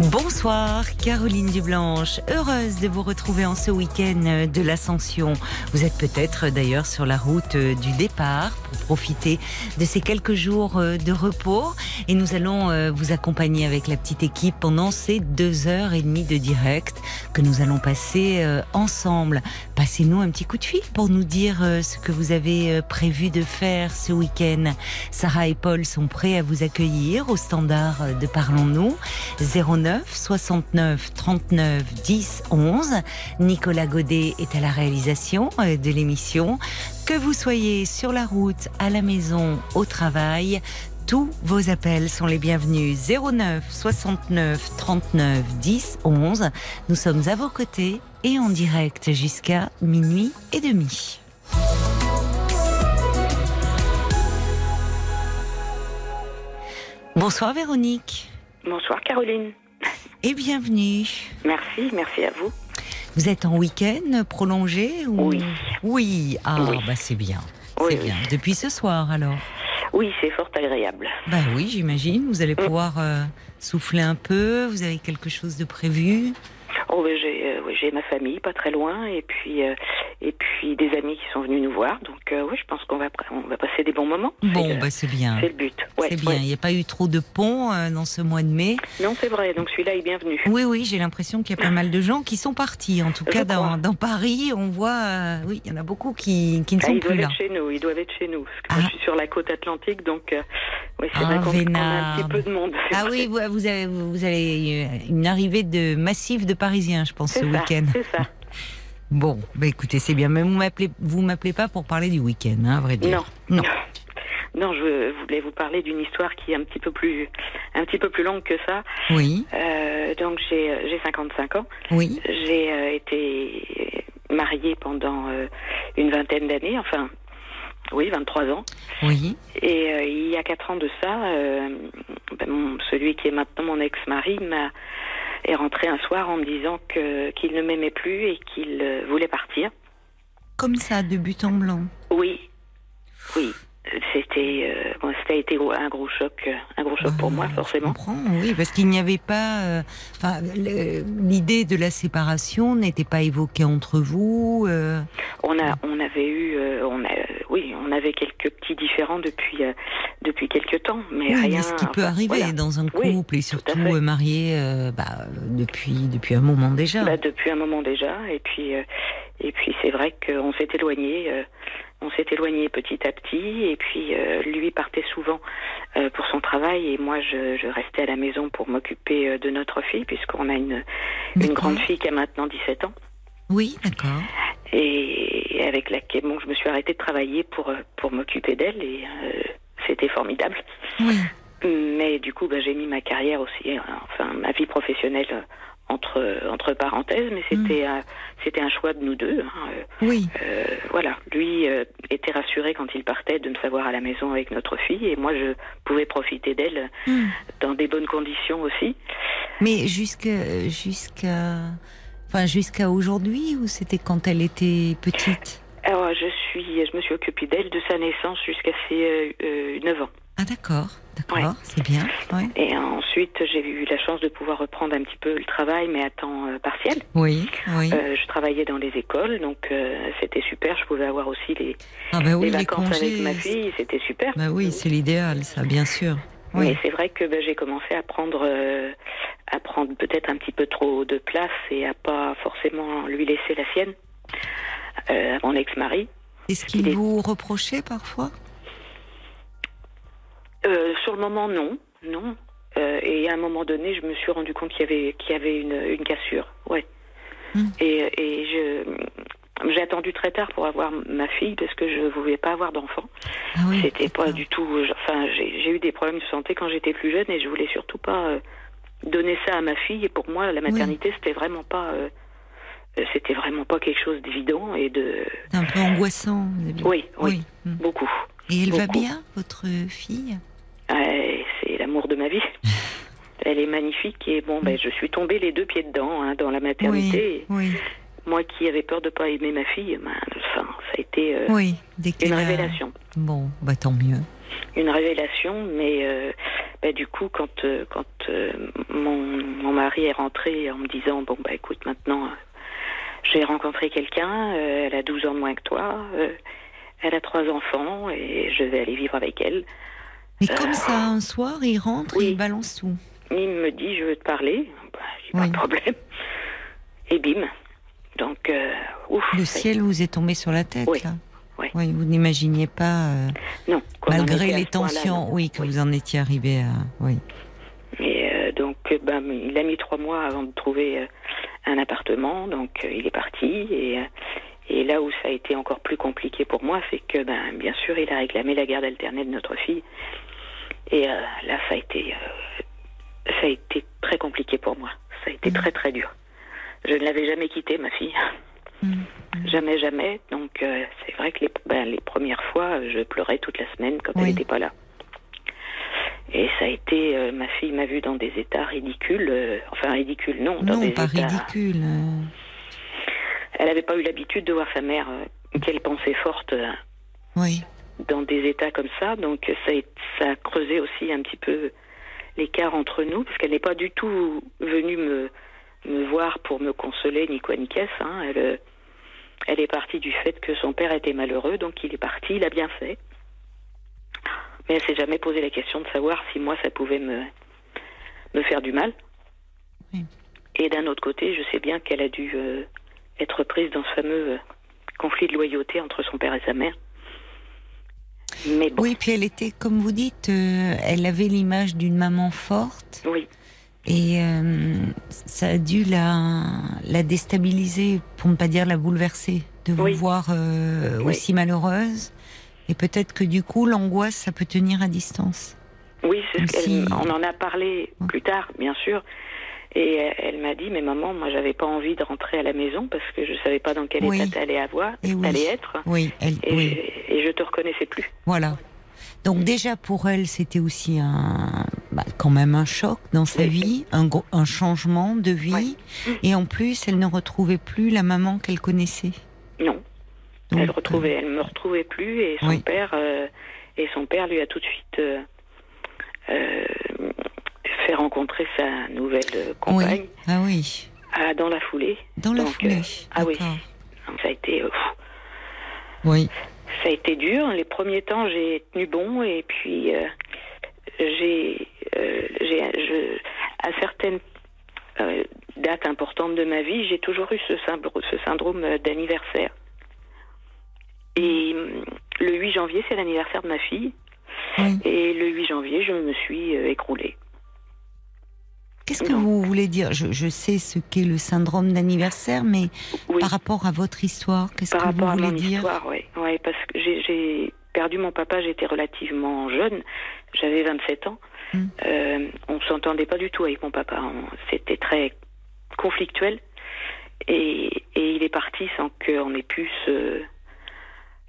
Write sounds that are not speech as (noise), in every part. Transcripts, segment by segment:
Bonsoir, Caroline Dublanche. Heureuse de vous retrouver en ce week-end de l'Ascension. Vous êtes peut-être d'ailleurs sur la route du départ pour profiter de ces quelques jours de repos. Et nous allons euh, vous accompagner avec la petite équipe pendant ces deux heures et demie de direct que nous allons passer euh, ensemble. Passez-nous un petit coup de fil pour nous dire euh, ce que vous avez prévu de faire ce week-end. Sarah et Paul sont prêts à vous accueillir au standard de Parlons-nous. 09 69 39 10 11. Nicolas Godet est à la réalisation euh, de l'émission. Que vous soyez sur la route, à la maison, au travail, tous vos appels sont les bienvenus. 09 69 39 10 11. Nous sommes à vos côtés et en direct jusqu'à minuit et demi. Bonsoir Véronique. Bonsoir Caroline et bienvenue. Merci, merci à vous. Vous êtes en week-end prolongé Oui. Oui, ah, bah c'est bien. c'est bien. Depuis ce soir alors? Oui, c'est fort agréable. Bah oui, j'imagine. Vous allez pouvoir euh, souffler un peu. Vous avez quelque chose de prévu? Oh, ben, j'ai, euh, j'ai ma famille pas très loin et puis euh, et puis des amis qui sont venus nous voir. Donc euh, oui, je pense qu'on va on va passer des bons moments. Bon, c'est, bah, c'est bien. C'est le but. c'est bien. Il n'y a pas eu trop de ponts dans ce mois de mai. Non, c'est vrai. Donc celui-là est bienvenu. Oui, oui, j'ai l'impression qu'il y a pas mal de gens qui sont partis. En tout cas, dans, dans, Paris, on voit, oui, il y en a beaucoup qui, qui ne ah, sont plus là. Chez nous. Ils doivent être chez nous. Parce que je ah. suis sur la côte atlantique, donc oui, c'est vrai ah, qu'on a un petit peu de monde. Ah oui, vous, vous, avez, vous avez une arrivée de massif de Parisiens, je pense, ce week-end. C'est ça. (laughs) Bon, bah écoutez, c'est bien. Mais vous m'appelez, vous m'appelez pas pour parler du week-end, hein, à vrai dire. Non. Non. (laughs) Non, je voulais vous parler d'une histoire qui est un petit peu plus, un petit peu plus longue que ça. Oui. Euh, donc j'ai, j'ai 55 ans. Oui. J'ai euh, été mariée pendant euh, une vingtaine d'années, enfin, oui, 23 ans. Oui. Et il y a 4 ans de ça, ben, celui qui est maintenant mon ex-mari m'a est rentré un soir en me disant que qu'il ne m'aimait plus et qu'il voulait partir. Comme ça, de but en blanc. Oui, oui c'était euh, ça a été un gros choc un gros choc pour moi forcément je comprends, oui parce qu'il n'y avait pas euh, enfin l'idée de la séparation n'était pas évoquée entre vous euh... on a on avait eu euh, on a oui on avait quelques petits différends depuis depuis quelques temps mais rien ce qui peut arriver dans un couple et surtout marié bah, depuis depuis un moment déjà. Bah, depuis un moment déjà et puis et puis c'est vrai qu'on s'est éloigné on s'est éloigné petit à petit et puis euh, lui partait souvent euh, pour son travail et moi je, restais à la maison pour m'occuper euh, de notre fille puisqu'on a une, une grande fille qui a maintenant 17 ans. Oui, d'accord. Et avec laquelle bon, je me suis arrêtée de travailler pour, pour m'occuper d'elle et c'était formidable. Oui. Mais du coup, bah, j'ai mis ma carrière aussi, enfin ma vie professionnelle entre entre parenthèses, mais c'était mm. c'était un choix de nous deux. Hein. Oui. Euh, voilà, lui euh, était rassuré quand il partait de nous savoir à la maison avec notre fille, et moi je pouvais profiter d'elle mm. dans des bonnes conditions aussi. Mais jusqu'à jusqu'à enfin jusqu'à aujourd'hui ou c'était quand elle était petite Alors je suis je me suis occupée d'elle de sa naissance jusqu'à ses euh, 9 ans. Ah d'accord, d'accord, c'est bien. Et ensuite, j'ai eu la chance de pouvoir reprendre un petit peu le travail, mais à temps euh, partiel. Oui, oui. Euh, je travaillais dans les écoles, donc euh, c'était super. Je pouvais avoir aussi les, ah bah oui, les vacances avec ma fille, c'était super. Bah oui, c'est l'idéal, ça, bien sûr. Oui. Mais c'est vrai que bah, j'ai commencé à prendre, à prendre peut-être un petit peu trop de place et à pas forcément lui laisser la sienne à mon ex-mari. Est-ce qu'il vous reprochait parfois? Euh, sur le moment, non, non. Euh, et à un moment donné, je me suis rendu compte qu'il y avait, qu'il y avait une, une cassure. Ouais. Hmm. Et, et je, j'ai attendu très tard pour avoir ma fille parce que je ne voulais pas avoir d'enfant. Ah oui, C'était pas du tout. Enfin, j'ai, eu des problèmes de santé quand j'étais plus jeune et je voulais surtout pas euh, donner ça à ma fille. Et pour moi, la maternité, c'était vraiment pas. c'était vraiment pas quelque chose d'évident et de. Un peu angoissant. Oui, oui, hmm. beaucoup. Et elle va bien, votre fille? C'est l'amour de ma vie. (laughs) elle est magnifique et bon, ben, je suis tombée les deux pieds dedans hein, dans la maternité. Oui, oui. Moi qui avais peur de pas aimer ma fille, ben, enfin, ça a été euh, Oui, une révélation. Bon, bah tant mieux. Une révélation, mais euh, ben, du coup, quand, euh, quand mon, mon mari est rentré en me disant Bon, bah écoute, maintenant, j'ai rencontré quelqu'un, elle a 12 ans de moins que toi, elle a trois enfants et je vais aller vivre avec elle. Mais comme ça, un soir, il rentre oui. et il balance tout. Il me dit je veux te parler, bah, j'ai pas de problème. Et bim. Donc, euh, ouf. Le ciel vous est tombé sur la tête, Oui, là. oui. Oui, vous n'imaginiez pas, euh, Non. malgré les tensions, oui, que vous en étiez arrivé à. Oui. Et euh, donc, ben, il a mis trois mois avant de trouver un appartement, donc il est parti. Et, et là où ça a été encore plus compliqué pour moi, c'est que, ben, bien sûr, il a réclamé la garde alternée de notre fille. Et là, ça a été, ça a été très compliqué pour moi. Ça a été très très dur. Je ne l'avais jamais quittée, ma fille. Mm. Jamais, jamais. Donc, euh, c'est vrai que les, ben, les premières fois, je pleurais toute la semaine quand elle n'était pas là. Et ça a été, euh, ma fille m'a vue dans des états ridicules, euh, enfin ridicules, non, dans Non, des pas états. ridicule. Elle n'avait pas eu l'habitude de voir sa mère, qu'elle pensait forte, Oui. dans des états comme ça. Donc ça a, ça a creusé aussi un petit peu l'écart entre nous, parce qu'elle n'est pas du tout venue me, me voir pour me consoler, ni quoi ni qu'est-ce. hein. Elle, euh, elle est partie du fait que son père était malheureux, donc il est parti, il a bien fait. Mais elle s'est jamais posé la question de savoir si moi ça pouvait me, me faire du mal. Oui. Et d'un autre côté, je sais bien qu'elle a dû euh, être prise dans ce fameux euh, conflit de loyauté entre son père et sa mère. Mais bon, Oui, puis elle était, comme vous dites, euh, elle avait l'image d'une maman forte oui, et euh, ça a dû la, la déstabiliser, pour ne pas dire la bouleverser, de vous Oui. voir euh, Oui. aussi malheureuse. Et peut-être que du coup, l'angoisse, ça peut tenir à distance. oui, c'est ce Si-. On en a parlé plus tard, bien sûr. Et euh, elle m'a dit, mais maman, moi, j'avais pas envie de rentrer à la maison parce que je savais pas dans quel Oui. état t'allais avoir, Et oui. t'allais être, Oui, elle, et, oui, et je te reconnaissais plus. voilà. Donc déjà pour elle, c'était aussi un, bah, quand même un choc dans sa Oui. vie, un, un changement de vie, et en plus, elle ne retrouvait plus la maman qu'elle connaissait. Non, Donc, elle retrouvait, elle me retrouvait plus et son Oui. père euh, et son père lui a tout de suite euh, euh, fait rencontrer sa nouvelle Oui. compagne Ah oui, à- dans la foulée. dans la Donc, foulée. ah oui. Donc, ça a été pff, Oui. Ça a été dur. Les premiers temps, j'ai tenu bon et puis j'ai, je, à certaines euh, dates importantes de ma vie, j'ai toujours eu ce syndrome, ce syndrome euh, d'anniversaire. Et le 8 janvier, c'est l'anniversaire de ma fille. oui. Et le 8 janvier, je me suis euh, écroulée. Qu'est-ce que vous voulez dire? Je, je sais ce qu'est le syndrome d'anniversaire, mais Oui, par rapport à votre histoire, qu'est-ce par que vous rapport à voulez mon dire? histoire, oui. Ouais, parce que j'ai perdu mon papa, j'étais relativement jeune, j'avais 27 ans. Mm. Euh, on s'entendait pas du tout avec mon papa. On- C'était très conflictuel. Et, et il est parti sans qu'on ait pu se,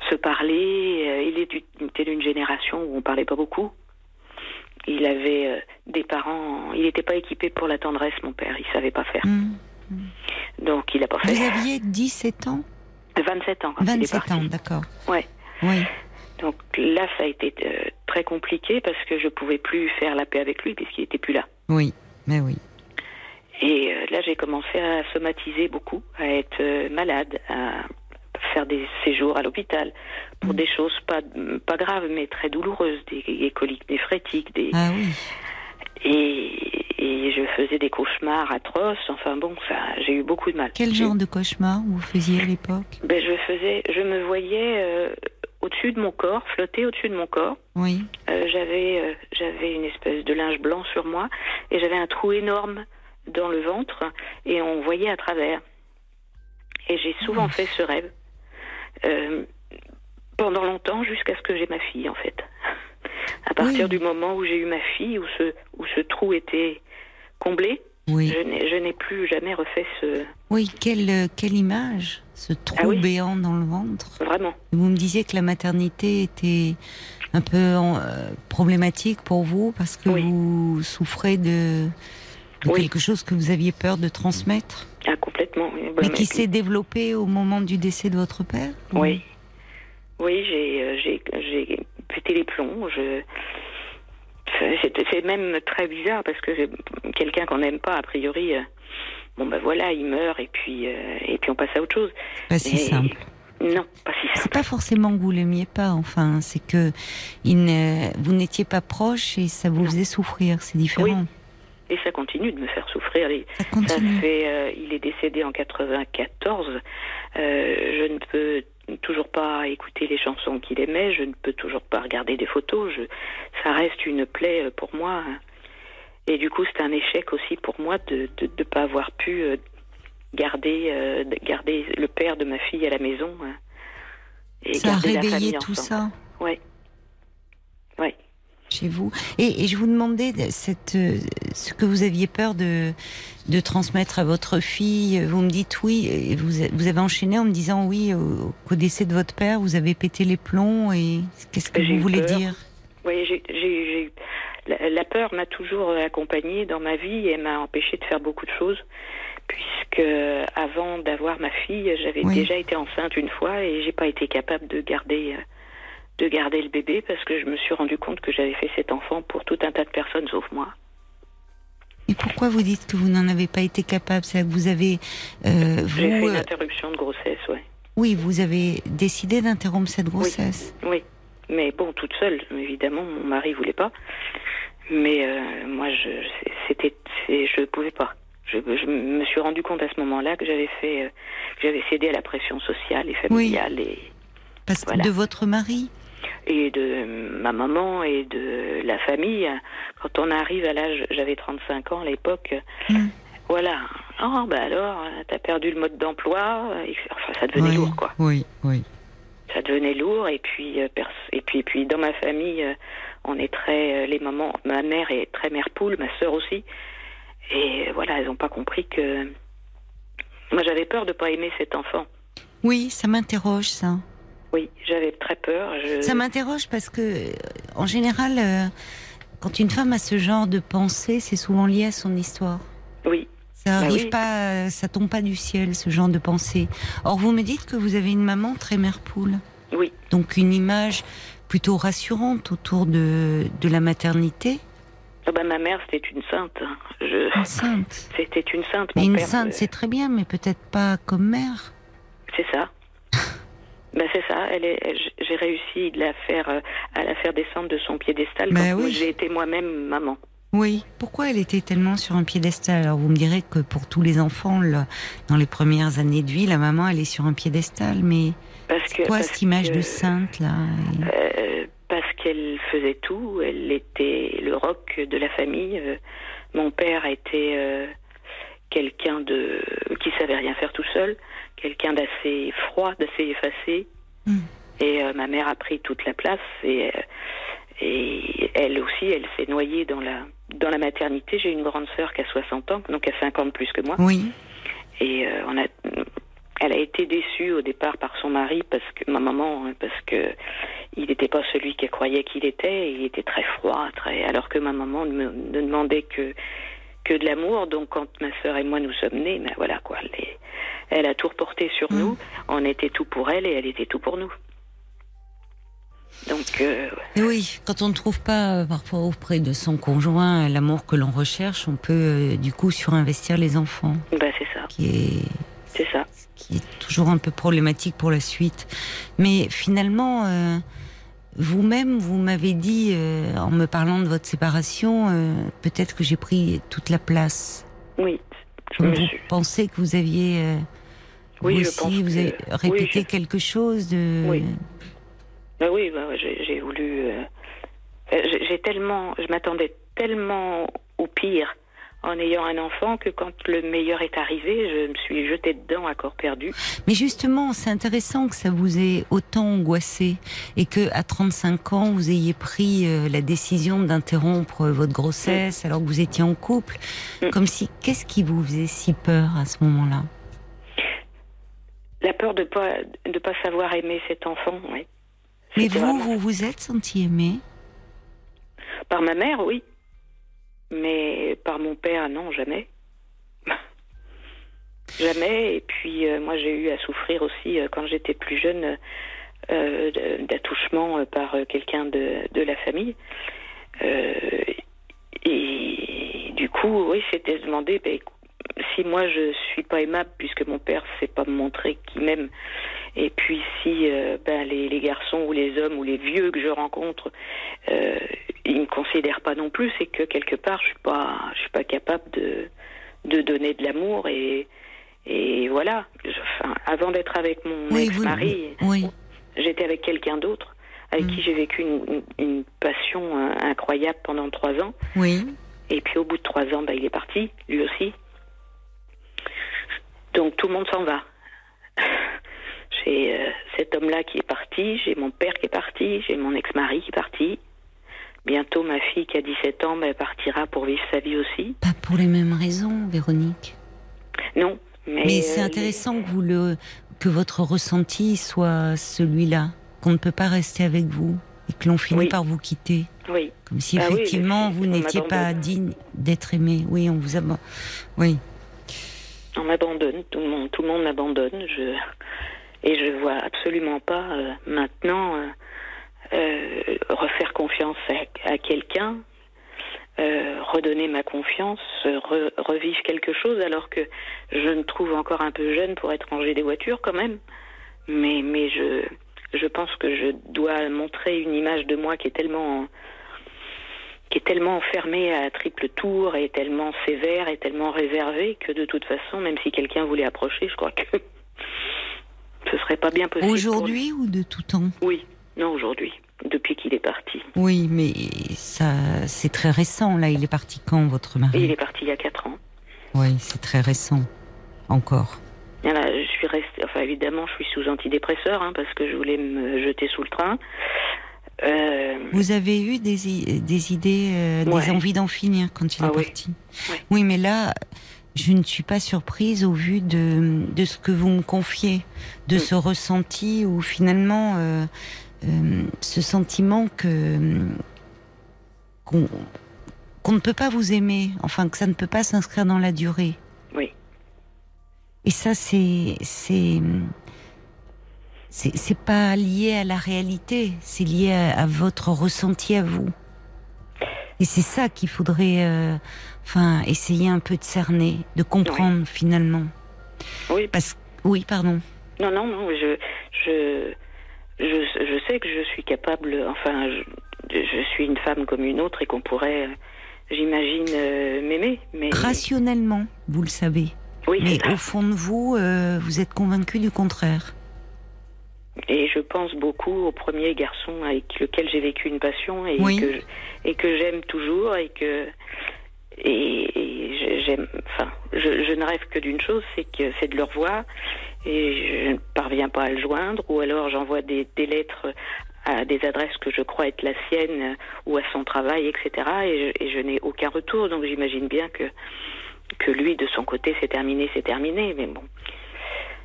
se parler. Euh, Il était d'une génération où on parlait pas beaucoup. Il avait euh, des parents. Il n'était pas équipé pour la tendresse, mon père. Il savait pas faire. Hmm. Donc il a pas fait. Vous aviez 17 ans? 27 ans quand il est 27 parti. ans, d'accord. Ouais. Oui. Donc là, ça a été euh, très compliqué parce que je pouvais plus faire la paix avec lui puisqu'il était plus là. Oui, mais oui. Et euh, là, j'ai commencé à somatiser beaucoup, à être euh, malade, à faire des séjours à l'hôpital pour Mm. des choses pas pas graves mais très douloureuses, des, des coliques néphrétiques, des Ah oui. et, et je faisais des cauchemars atroces. Enfin bon, ça, j'ai eu beaucoup de mal. Quel genre de cauchemar vous faisiez à l'époque? Ben, je faisais, je me voyais au-dessus de mon corps, flotter au-dessus de mon corps. Oui. Euh, j'avais euh, j'avais une espèce de linge blanc sur moi et j'avais un trou énorme dans le ventre et on voyait à travers. Et j'ai souvent fait ce rêve euh, pendant longtemps jusqu'à ce que j'ai ma fille en fait. À partir Oui. du moment où j'ai eu ma fille, où ce où ce trou était comblé, Oui. je n'ai je n'ai plus jamais refait ce Oui, quelle, quelle image Ce trou Ah oui. béant dans le ventre. vraiment. Vous me disiez que la maternité était un peu euh, problématique pour vous parce que vous souffrez de, quelque chose que vous aviez peur de transmettre Ah, complètement. Mais qui s'est développé au moment du décès de votre père Oui. Oui, j'ai, j'ai, j'ai pété les plombs. Je... C'est même très bizarre parce que quelqu'un qu'on n'aime pas, a priori, bon ben voilà, il meurt et puis, et puis on passe à autre chose. Pas si simple. Non, pas si C'est pas forcément que vous l'aimiez pas, enfin, c'est que il vous n'étiez pas proche et ça vous faisait souffrir, c'est différent. Oui. Et ça continue de me faire souffrir. Ça, continue. fait, euh, il est décédé en 94. Euh, je ne peux toujours pas écouter les chansons qu'il aimait. Je ne peux toujours pas regarder des photos. Je, ça reste une plaie euh, pour moi. Et du coup, c'est un échec aussi pour moi de ne pas avoir pu garder, euh, garder le père de ma fille à la maison. Hein, et ça a réveillé tout ça Oui. Oui. Chez vous. Et, je vous demandais cette, euh, ce que vous aviez peur de, de transmettre à votre fille. Vous me dites oui, et vous, vous avez enchaîné en me disant oui, au, décès de votre père, vous avez pété les plombs. Et qu'est-ce que vous voulez dire? Oui, j'ai, la, la, peur m'a toujours accompagnée dans ma vie et m'a empêché de faire beaucoup de choses puisque avant d'avoir ma fille, j'avais déjà été enceinte une fois et j'ai pas été capable de garder euh, de garder le bébé parce que je me suis rendu compte que j'avais fait cet enfant pour tout un tas de personnes sauf moi. Et pourquoi vous dites que vous n'en avez pas été capable? C'est que vous avez euh, vous... J'ai fait une euh, interruption de grossesse, ouais. Oui, vous avez décidé d'interrompre cette grossesse? Oui. Mais bon, toute seule, évidemment, mon mari voulait pas. Mais moi, je, c'était, je pouvais pas je, me suis rendu compte à ce moment-là que j'avais fait, euh, que j'avais cédé à la pression sociale et familiale et parce que de votre mari et de ma maman et de la famille. Quand on arrive à l'âge, j'avais 35 ans à l'époque. Hmm. Voilà. Oh, bah alors, t'as perdu le mode d'emploi. Enfin, ça devenait lourd, quoi. Oui, oui. Ça devenait lourd. Et puis, euh, et puis, et puis, dans ma famille, euh, on est très, les mamans, ma mère est très mère poule, ma sœur aussi. Et voilà, elles n'ont pas compris que. Moi, j'avais peur de ne pas aimer cet enfant. Oui, ça m'interroge, ça. Oui, j'avais très peur. Ça m'interroge parce que, euh, en général, euh, quand une femme a ce genre de pensée, c'est souvent lié à son histoire. Oui. Ça bah arrive pas, ça tombe pas du ciel, ce genre de pensée. Or, vous me dites que vous avez une maman très mère poule. Oui. Donc, une image plutôt rassurante autour de, de la maternité. Ah bah, ma mère, c'était une sainte. Je... Une sainte. (laughs) C'était une sainte. une sainte, c'est très bien, mais peut-être pas comme mère. C'est ça. (laughs) ben c'est ça. Elle est. J'ai réussi de la faire, euh, à la faire descendre de son piédestal ben quand j'ai été moi-même maman. Oui. Pourquoi elle était tellement sur un piédestal? Alors vous me direz que pour tous les enfants, là, dans les premières années de vie, la maman elle est sur un piédestal, mais parce que, quoi cette image de sainte là? euh, parce qu'elle faisait tout. Elle était le roc de la famille. Euh, mon père était euh, quelqu'un de qui savait rien faire tout seul, quelqu'un d'assez froid, d'assez effacé. Hmm. Et euh, ma mère a pris toute la place et et elle aussi, elle s'est noyée dans la dans la maternité. J'ai une grande sœur qui a 60 ans, donc a 50 plus que moi. Oui. Et on a elle a été déçue au départ par son mari parce que ma maman hein, parce que il n'était pas celui qu'elle croyait qu'il était. il était très froid, très alors que ma maman ne, ne demandait que que de l'amour. Donc quand ma sœur et moi nous sommes nés, ben voilà quoi, elle, elle a tout reporté sur mm. nous. On était tout pour elle et elle était tout pour nous. Donc euh, oui, quand on ne trouve pas euh, parfois auprès de son conjoint l'amour que l'on recherche, on peut euh, du coup surinvestir les enfants. Ben c'est ça. Qui est c'est ça qui est toujours un peu problématique pour la suite. Mais finalement, euh, vous-même, vous, m'avez dit, euh, en me parlant de votre séparation, euh, peut-être que j'ai pris toute la place. Oui. vous pensez que vous aviez... oui, vous aussi, vous avez répété quelque chose de... Oui. Ben oui, ben j'ai voulu... j'ai tellement... Je m'attendais tellement au pire en ayant un enfant que quand le meilleur est arrivé, je me suis jetée dedans à corps perdu. Mais justement, c'est intéressant que ça vous ait autant angoissé et que à 35 ans, vous ayez pris euh, la décision d'interrompre votre grossesse alors que vous étiez en couple. Mm. Comme si, qu'est-ce qui vous faisait si peur à ce moment-là? La peur de pas de pas savoir aimer cet enfant, oui. Mais vous, vraiment- vous vous êtes senti aimé? Par ma mère, oui. Mais par mon père, non, jamais. (laughs) jamais. Et puis, euh, moi, j'ai eu à souffrir aussi, euh, quand j'étais plus jeune, euh, d'attouchement par quelqu'un de, de la famille. Et du coup, oui, c'était se demander ben, si moi je suis pas aimable puisque mon père sait pas me montrer qu'il m'aime. Et puis si euh, ben, les, les garçons ou les hommes ou les vieux que je rencontre, euh, ils me considèrent pas non plus, c'est que quelque part je suis pas, je suis pas capable de de donner de l'amour et et voilà. Je- enfin, avant d'être avec mon Oui, ex-mari, Oui. j'étais avec quelqu'un d'autre avec Mm. qui j'ai vécu une, une- une passion euh, incroyable pendant trois ans. Oui. Et puis au bout de trois ans, bah, il est parti, lui aussi. Donc tout le monde s'en va. (laughs) J'ai euh, cet homme-là qui est parti, j'ai mon père qui est parti, j'ai mon ex-mari qui est parti. Bientôt ma fille qui a 17 ans bah, partira pour vivre sa vie aussi. Pas pour les mêmes raisons, Véronique. Non, mais, Mais c'est euh, intéressant que vous le que votre ressenti soit celui-là, qu'on ne peut pas rester avec vous et que l'on finit Oui. par vous quitter, Oui, comme si Ah effectivement vous n'étiez pas digne d'être aimé. Oui, on vous abandonne. Oui. on m'abandonne, tout le monde, tout le monde m'abandonne. Je et je vois absolument pas euh, maintenant euh, euh, refaire confiance à, quelqu'un, euh, redonner ma confiance, re- revivre quelque chose, alors que je me trouve encore un peu jeune pour être rangée des voitures quand même. Mais mais je je pense que je dois montrer une image de moi qui est tellement qui est tellement enfermée à triple tour et tellement sévère et tellement réservée que de toute façon, même si quelqu'un voulait approcher, je crois que (laughs) ce serait pas bien possible. Aujourd'hui ou de tout temps. Oui, non aujourd'hui, depuis qu'il est parti. Oui, mais ça, c'est très récent. Là, il est parti quand, votre mari il est parti il y a quatre ans. Oui, c'est très récent. Encore. Voilà, je suis restée, enfin évidemment, je suis sous antidépresseur hein, parce que je voulais me jeter sous le train. Euh, Vous avez eu des, idées, euh, Ouais. des envies d'en finir quand il Ah est oui. parti Ouais. Oui, mais là, je ne suis pas surprise au vu de, de ce que vous me confiez, de Mm. ce ressenti où finalement, euh, euh, ce sentiment que qu'on ne peut pas vous aimer, enfin que ça ne peut pas s'inscrire dans la durée. Oui. Et ça, c'est c'est c'est c'est pas lié à la réalité, c'est lié à, à votre ressenti à vous. Et c'est ça qu'il faudrait, euh, enfin, essayer un peu de cerner, de comprendre finalement. oui, Parce oui, pardon. non, non, non, je, je, je, je sais que je suis capable, enfin, je, je suis une femme comme une autre et qu'on pourrait, j'imagine, euh, m'aimer. Mais Rationnellement, vous le savez. oui, Mais au fond de vous, euh, vous êtes convaincu du contraire. Et je pense beaucoup au premier garçon avec lequel j'ai vécu une passion et Oui. que je- et que j'aime toujours et que et, j'aime. Enfin, je, je ne rêve que d'une chose, c'est que c'est de le revoir et je ne parviens pas à le joindre ou alors j'envoie des, des lettres à des adresses que je crois être la sienne ou à son travail, etc. Et je, et je n'ai aucun retour, donc j'imagine bien que que lui de son côté c'est terminé, c'est terminé. Mais bon,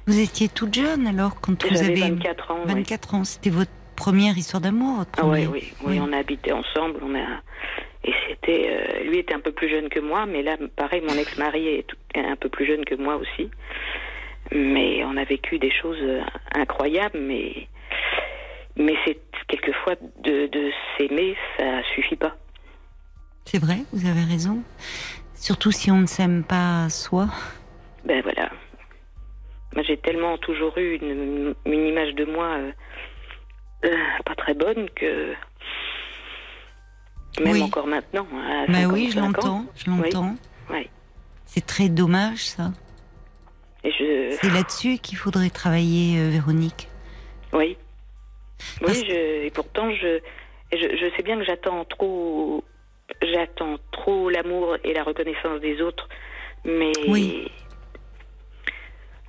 Vous étiez toute jeune alors quand vous avez 24 ans. ouais. 24 ans. C'était votre première histoire d'amour, votre Ah première oui, oui, on a habité ensemble, on a et c'était euh, lui était un peu plus jeune que moi, mais là pareil, mon ex-mari est un peu plus jeune que moi aussi. Mais on a vécu des choses euh, incroyables, mais mais c'est quelquefois de, de s'aimer, ça suffit pas. C'est vrai, vous avez raison. Surtout si on ne s'aime pas soi. Ben voilà. Moi j'ai tellement toujours eu une, une image de moi euh, euh, pas très bonne que même Oui. encore maintenant. à Bah oui, je 55 ans, l'entends, je l'entends. Oui. C'est très dommage ça. Je, C'est là-dessus qu'il faudrait travailler, euh, Véronique. oui, Parce- oui, je, et pourtant je, je, je sais bien que j'attends trop, j'attends trop l'amour et la reconnaissance des autres, mais Oui.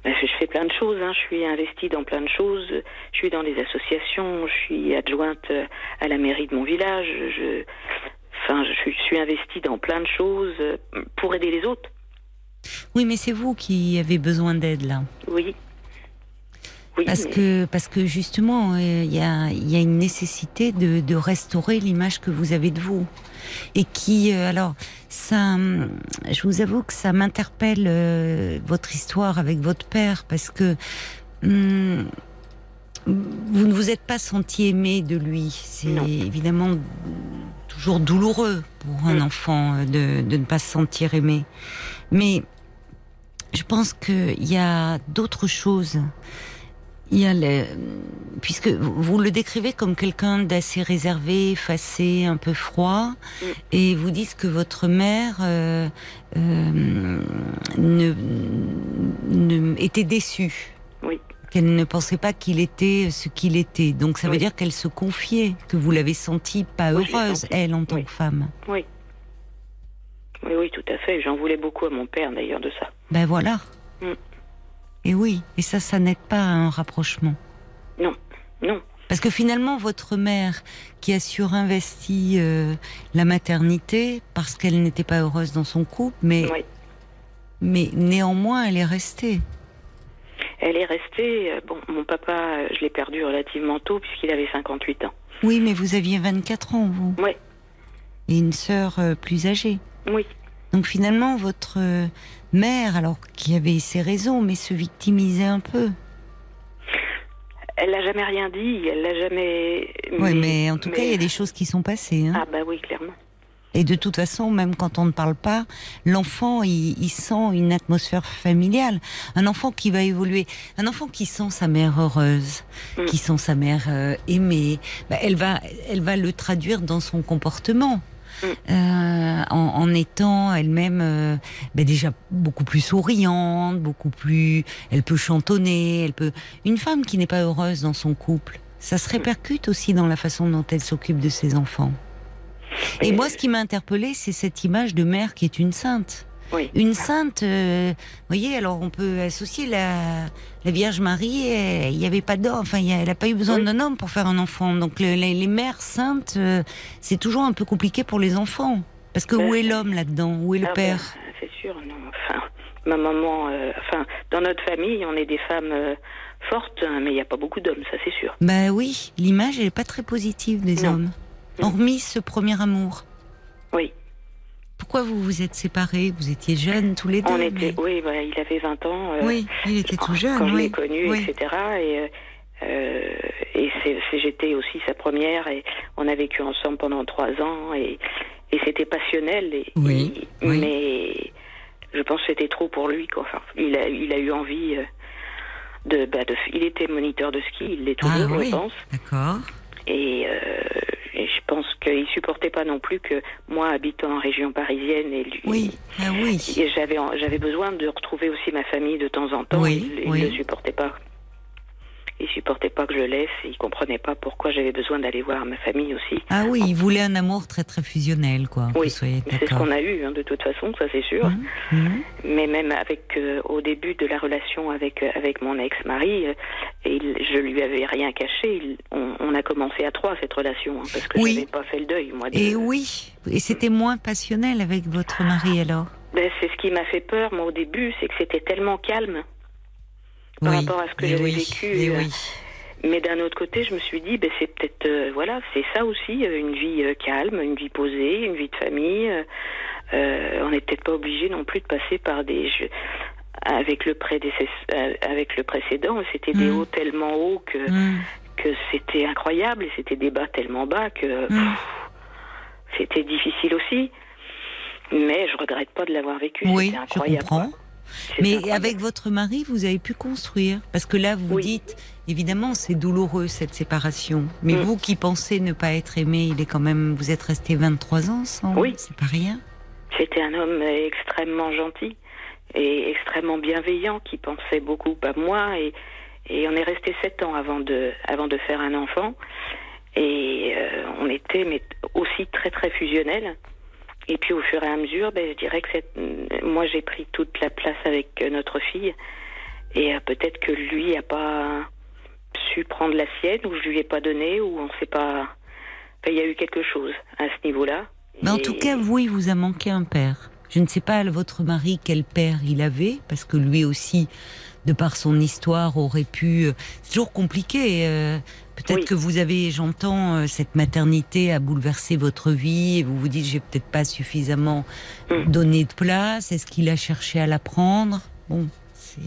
Je fais plein de choses. Hein. Je suis investie dans plein de choses. Je suis dans des associations. Je suis adjointe euh, à la mairie de mon village. Je, enfin, je suis, je suis investie dans plein de choses euh, pour aider les autres. Oui, mais c'est vous qui avez besoin d'aide là. Oui, Oui, Parce mais- que, parce que justement, euh, il y, a, il y a une nécessité de, de restaurer l'image que vous avez de vous. Et qui, euh, alors, ça, hum, je vous avoue que ça m'interpelle, euh, votre histoire avec votre père, parce que hum, vous ne vous êtes pas senti aimé de lui. C'est évidemment toujours douloureux pour un Mm. enfant euh, de, de ne pas se sentir aimé. Mais je pense qu'il y a d'autres choses. Il y a le, puisque vous le décrivez comme quelqu'un d'assez réservé, effacé, un peu froid, Mm. et vous dites que votre mère euh, euh, ne, ne- était déçue. Oui. Qu'elle ne pensait pas qu'il était ce qu'il était. Donc ça veut dire qu'elle se confiait, que vous l'avez sentie pas Oui, heureuse, elle, en tant Oui. que femme. Oui. Oui, oui, tout à fait. J'en voulais beaucoup à mon père d'ailleurs de ça. Ben voilà. Mm. Et oui, et ça, ça n'aide pas à un rapprochement. Non, non. Parce que finalement, votre mère, qui a surinvesti euh, la maternité parce qu'elle n'était pas heureuse dans son couple, mais, Oui. mais néanmoins, elle est restée. Elle est restée. euh, Bon, mon papa, euh, je l'ai perdu relativement tôt puisqu'il avait 58 ans. Oui, mais vous aviez 24 ans, vous. Oui, Et une sœur euh, plus âgée. oui. Donc finalement, votre euh, mère, alors qui avait ses raisons, mais se victimisait un peu. Elle n'a jamais rien dit. Elle l'a jamais. Oui, mais en tout cas, il y a des choses qui sont passées. Hein. Ah bah oui, clairement. Et de toute façon, même quand on ne parle pas, l'enfant, il, il sent une atmosphère familiale. Un enfant qui va évoluer, un enfant qui sent sa mère heureuse, Mm. qui sent sa mère euh, aimée, bah, elle va, elle va le traduire dans son comportement. Euh, en, en étant elle-même euh, bah, déjà beaucoup plus souriante, beaucoup plus, elle peut chantonner, elle peut. Une femme qui n'est pas heureuse dans son couple, ça se répercute aussi dans la façon dont elle s'occupe de ses enfants. Et- moi, ce qui m'a interpellée, c'est cette image de mère qui est une sainte. Oui. Une sainte, euh, vous voyez, alors on peut associer la, la Vierge Marie, euh, il n'y avait pas d'homme, enfin, il y a- elle n'a pas eu besoin Oui. d'un homme pour faire un enfant. Donc le- les, les mères saintes, euh, c'est toujours un peu compliqué pour les enfants. Parce que Ben, où est l'homme là-dedans? Où est le Ah père? ben, C'est sûr, non. Enfin, ma maman, euh, enfin, dans notre famille, on est des femmes euh, fortes, hein, mais il n'y a pas beaucoup d'hommes, ça c'est sûr. Ben oui, l'image, elle n'est pas très positive des Non. hommes. Non. Hormis ce premier amour. Oui. Pourquoi vous vous êtes séparés Vous étiez jeunes tous les deux On mais- était, oui, bah, il avait 20 ans. euh, Oui, il était tout jeune. Quand je oui. l'ai connu, Oui. etc. Et, euh, euh, et c'est, c'est- j'étais aussi sa première et on a vécu ensemble pendant trois ans et, et c'était passionnel. Et, Oui, et- oui. Mais je pense que c'était trop pour lui. Quoi. Enfin, il, a, il a eu envie euh, de, bah, de. Il était moniteur de ski, il l'est Ah toujours, oui. je pense. D'accord. Et, euh, et je pense qu'il supportait pas non plus que moi, habitant en région parisienne, et lui, Oui, ah oui. j'avais j'avais besoin de retrouver aussi ma famille de temps en temps. Oui, il, il oui. ne supportait pas. Il supportait pas que je le laisse. Il comprenait pas pourquoi j'avais besoin d'aller voir ma famille aussi. Ah oui, il voulait un amour très très fusionnel, quoi. Oui, C'est ce qu'on a eu, hein, de toute façon, ça c'est sûr. Mhm, mhm. Mais même avec euh, au début de la relation avec euh, avec mon ex-mari, euh, je lui avais rien caché. il- on, on a commencé à trois cette relation hein, parce que Oui. j'avais pas fait le deuil moi. de- Et oui, et c'était moins passionnel avec votre mari alors? Ben, c'est ce qui m'a fait peur moi au début, c'est que c'était tellement calme par oui. rapport à ce que j'avais oui, vécu. euh, oui. Mais d'un autre côté, je me suis dit, ben, c'est peut-être, euh, voilà, c'est ça aussi, euh, une vie euh, calme, une vie posée, une vie de famille. on n'est peut-être pas obligé non plus de passer par des jeux. Avec le, avec le précédent, c'était des Mm. hauts tellement hauts que, Mhm. que c'était incroyable et c'était des bas tellement bas que Mm. c'était difficile aussi. Mais je regrette pas de l'avoir vécu. Oui, c'était je incroyable. comprends. Mais incroyable. avec votre mari, vous avez pu construire. Parce que là, vous Oui. dites, évidemment, c'est douloureux cette séparation. Mais Mm. vous qui pensez ne pas être aimé, il est quand même, vous êtes restés 23 ans ensemble. Oui. C'est pas rien. C'était un homme extrêmement gentil et extrêmement bienveillant qui pensait beaucoup à moi et, et on est resté sept ans avant de, avant de faire un enfant et euh, on était mais aussi très très fusionnels. Et puis au fur et à mesure, ben, je dirais que cette- moi j'ai pris toute la place avec euh, notre fille et euh, peut-être que lui a pas su prendre la sienne ou je lui ai pas donné ou on sait pas. Enfin, il y a eu quelque chose à ce niveau-là. Mais en tout cas, vous, il vous a manqué un père. Je ne sais pas votre mari quel père il avait, parce que lui aussi, de par son histoire, aurait pu. C'est toujours compliqué. Peut-être que vous avez, j'entends, cette maternité a bouleversé votre vie et vous vous dites, j'ai peut-être pas suffisamment mm. donné de place. Est-ce qu'il a cherché à la prendre Bon, c'est.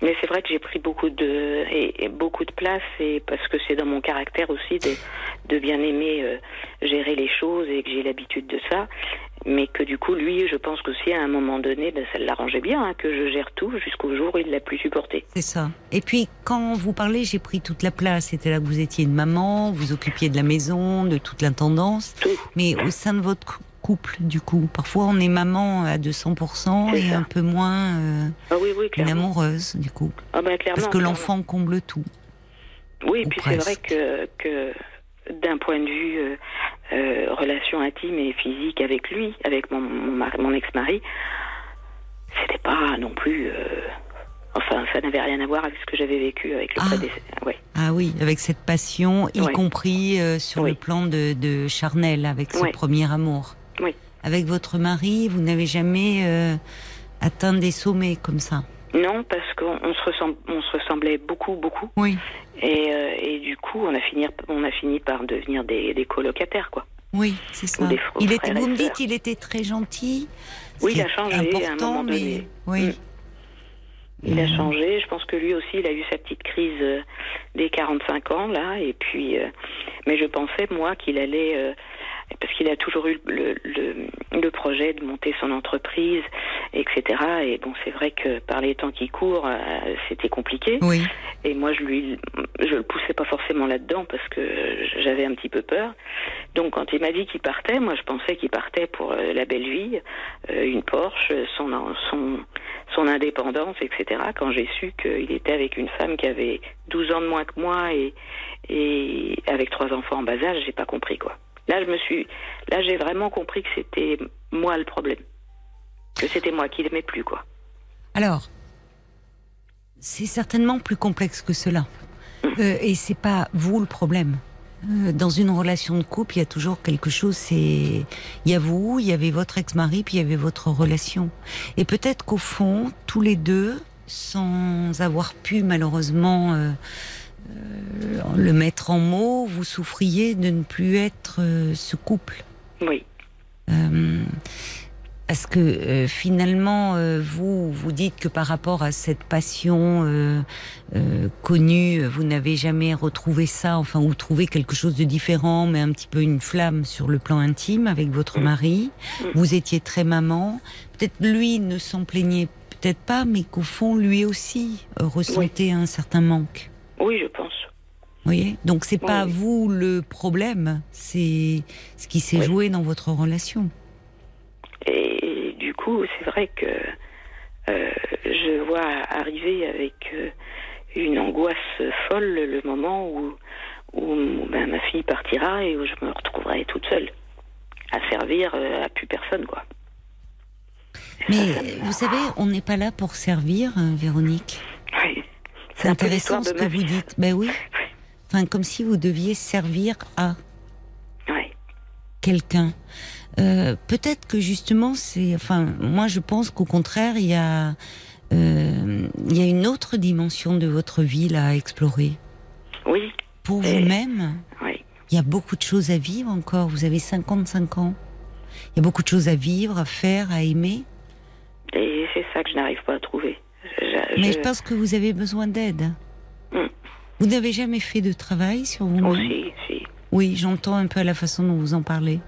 Mais c'est vrai que j'ai pris beaucoup de et, beaucoup de place et parce que c'est dans mon caractère aussi de, de bien aimer euh, gérer les choses et que j'ai l'habitude de ça. Mais que du coup, lui, je pense qu'aussi à un moment donné, ben, ça l'arrangeait bien hein, que je gère tout jusqu'au jour où il l'a plus supporté. C'est ça. Et puis, quand vous parlez, j'ai pris toute la place. C'était là que vous étiez une maman, vous occupiez de la maison, de toute l'intendance. Mais au sein de votre couple, du coup. Parfois, on est maman à 200% et un peu moins euh, ah une amoureuse, du coup. Ah bah, Parce que l'enfant comble tout. Oui, et puis c'est vrai que, que d'un point de vue euh, euh, relation intime et physique avec lui, avec mon, mon, ex-mari, c'était pas non plus. Enfin, ça n'avait rien à voir avec ce que j'avais vécu avec le ah. Ouais. Ah oui, avec cette passion, y compris sur le plan de, de charnel, avec ce premier amour. Oui. Avec votre mari, vous n'avez jamais euh, atteint des sommets comme ça Non, parce qu'on se, on se ressemblait beaucoup, beaucoup. Oui. Et, euh, et, du coup, on a fini, on a fini par devenir des, des colocataires, quoi. Oui, c'est ça. Il était, vous me dites qu'il était très gentil. Oui, il a changé à un moment donné. Oui. Mm. Il a mm. changé. Je pense que lui aussi, il a eu sa petite crise euh, des 45 ans, là. Et puis, mais je pensais, moi, qu'il allait parce qu'il a toujours eu le, le, le, projet de monter son entreprise, etc. Et bon, c'est vrai que par les temps qui courent, euh, c'était compliqué. Oui. Et moi, je lui, je le poussais pas forcément là-dedans parce que j'avais un petit peu peur. Donc, quand il m'a dit qu'il partait, moi, je pensais qu'il partait pour euh, la belle vie, euh, une Porsche, son, son, son indépendance, etc. Quand j'ai su qu'il était avec une femme qui avait 12 ans de moins que moi et, et avec trois enfants en bas âge, j'ai pas compris quoi. Là, je me suis, là, j'ai vraiment compris que c'était moi le problème, que c'était moi qui l'aimais plus, quoi. Alors, c'est certainement plus complexe que cela, mm. euh, et c'est pas vous le problème. Euh, dans une relation de couple, il y a toujours quelque chose. C'est il y a vous, il y avait votre ex-mari, puis il y avait votre relation. Et peut-être qu'au fond, tous les deux, sans avoir pu malheureusement euh, euh, le mettre en mots, vous souffriez de ne plus être euh, ce couple. Oui. Euh, parce que finalement, vous vous dites que par rapport à cette passion connue, vous n'avez jamais retrouvé ça, enfin, ou trouvé quelque chose de différent, mais un petit peu une flamme sur le plan intime avec votre mm. mari. Mm. Vous étiez très maman. Peut-être lui ne s'en plaignait peut-être pas, mais qu'au fond, lui aussi ressentait un certain manque. Oui, je pense. Vous voyez Donc c'est pas vous le problème, c'est ce qui s'est joué dans votre relation. Et du coup, c'est vrai que euh, je vois arriver avec euh, une angoisse folle le moment où, où ben, ma fille partira et où je me retrouverai toute seule à servir euh, à plus personne, quoi. Mais vous savez, on n'est pas là pour servir, Véronique. Oui. C'est intéressant ce que vous dites. Ben oui. Enfin, comme si vous deviez servir à quelqu'un. Euh, peut-être que justement, c'est. Enfin, moi, je pense qu'au contraire, il y a, euh, il y a une autre dimension de votre vie là à explorer. Oui. Pour vous-même. Oui. Il y a beaucoup de choses à vivre encore. Vous avez 55 ans. Il y a beaucoup de choses à vivre, à faire, à aimer. Et c'est ça que je n'arrive pas à trouver. Mais je pense que vous avez besoin d'aide. Hmm. Vous n'avez jamais fait de travail sur vous-même oh, si, Oui, j'entends un peu à la façon dont vous en parlez.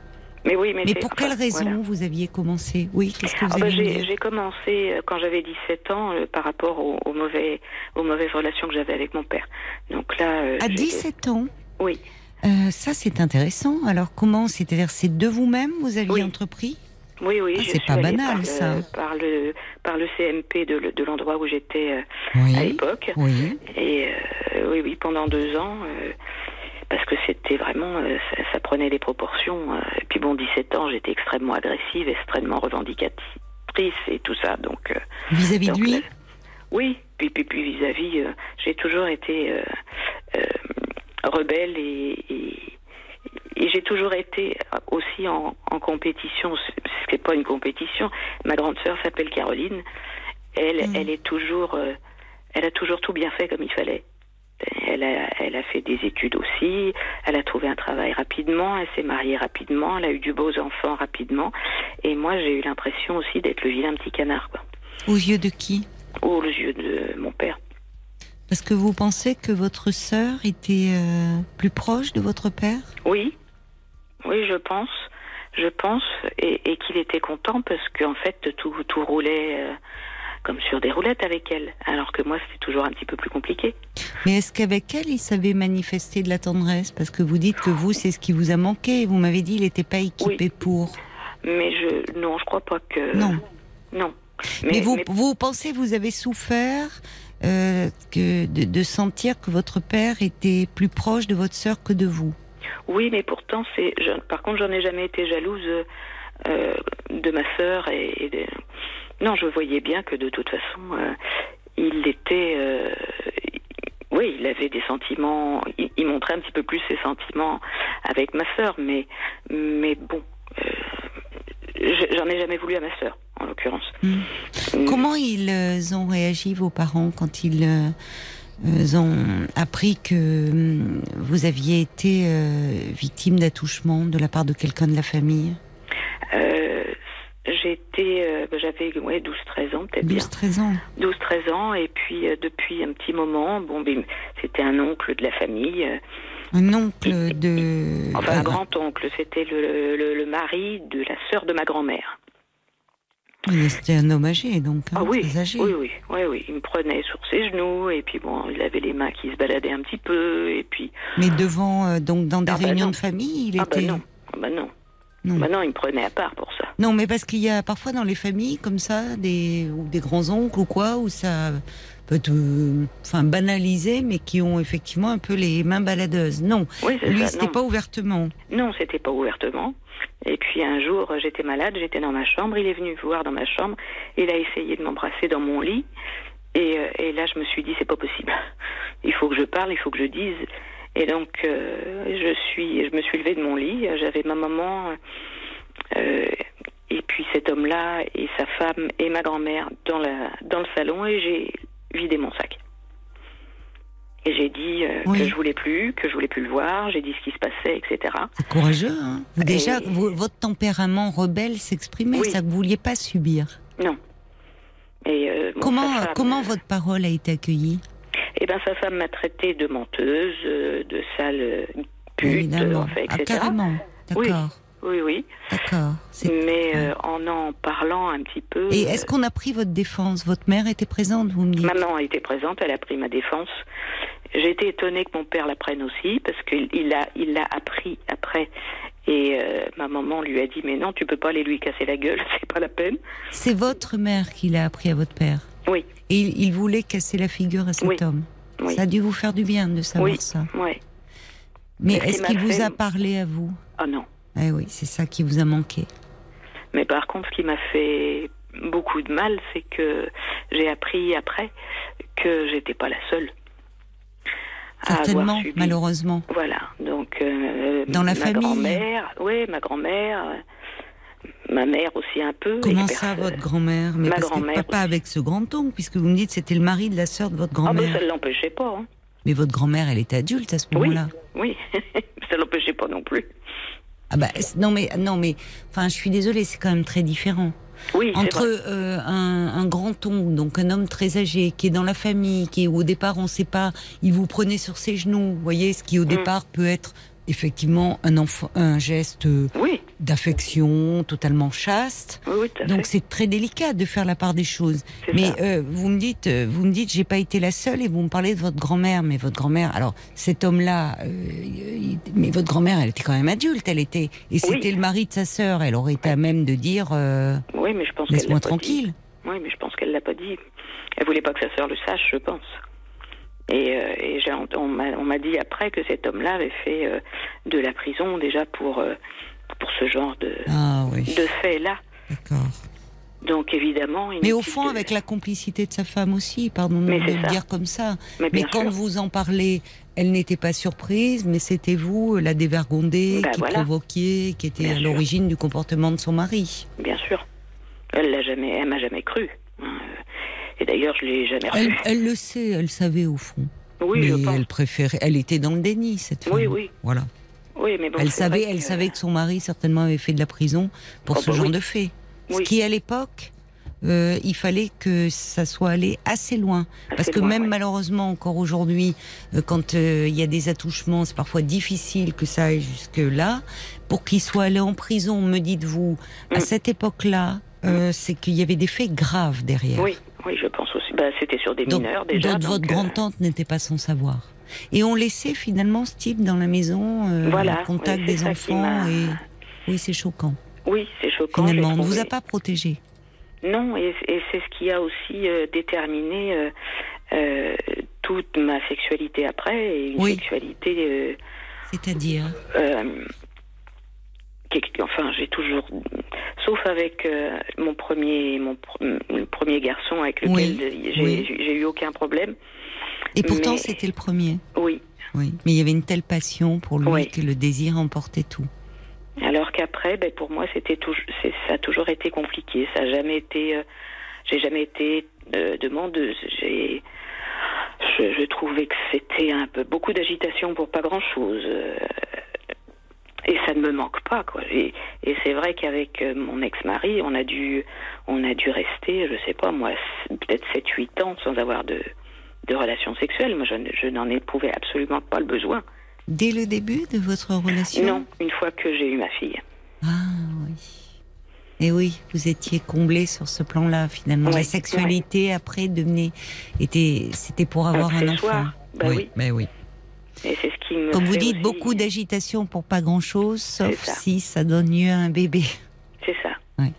Mais oui, mais, mais pour quelle raison vous aviez commencé Oui, qu'est-ce que vous ah bah, J'ai commencé euh, quand j'avais 17 ans euh, par rapport aux, mauvais, aux mauvaises relations que j'avais avec mon père. Donc là, euh, à 17 ans Oui. ça, c'est intéressant. Alors, comment C'est-à-dire, c'est de vous-même vous aviez entrepris oui, oui. Ah, c'est pas banal, par ça. Le, par, le, par le CMP de, l'endroit où j'étais euh, à l'époque. Oui. Et euh, oui, oui, pendant deux ans, euh, parce que c'était vraiment, ça, prenait des proportions. et puis bon, 17 ans, j'étais extrêmement agressive, extrêmement revendicatrice et tout ça. Donc vis-à-vis de lui. oui, puis puis puis vis-à-vis, j'ai toujours été rebelle et, et et j'ai toujours été aussi en, en compétition, ce n'est pas une compétition. Ma grande sœur s'appelle Caroline Elle, Mm. elle est toujours, euh, elle a toujours tout bien fait comme il fallait. Elle a, elle a fait des études aussi. Elle a trouvé un travail rapidement. Elle s'est mariée rapidement. Elle a eu du beaux enfants rapidement. Et moi, j'ai eu l'impression aussi d'être le vilain petit canard, quoi. Aux yeux de qui? Aux yeux de mon père. Parce que vous pensez que votre sœur était euh, plus proche de votre père? Oui, oui, je pense, je pense, et, et qu'il était content parce qu'en fait tout, tout roulait euh, comme sur des roulettes avec elle, alors que moi c'était toujours un petit peu plus compliqué. Mais est-ce qu'avec elle, il savait manifester de la tendresse? Parce que vous dites que vous, c'est ce qui vous a manqué. Vous m'avez dit qu'il n'était pas équipé pour. Mais je, non, je crois pas que. Non. Non. Mais, vous, vous pensez, vous avez souffert euh, que de, de sentir que votre père était plus proche de votre sœur que de vous? Oui, mais pourtant, c'est. Par contre, j'en ai jamais été jalouse euh, de ma sœur et, et de- Non, je voyais bien que de toute façon, euh, il était. euh, Oui, il avait des sentiments. Il, il montrait un petit peu plus ses sentiments avec ma sœur, mais mais bon, euh, je- j'en ai jamais voulu à ma sœur, en l'occurrence. Hmm. Mm. Comment ils euh, ont réagi, vos parents, quand ils euh, euh, ont appris que hum, vous aviez été euh, victime d'attouchement de la part de quelqu'un de la famille? Euh, J'étais, euh, ben, j'avais ouais, 12-13 ans peut-être bien. 12-13 ans. 12-13 ans et puis euh, depuis un petit moment, bon, c'était un oncle de la famille, euh, Un oncle de. enfin un Ah, grand-oncle, c'était le, le, le mari de la sœur de ma grand-mère. Oui, C'était un homme âgé, donc. hein, ah oui, très âgé. oui, oui, oui, oui, il me prenait sur ses genoux et puis bon, il avait les mains qui se baladaient un petit peu et puis Mais devant, euh, donc, dans des Ah bah réunions de famille, il ah bah était. non, ah bah non, Non. bah non, il me prenait à part pour ça. Non, mais parce qu'il y a parfois dans les familles comme ça, des, ou des grands-oncles ou quoi, où ça peut être euh, enfin, banalisé, mais qui ont effectivement un peu les mains baladeuses. Non, Oui, lui, c'était pas ouvertement. Non, c'était pas ouvertement. Et puis un jour, j'étais malade, j'étais dans ma chambre, il est venu me voir dans ma chambre, il a essayé de m'embrasser dans mon lit, et, euh, et là je me suis dit c'est pas possible. (laughs) Il faut que je parle, il faut que je dise. Et donc euh, je suis, je me suis levée de mon lit, j'avais ma maman, euh, et puis cet homme-là et sa femme et ma grand-mère dans la dans le salon, et j'ai vidé mon sac. Et j'ai dit euh, Oui. que je voulais plus, que je voulais plus le voir, j'ai dit ce qui se passait, etc. C'est courageux, hein Déjà, Et- vous- votre tempérament rebelle s'exprimait, Oui. ça que vous vouliez pas subir. Non. Et euh, bon, comment femme, comment euh, votre parole a été accueillie? Eh ben, sa femme m'a traité de menteuse, euh, de sale euh, pute, Évidemment. enfin, Ah, etc. carrément. D'accord. Oui, oui. D'accord. C'est- Mais euh, en en parlant un petit peu. Et euh, est-ce qu'on a pris votre défense? Votre mère était présente, vous me dites? Maman a été présente, elle a pris ma défense. J'ai été étonnée que mon père la prenne aussi, parce qu'il il l'a il l'a appris après. Et euh, ma maman lui a dit Mais non, tu peux pas aller lui casser la gueule, (laughs) c'est pas la peine. C'est votre mère qui l'a appris à votre père? Oui, Et il, il voulait casser la figure à cet Oui. homme? oui. Ça a dû vous faire du bien de savoir Oui. ça. Ouais. Mais Mais ce est-ce qui qu'il vous a parlé à vous? Ah non. Eh oui, c'est ça qui vous a manqué. Mais par contre, ce qui m'a fait beaucoup de mal, c'est que j'ai appris après que j'étais pas la seule. à Certainement, subi. malheureusement. Voilà, donc euh, Dans la ma famille. grand-mère, oui, ma grand-mère, ma mère aussi un peu. Comment ça, personne- votre grand-mère? Mais ma parce que grand-mère papa aussi. avec ce grand-oncle, puisque vous me dites c'était le mari de la sœur de votre Ah ben grand-mère. ça ne l'empêchait pas. hein. Mais votre grand-mère, elle était adulte à ce Oui, moment-là. oui, (laughs) ça ne l'empêchait pas non plus. Ah bah non mais non mais enfin je suis désolée, c'est quand même très différent. Oui, Entre euh, un, un grand oncle, donc un homme très âgé, qui est dans la famille, qui au départ on ne sait pas, il vous prenait sur ses genoux, vous voyez, ce qui au Mm. départ peut être effectivement un, enfant, un geste euh, Oui, d'affection totalement chaste. oui, oui, Donc c'est très délicat de faire la part des choses. Mais euh, vous me dites, euh, vous me dites, j'ai pas été la seule, et vous me parlez de votre grand-mère. Mais votre grand-mère, alors cet homme-là, euh, mais votre grand-mère, elle était quand même adulte, elle était, et c'était le mari de sa sœur. Elle aurait été à même de dire, euh, Oui, mais je pense laisse-moi tranquille. dit. Oui, mais je pense qu'elle l'a pas dit. Elle voulait pas que sa sœur le sache, je pense. Et, euh, et on m'a dit après que cet homme-là avait fait euh, de la prison déjà pour euh, pour ce genre de Ah oui, de fait-là. d'accord. Donc évidemment. Mais au fond, de- avec la complicité de sa femme aussi, pardon Mais de le dire comme ça. Mais, quand sûr. vous en parlez, elle n'était pas surprise, mais c'était vous, la dévergondée, Bah, qui voilà. provoquiez, qui était Bien à l'origine du comportement de son mari. Bien sûr. Elle l'a jamais, elle m'a jamais cru. Et d'ailleurs, je l'ai jamais Elle, revu. elle le sait, elle savait au fond. Oui, mais je pense. elle préférait. Elle était dans le déni cette femme. Oui, oui. Voilà. Oui, mais bon, elle savait, elle que- savait que son mari certainement avait fait de la prison pour Oh, ce bah genre oui. de fait. Ce qui à l'époque, euh, il fallait que ça soit allé assez loin, parce que loin, même ouais. malheureusement encore aujourd'hui, euh, quand euh, il y a des attouchements, c'est parfois difficile que ça aille jusque là. Pour qu'il soit allé en prison, me dites-vous, à Mm. cette époque-là, c'est qu'il y avait des faits graves derrière. Oui, oui, je pense aussi. Bah, c'était sur des Donc, mineurs déjà. donc donc, votre euh, grand-tante n'était pas sans savoir. Et on laissait finalement ce type dans la maison, euh, Voilà, en contact oui, des enfants. Et oui, c'est choquant. Oui, c'est choquant. Finalement, on ne vous a pas protégé. Non, et, et c'est ce qui a aussi euh, déterminé euh, euh, toute ma sexualité après, et une Oui. sexualité. C'est-à-dire enfin, j'ai toujours, sauf avec euh, mon premier, mon pr- le premier garçon avec lequel Oui, j'ai oui. eu aucun problème. Et pourtant, Mais- c'était le premier. Oui. Oui. Mais il y avait une telle passion pour lui Oui. que le désir emportait tout. Alors qu'après, ben, pour moi, c'était ça a toujours été compliqué. Ça a jamais été, euh, j'ai jamais été euh, demandeuse. J'ai, je, je trouvais que c'était un peu beaucoup d'agitation pour pas grand chose. Et ça ne me manque pas, quoi. Et, et c'est vrai qu'avec euh, mon ex-mari, on a dû, on a dû rester, je sais pas moi, peut-être 7-8 ans sans avoir de, de relations sexuelles. Moi, je, je n'en éprouvais absolument pas le besoin. Dès le début de votre relation? Non, une fois que j'ai eu ma fille. Ah oui. Et oui, vous étiez comblé sur ce plan-là finalement. Ouais, La sexualité après devenait était c'était pour avoir un enfant. Accessoire, bah oui. mais oui. Et c'est ce qui me Comme vous dites, aussi- beaucoup d'agitation pour pas grand-chose, sauf ça. si ça donne lieu à un bébé. C'est ça. Ouais.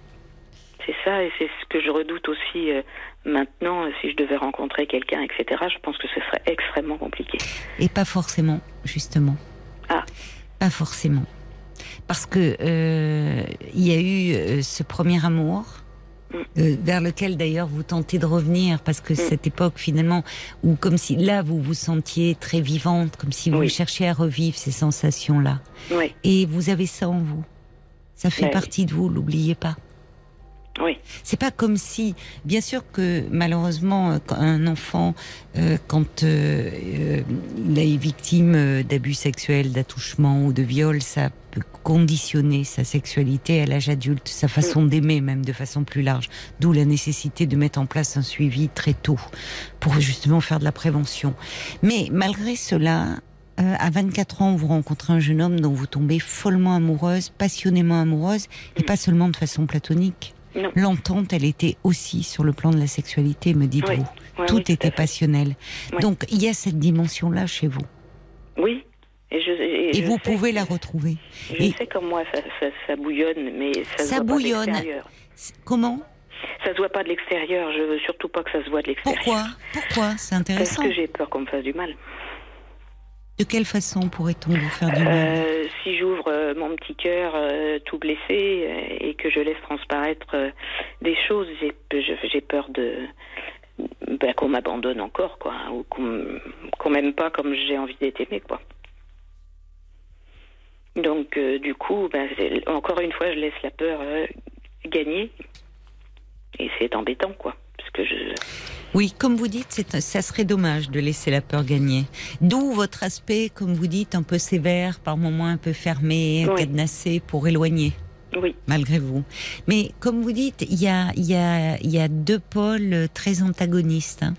C'est ça, et c'est ce que je redoute aussi euh, maintenant. euh, Si je devais rencontrer quelqu'un, etc., je pense que ce serait extrêmement compliqué. Et pas forcément, justement. Ah. Pas forcément. Parce que euh, il y a eu euh, ce premier amour. Mm. euh, vers lequel d'ailleurs vous tentez de revenir parce que cette époque finalement où comme si là vous vous sentiez très vivante comme si vous Oui. cherchiez à revivre ces sensations là Oui, et vous avez ça en vous ça fait Ben oui. partie de vous l'oubliez pas oui, c'est pas comme si, bien sûr que malheureusement, un enfant, euh, quand euh, il est victime d'abus sexuels, d'attouchements ou de viol, ça peut conditionner sa sexualité à l'âge adulte, sa façon d'aimer même de façon plus large. D'où la nécessité de mettre en place un suivi très tôt pour justement faire de la prévention. Mais malgré cela, euh, à 24 ans, vous rencontrez un jeune homme dont vous tombez follement amoureuse, passionnément amoureuse, et pas seulement de façon platonique. L'entente, elle était aussi sur le plan de la sexualité, me dites-vous. Oui. Tout oui, était passionnel. Donc, il y a cette dimension-là chez vous. Oui. Et, je, et Et je vous sais pouvez la retrouver. Je Et- sais comme moi, ça, ça, ça bouillonne, mais ça, Ça se voit bouillonne. pas de l'extérieur. Comment? Ça se voit pas de l'extérieur. Je veux surtout pas que ça se voit de l'extérieur. Pourquoi? Pourquoi? C'est Parce intéressant. que j'ai peur qu'on me fasse du mal. De quelle façon pourrait-on vous faire du mal? Euh, si j'ouvre euh, mon petit cœur euh, tout blessé et que je laisse transparaître des choses, j'ai peur de ben, qu'on m'abandonne encore, quoi, hein, ou qu'on qu'on m'aime pas comme j'ai envie d'être aimé, quoi. Donc, euh, du coup, ben, encore une fois, je laisse la peur euh, gagner, et c'est embêtant, quoi, parce que je Oui, comme vous dites, ça serait dommage de laisser la peur gagner. D'où votre aspect, comme vous dites, un peu sévère, par moments un peu fermé, Oui. cadenassé, pour éloigner. oui, malgré vous. Mais comme vous dites, il y a, il y, a, il y a deux pôles très antagonistes. hein.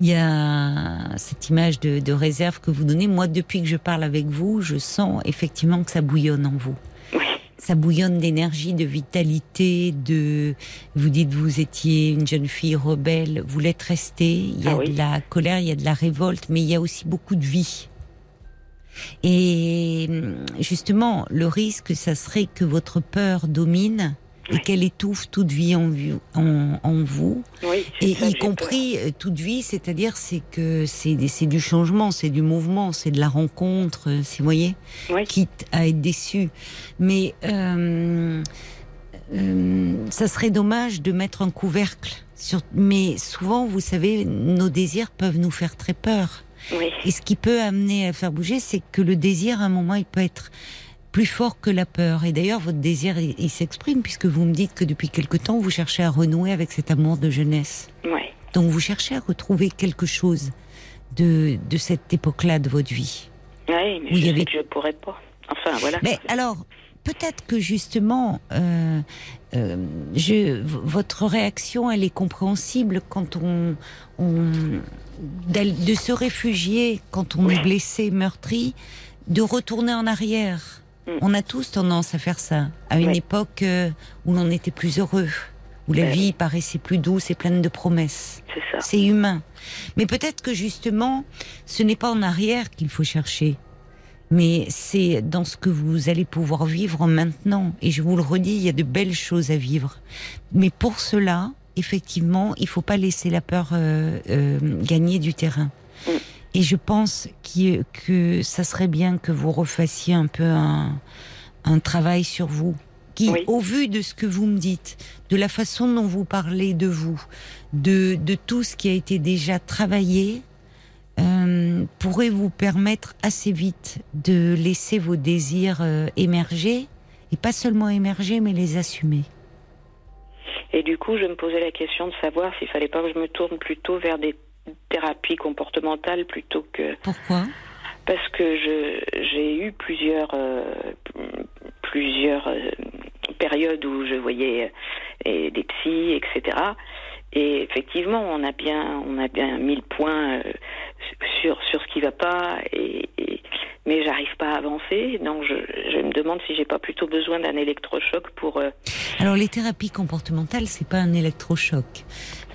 Il y a cette image de, de réserve que vous donnez. Moi, depuis que je parle avec vous, je sens effectivement que ça bouillonne en vous. oui, Ça bouillonne d'énergie, de vitalité, de. Vous dites vous étiez une jeune fille rebelle, vous l'êtes restée. Il y a Ah oui. de la colère, il y a de la révolte, mais il y a aussi beaucoup de vie. Et hum, justement, le risque, ça serait que votre peur domine et qu'elle étouffe toute vie en, en, en vous, oui. et ça y compris euh, toute vie, c'est-à-dire c'est que c'est du changement, c'est du mouvement, c'est de la rencontre, euh, c'est vous voyez. Oui, quitte à être déçu. Mais euh, euh, ça serait dommage de mettre un couvercle. Sur, mais souvent, vous savez, nos désirs peuvent nous faire très peur. oui, Et ce qui peut amener à faire bouger, c'est que le désir, à un moment, il peut être plus fort que la peur. Et d'ailleurs, votre désir, il, il s'exprime puisque vous me dites que depuis quelque temps, vous cherchez à renouer avec cet amour de jeunesse. Ouais. Donc vous cherchez à retrouver quelque chose de, de cette époque-là de votre vie. Ouais, mais je sais que je pourrais pas. Enfin, voilà. Mais alors, peut-être que justement, euh, euh, je, votre réaction, elle est compréhensible quand on, on de se réfugier quand on est blessé, meurtri, de retourner en arrière. Mm. On a tous tendance à faire ça, à une époque euh, où l'on était plus heureux, où la Ouais. vie paraissait plus douce et pleine de promesses. C'est ça. C'est humain. Mais peut-être que justement, ce n'est pas en arrière qu'il faut chercher, mais c'est dans ce que vous allez pouvoir vivre maintenant. Et je vous le redis, il y a de belles choses à vivre. Mais pour cela, effectivement, il faut pas laisser la peur euh, euh, gagner du terrain. Et je pense que ça serait bien que vous refassiez un peu un, un travail sur vous. Qui, Oui. au vu de ce que vous me dites, de la façon dont vous parlez de vous, de, de tout ce qui a été déjà travaillé, euh, pourrait vous permettre assez vite de laisser vos désirs euh, émerger, et pas seulement émerger, mais les assumer. Et du coup, je me posais la question de savoir s'il fallait pas que je me tourne plutôt vers des thérapies comportementales plutôt que Pourquoi? Parce que j'ai eu plusieurs euh, plusieurs euh, périodes où je voyais euh, des psys, etc. Et effectivement, on a bien on a bien mis le point sur sur ce qui va pas et, et- mais j'arrive pas à avancer. Donc je, je me demande si j'ai pas plutôt besoin d'un électrochoc pour Alors les thérapies comportementales, c'est pas un électrochoc.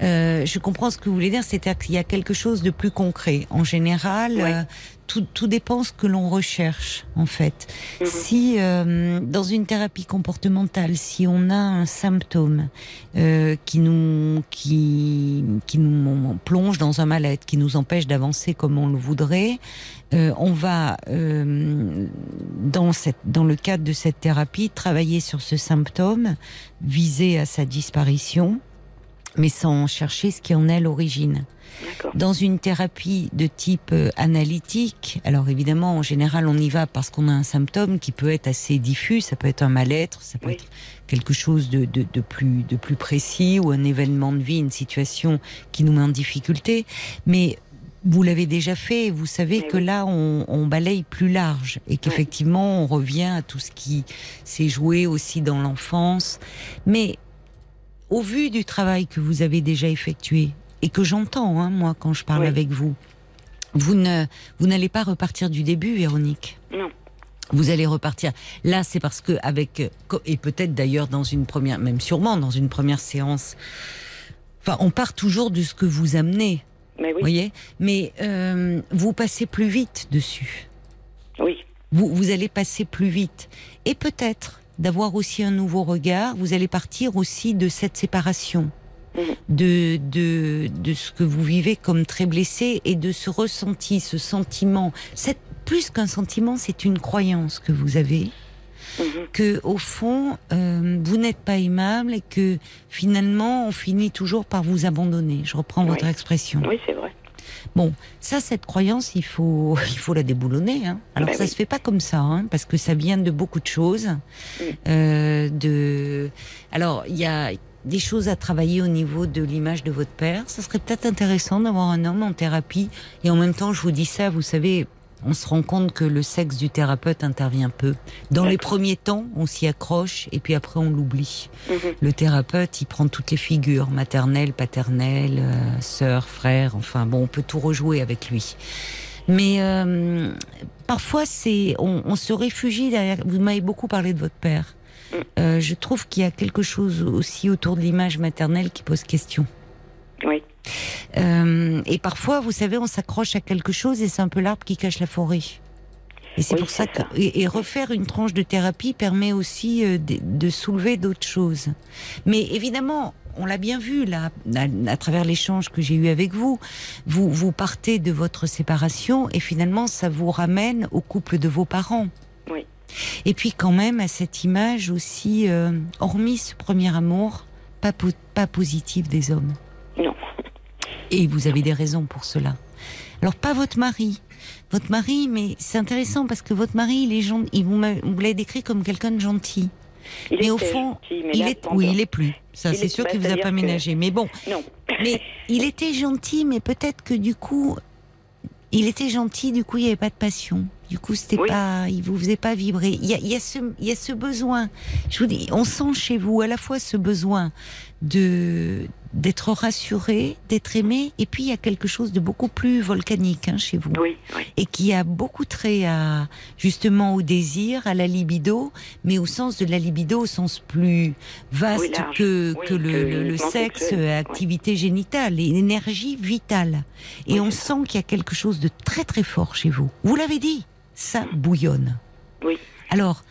Euh, je comprends ce que vous voulez dire, c'est-à-dire qu'il y a quelque chose de plus concret. En général, Ouais. euh, tout, tout dépend ce que l'on recherche, en fait. Mhm. Si euh, dans une thérapie comportementale, si on a un symptôme euh, qui nous qui qui nous plonge dans un mal-être, qui nous empêche d'avancer comme on le voudrait, euh, on va euh, dans cette dans le cadre de cette thérapie travailler sur ce symptôme, viser à sa disparition, mais sans chercher ce qui en est l'origine dans une thérapie de type euh, analytique, alors évidemment, en général, on y va parce qu'on a un symptôme qui peut être assez diffus, ça peut être un mal-être, ça peut Oui. être quelque chose de, de, de plus, de plus précis ou un événement de vie, une situation qui nous met en difficulté. Mais vous l'avez déjà fait, vous savez Mais que là, on, on balaye plus large et qu'effectivement, on revient à tout ce qui s'est joué aussi dans l'enfance. Mais au vu du travail que vous avez déjà effectué et que j'entends, hein, moi, quand je parle Oui. avec vous, vous ne, vous n'allez pas repartir du début, Véronique? Non. Vous allez repartir. Là, c'est parce que avec et peut-être d'ailleurs dans une première, même sûrement dans une première séance. Enfin, on part toujours de ce que vous amenez, Mais oui, voyez? Mais euh, vous passez plus vite dessus. oui, Vous, vous allez passer plus vite. Et peut-être d'avoir aussi un nouveau regard. Vous allez partir aussi de cette séparation Mhm. de, de, de ce que vous vivez comme très blessé et de ce ressenti, ce sentiment. C'est plus qu'un sentiment, c'est une croyance que vous avez mhm, que au fond euh, vous n'êtes pas aimable et que finalement on finit toujours par vous abandonner. Je reprends Oui. votre expression. oui, c'est vrai. Bon, ça, cette croyance, il faut, (laughs) il faut la déboulonner. Hein. Alors, Ben ça oui. se fait pas comme ça, hein, parce que ça vient de beaucoup de choses. Euh, de, alors, il y a des choses à travailler au niveau de l'image de votre père. Ça serait peut-être intéressant d'avoir un homme en thérapie. Et en même temps, je vous dis ça, vous savez, on se rend compte que le sexe du thérapeute intervient peu. Dans les premiers temps, on s'y accroche et puis après, on l'oublie. Mhm. Le thérapeute, il prend toutes les figures, maternelle, paternelle, euh, sœur, frère, enfin bon, on peut tout rejouer avec lui. Mais euh, parfois, c'est, on, on se réfugie derrière. Vous m'avez beaucoup parlé de votre père. Mm. Euh, je trouve qu'il y a quelque chose aussi autour de l'image maternelle qui pose question. Euh, et parfois, vous savez, on s'accroche à quelque chose et c'est un peu l'arbre qui cache la forêt. Et c'est Oui, pour ça que ça. et, et refaire une tranche de thérapie permet aussi euh, de, de soulever d'autres choses. Mais évidemment, on l'a bien vu là, à, à travers l'échange que j'ai eu avec vous. Vous vous partez de votre séparation et finalement, ça vous ramène au couple de vos parents. Oui. Et puis quand même à cette image aussi, euh, hormis ce premier amour, pas, po- pas positif des hommes. non, Et vous avez des raisons pour cela. Alors pas votre mari, votre mari, mais c'est intéressant parce que votre mari, il est gentil. Il vous, vous l'avez décrit comme quelqu'un de gentil. Il mais au fond, gentil, mais il là, est, oui, il est plus. Ça, c'est est- sûr qu'il vous a pas que- ménagé. Mais bon, Non. (laughs) mais il était gentil, mais peut-être que du coup, il était gentil, du coup, il n'y avait pas de passion. Du coup, c'était Oui. pas, il vous faisait pas vibrer. Il y a, il y a ce, il y a ce besoin. Je vous dis, on sent chez vous à la fois ce besoin de d'être rassuré, d'être aimé, et puis il y a quelque chose de beaucoup plus volcanique hein, chez vous Oui, oui. et qui a beaucoup trait à justement au désir, à la libido, mais au sens de la libido au sens plus vaste Oui, que, que le, que le- le sexe, euh, activité génitale, et l'énergie vitale. Et on sent qu'il y a quelque chose de très très fort chez vous. Vous l'avez dit, ça bouillonne. Oui. Alors,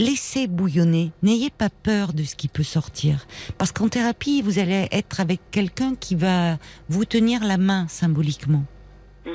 laissez bouillonner. N'ayez pas peur de ce qui peut sortir. Parce qu'en thérapie, vous allez être avec quelqu'un qui va vous tenir la main symboliquement. Mhm.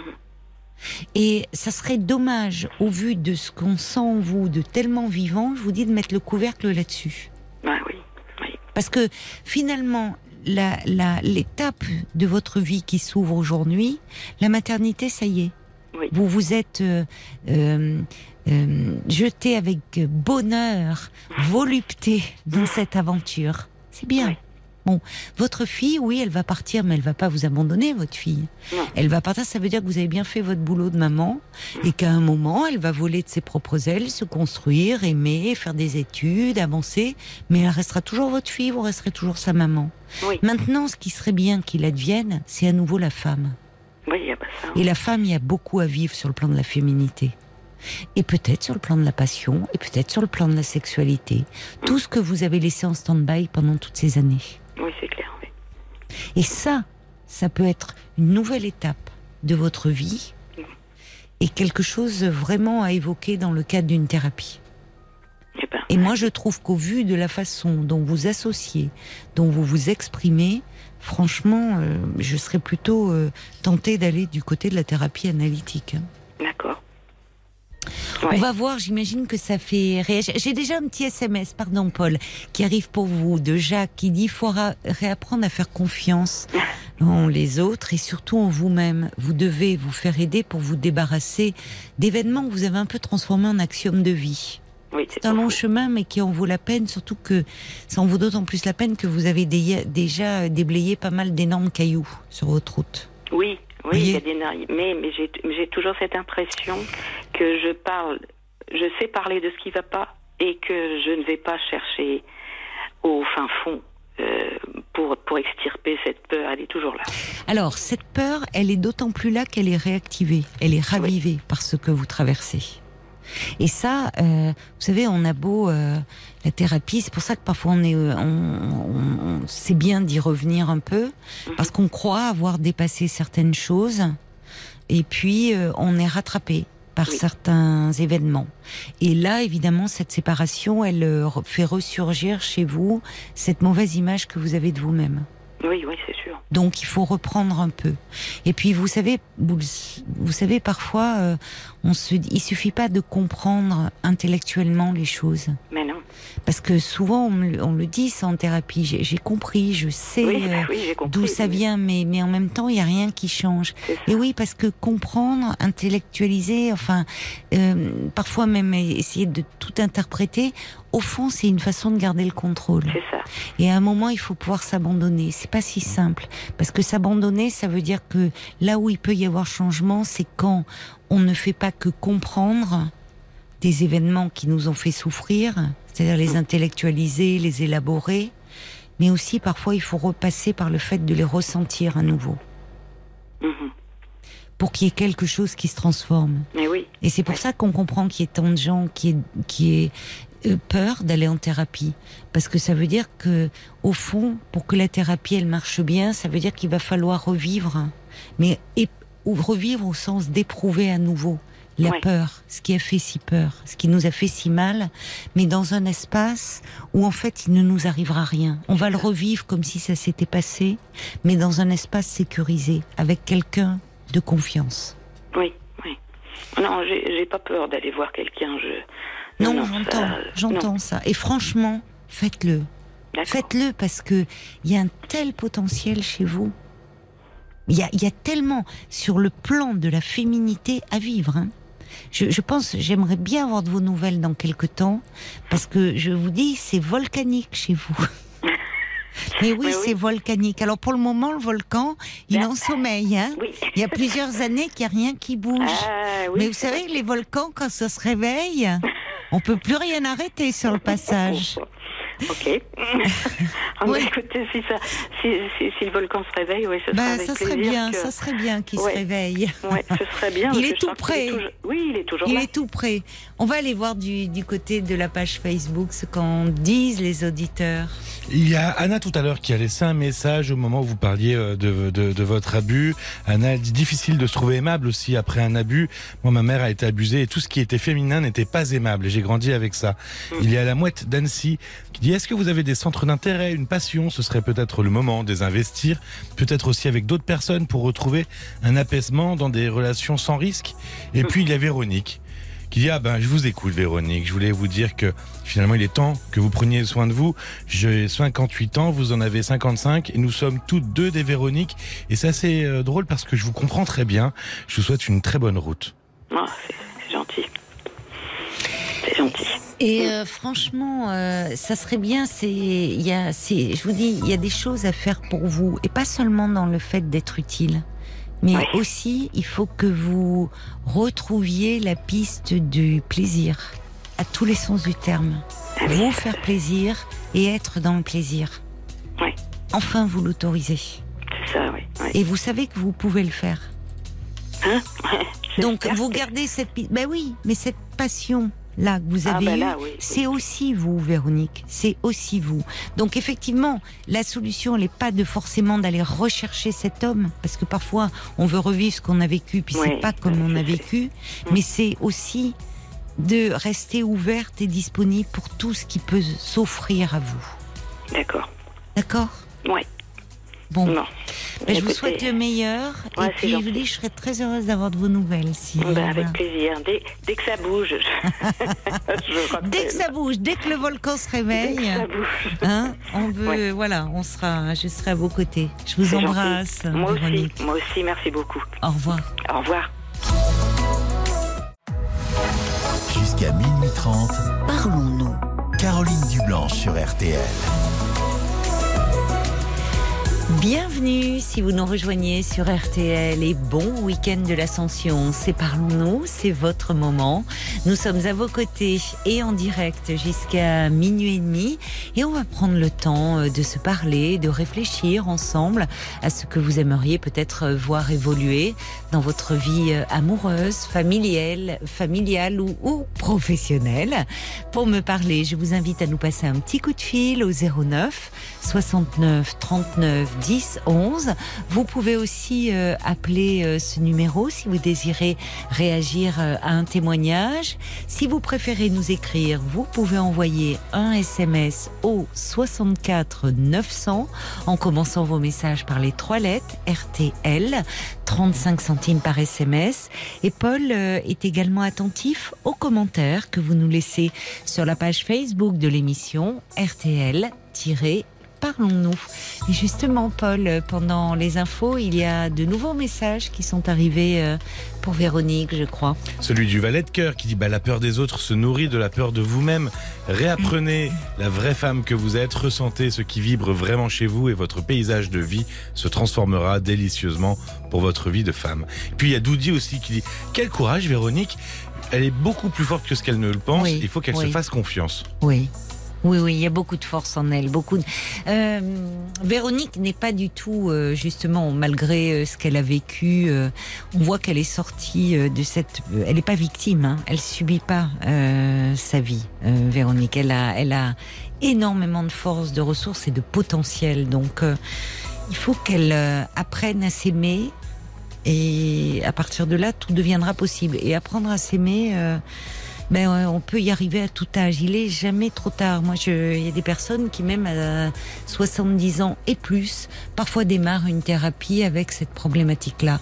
Et ça serait dommage, au vu de ce qu'on sent en vous, de tellement vivant, je vous dis de mettre le couvercle là-dessus. Ah oui. Oui. Parce que finalement, la- la- l'étape de votre vie qui s'ouvre aujourd'hui, la maternité, ça y est. Oui. Vous vous êtes euh, euh, euh, jeté avec bonheur, volupté dans cette aventure. C'est bien. Oui. Bon, votre fille, oui, elle va partir, mais elle va pas vous abandonner, votre fille. Non. Elle va partir, ça veut dire que vous avez bien fait votre boulot de maman et qu'à un moment, elle va voler de ses propres ailes, se construire, aimer, faire des études, avancer, mais elle restera toujours votre fille, vous resterez toujours sa maman. Oui. Maintenant, ce qui serait bien qu'il advienne, c'est à nouveau la femme. Oui, y a pas ça. Et la femme, il y a beaucoup à vivre sur le plan de la féminité. Et peut-être sur le plan de la passion, et peut-être sur le plan de la sexualité. Tout ce que vous avez laissé en stand-by pendant toutes ces années. Oui, c'est clair. Oui. Et ça, ça peut être une nouvelle étape de votre vie et quelque chose vraiment à évoquer dans le cadre d'une thérapie. Eh ben, Et moi, je trouve qu'au vu de la façon dont vous associez, dont vous vous exprimez, franchement, euh, je serais plutôt euh, tentée d'aller du côté de la thérapie analytique. hein. On va voir, j'imagine que ça fait réagir. J'ai déjà un petit SMS, pardon Paul, qui arrive pour vous, de Jacques, qui dit il faut réapprendre à faire confiance (laughs) en les autres et surtout en vous-même. Vous devez vous faire aider pour vous débarrasser d'événements que vous avez un peu transformés en axiome de vie. Oui, C'est un long chemin, mais qui en vaut la peine, surtout que ça en vaut d'autant plus la peine que vous avez dé- déjà déblayé pas mal d'énormes cailloux sur votre route. Oui, oui, il y a des mais mais j'ai toujours cette impression que je parle, je sais parler de ce qui va pas et que je ne vais pas chercher au fin fond euh, pour pour extirper cette peur. Elle est toujours là. Alors, cette peur, elle est d'autant plus là qu'elle est réactivée, elle est ravivée par ce que vous traversez. Et ça, euh, vous savez, on a beau euh, la thérapie, c'est pour ça que parfois on est, euh, on, on- on- c'est bien d'y revenir un peu, parce qu'on croit avoir dépassé certaines choses, et puis euh, on est rattrapé par Oui. certains événements. Et là, évidemment, cette séparation, elle euh, fait ressurgir chez vous cette mauvaise image que vous avez de vous-même. Oui, oui, c'est sûr. Donc il faut reprendre un peu. Et puis vous savez, vous, vous savez parfois, euh, on se, dit- il suffit pas de comprendre intellectuellement les choses, Mais non. Parce que souvent on, me on le dit ça en thérapie. J'ai j'ai compris, je sais Oui, euh, oui, d'où ça vient, mais mais en même temps il y a rien qui change. Et oui, parce que comprendre, intellectualiser, enfin, euh, parfois même essayer de tout interpréter, au fond, c'est une façon de garder le contrôle. C'est ça. Et à un moment, il faut pouvoir s'abandonner. C'est pas si simple. Parce que s'abandonner, ça veut dire que là où il peut y avoir changement, c'est quand on ne fait pas que comprendre des événements qui nous ont fait souffrir, c'est-à-dire les intellectualiser, les élaborer, mais aussi parfois il faut repasser par le fait de les ressentir à nouveau, Mhm. pour qu'il y ait quelque chose qui se transforme. Mais oui. Et c'est pour Ouais. ça qu'on comprend qu'il y ait tant de gens qui aient, qui aient euh, peur d'aller en thérapie. Parce que ça veut dire que, au fond, pour que la thérapie, elle marche bien, ça veut dire qu'il va falloir revivre. Mais ou revivre au sens d'éprouver à nouveau la Ouais. peur, ce qui a fait si peur, ce qui nous a fait si mal, mais dans un espace où en fait il ne nous arrivera rien. On va le revivre comme si ça s'était passé, mais dans un espace sécurisé, avec quelqu'un de confiance. Oui, oui. Non, j'ai pas peur d'aller voir quelqu'un. Je. Non, ça, j'entends, euh, j'entends ça. Et franchement, faites-le. Faites-le parce que il y a un tel potentiel chez vous. Il y a, il y a tellement sur le plan de la féminité à vivre. hein. Je, je pense, j'aimerais bien avoir de vos nouvelles dans quelque temps, parce que je vous dis, c'est volcanique chez vous. (laughs) Mais oui, c'est volcanique. Alors pour le moment, le volcan, il en sommeil. Hein Oui. il y a plusieurs années qu'il n'y a rien qui bouge. Ah, Mais vous savez, les volcans, quand ça se réveille, on peut plus rien arrêter sur le (laughs) passage. Ok. (laughs) Ah, Oui. écoutez, si, ça, si, si, si le volcan se réveille, oui, ce sera Bah, avec ça serait bien, que- ça serait bien qu'il Ouais. se réveille. Ouais, ce serait bien. (laughs) Il est tout toujours- Oui, il est toujours Il là. est tout prêt. On va aller voir du, du côté de la page Facebook ce qu'en disent les auditeurs. Il y a Anna tout à l'heure qui a laissé un message au moment où vous parliez euh, de, de, de votre abus. Anna dit difficile de se trouver aimable aussi après un abus. Moi, ma mère a été abusée et tout ce qui était féminin n'était pas aimable. Et j'ai grandi avec ça. Il y a la mouette d'Annecy qui dit est-ce que vous avez des centres d'intérêt, une passion? Ce serait peut-être le moment de les investir, peut-être aussi avec d'autres personnes pour retrouver un apaisement dans des relations sans risque. Et puis il y a Véronique qui dit ah ben je vous écoute Véronique, je voulais vous dire que finalement il est temps que vous preniez soin de vous. J'ai 58 ans, vous en avez 55 et nous sommes toutes deux des Véroniques et c'est assez euh, drôle parce que je vous comprends très bien. Je vous souhaite une très bonne route. Et euh, franchement, euh, ça serait bien. C'est, il y a, c'est, je vous dis, il y a des choses à faire pour vous, et pas seulement dans le fait d'être utile, mais Ouais. aussi il faut que vous retrouviez la piste du plaisir, à tous les sens du terme. Vous faire plaisir et être dans le plaisir. Ouais. Enfin, vous l'autorisez. C'est ça, oui. Et vous savez que vous pouvez le faire. Hein? (laughs) Donc vous gardez cette pi- ben oui, mais cette passion là que vous Ah, avez ben oui, c'est oui. aussi vous Véronique, c'est aussi vous. Donc effectivement, la solution n'est pas de forcément d'aller rechercher cet homme parce que parfois on veut revivre ce qu'on a vécu puis c'est Ouais, pas comme on a vécu, mais c'est aussi de rester ouverte et disponible pour tout ce qui peut s'offrir à vous. D'accord. D'accord? Ouais. Bon, Non. ben, je vous souhaite le meilleur Ouais, et puis je vous dis je serais très heureuse d'avoir de vos nouvelles si ben, avec plaisir. Dès, dès que ça bouge, je, (laughs) je rappelle. Dès que ça bouge, dès que le volcan se Dès réveille, que ça bouge. hein, on veut, Ouais. voilà, on sera, je serai à vos côtés. Je vous gentil. embrasse, Moi Véronique. aussi. Moi aussi, merci beaucoup. Au revoir. Au revoir. Jusqu'à minuit 30, Parlons-nous. Caroline Dublanche sur RTL. Bienvenue si vous nous rejoignez sur RTL et bon week-end de l'Ascension. C'est Parlons-nous, c'est votre moment. Nous sommes à vos côtés et en direct jusqu'à minuit et demi et on va prendre le temps euh, de se parler, de réfléchir ensemble à ce que vous aimeriez peut-être euh, voir évoluer dans votre vie euh, amoureuse, familiale, familiale ou, ou professionnelle. Pour me parler, je vous invite à nous passer un petit coup de fil au 09 69 39 10 11. Vous pouvez aussi euh, appeler euh, ce numéro si vous désirez réagir euh, à un témoignage. Si vous préférez nous écrire, vous pouvez envoyer un SMS au 64 900 en commençant vos messages par les trois lettres RTL, 35 centimes par SMS. Et Paul est également attentif aux commentaires que vous nous laissez sur la page Facebook de l'émission RTL parlons-nous. Et justement, Paul, pendant les infos, il y a de nouveaux messages qui sont arrivés euh, pour Véronique, je crois. Celui du valet de cœur qui dit bah, la peur des autres se nourrit de la peur de vous-même. Réapprenez la vraie femme que vous êtes, ressentez ce qui vibre vraiment chez vous et votre paysage de vie se transformera délicieusement pour votre vie de femme. Puis il y a Doudi aussi qui dit quel courage Véronique, elle est beaucoup plus forte que ce qu'elle ne le pense, Oui, il faut qu'elle oui. se fasse confiance. Oui. Oui, oui, il y a beaucoup de force en elle, beaucoup. Euh, Véronique n'est pas du tout, euh, justement, malgré euh, ce qu'elle a vécu, on voit qu'elle est sortie de cette. elle n'est pas victime, hein, elle subit pas sa vie. Véronique, elle a, elle a énormément de force, de ressources et de potentiel. Donc, il faut qu'elle apprenne à s'aimer. Et à partir de là, tout deviendra possible. Et apprendre à s'aimer, ben, ouais, on peut y arriver à tout âge. Il est jamais trop tard. Moi, il y a des personnes qui, même à 70 ans et plus, parfois démarrent une thérapie avec cette problématique-là.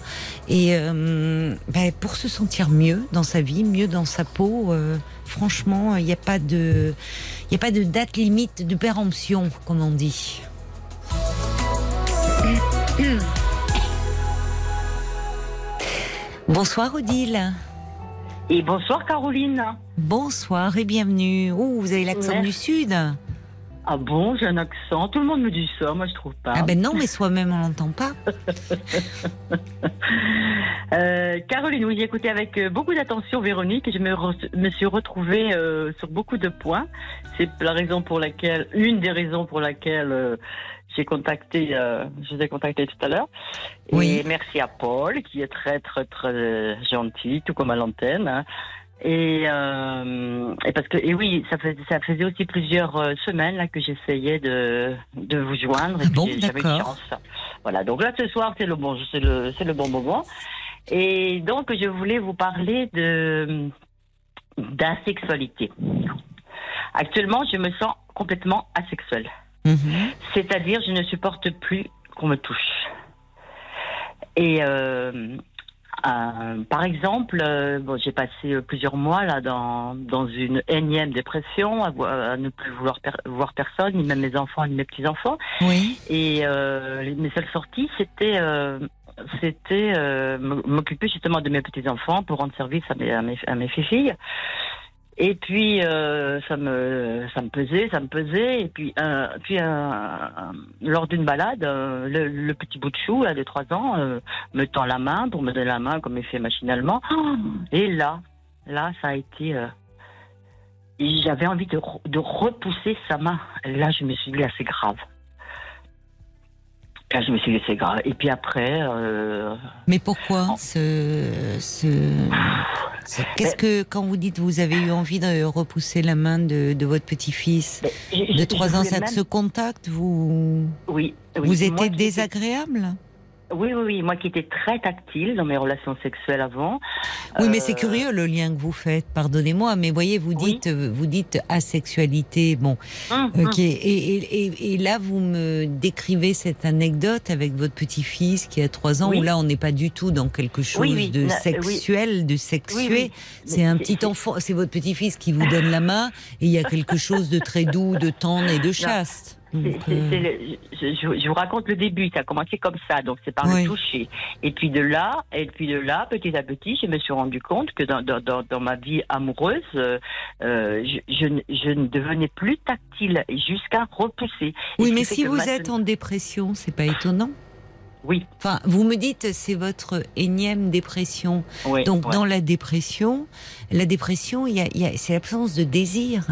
Et euh, ben, pour se sentir mieux dans sa vie, mieux dans sa peau, euh, franchement, il n'y a pas de, il n'y a pas de date limite de péremption, comme on dit. (coughs) Bonsoir Odile. Et bonsoir Caroline. Bonsoir et bienvenue. Oh, vous avez l'accent du Sud Ah bon, j'ai un accent. Tout le monde me dit ça, moi je trouve pas. Ah ben non, mais soi-même on l'entend pas. (laughs) Euh, Caroline, oui, j'ai écouté avec euh, beaucoup d'attention Véronique et je me, re- me suis retrouvée euh, sur beaucoup de points. C'est la raison pour laquelle, une des raisons pour laquelle euh, j'ai contacté, euh, je vous ai contacté tout à l'heure. Et Oui. merci à Paul qui est très très très gentil, tout comme à l'antenne. hein. Et, euh, et parce que et oui, ça faisait, ça faisait aussi plusieurs euh, semaines là que j'essayais de, de vous joindre. Et Ah bon, j'avais chance. Voilà, donc là ce soir c'est le bon, c'est le, c'est le bon moment. Et donc je voulais vous parler de d'asexualité. Actuellement, je me sens complètement asexuelle. Mhm. C'est-à-dire, je ne supporte plus qu'on me touche. Et euh, euh, par exemple, euh, bon, j'ai passé plusieurs mois là dans, dans une énième dépression, à, ne plus vouloir per- voir personne, ni même mes enfants, ni mes petits enfants. Oui. Et les- mes seules sorties, c'était c'était m'occuper justement de mes petits enfants pour rendre service à mes à mes, à mes filles. Et puis euh, ça me ça me pesait, ça me pesait. Et puis euh, puis lors d'une balade, euh, le, le petit bout de chou là, de trois ans euh, me tend la main pour me donner la main comme il fait machinalement. (gasps) Et là, là, ça a été. euh, j'avais envie de, de repousser sa main. Là, je me suis dit, là, c'est grave. Là, je me suis c'est grave. Et puis après, euh, Mais pourquoi ce, ce, ce- Qu'est-ce que quand vous dites vous avez eu envie de repousser la main de, de votre petit-fils de je- trois je ans, voulais ça même- ce contact vous Oui, oui. vous étiez désagréable Oui, oui, oui. Moi qui étais très tactile dans mes relations sexuelles avant. Oui, mais euh, c'est curieux le lien que vous faites. Pardonnez-moi, mais voyez, vous dites, euh, vous dites asexualité. Bon, hum, hum. ok. Et, et, et, et là, vous me décrivez cette anecdote avec votre petit-fils qui a trois ans, Oui. où là, on n'est pas du tout dans quelque chose de sexuel, de sexué. C'est un petit enfant, c'est votre petit-fils qui vous donne la main, et il y a quelque (laughs) chose de très doux, de tendre et de chaste. Donc, le- je, vous raconte le début, ça a commencé comme ça, donc c'est par Oui. le toucher. Et puis de là, et puis de là, petit à petit, je me suis rendu compte que dans, dans, dans, dans ma vie amoureuse, euh, je, je, ne- je ne devenais plus tactile jusqu'à repousser. Oui, mais si vous maintenant- êtes en dépression, c'est pas étonnant. Oui, Enfin, vous me dites c'est votre énième dépression. oui. Donc ouais. dans la dépression, la dépression, il y a, y a- c'est l'absence de désir.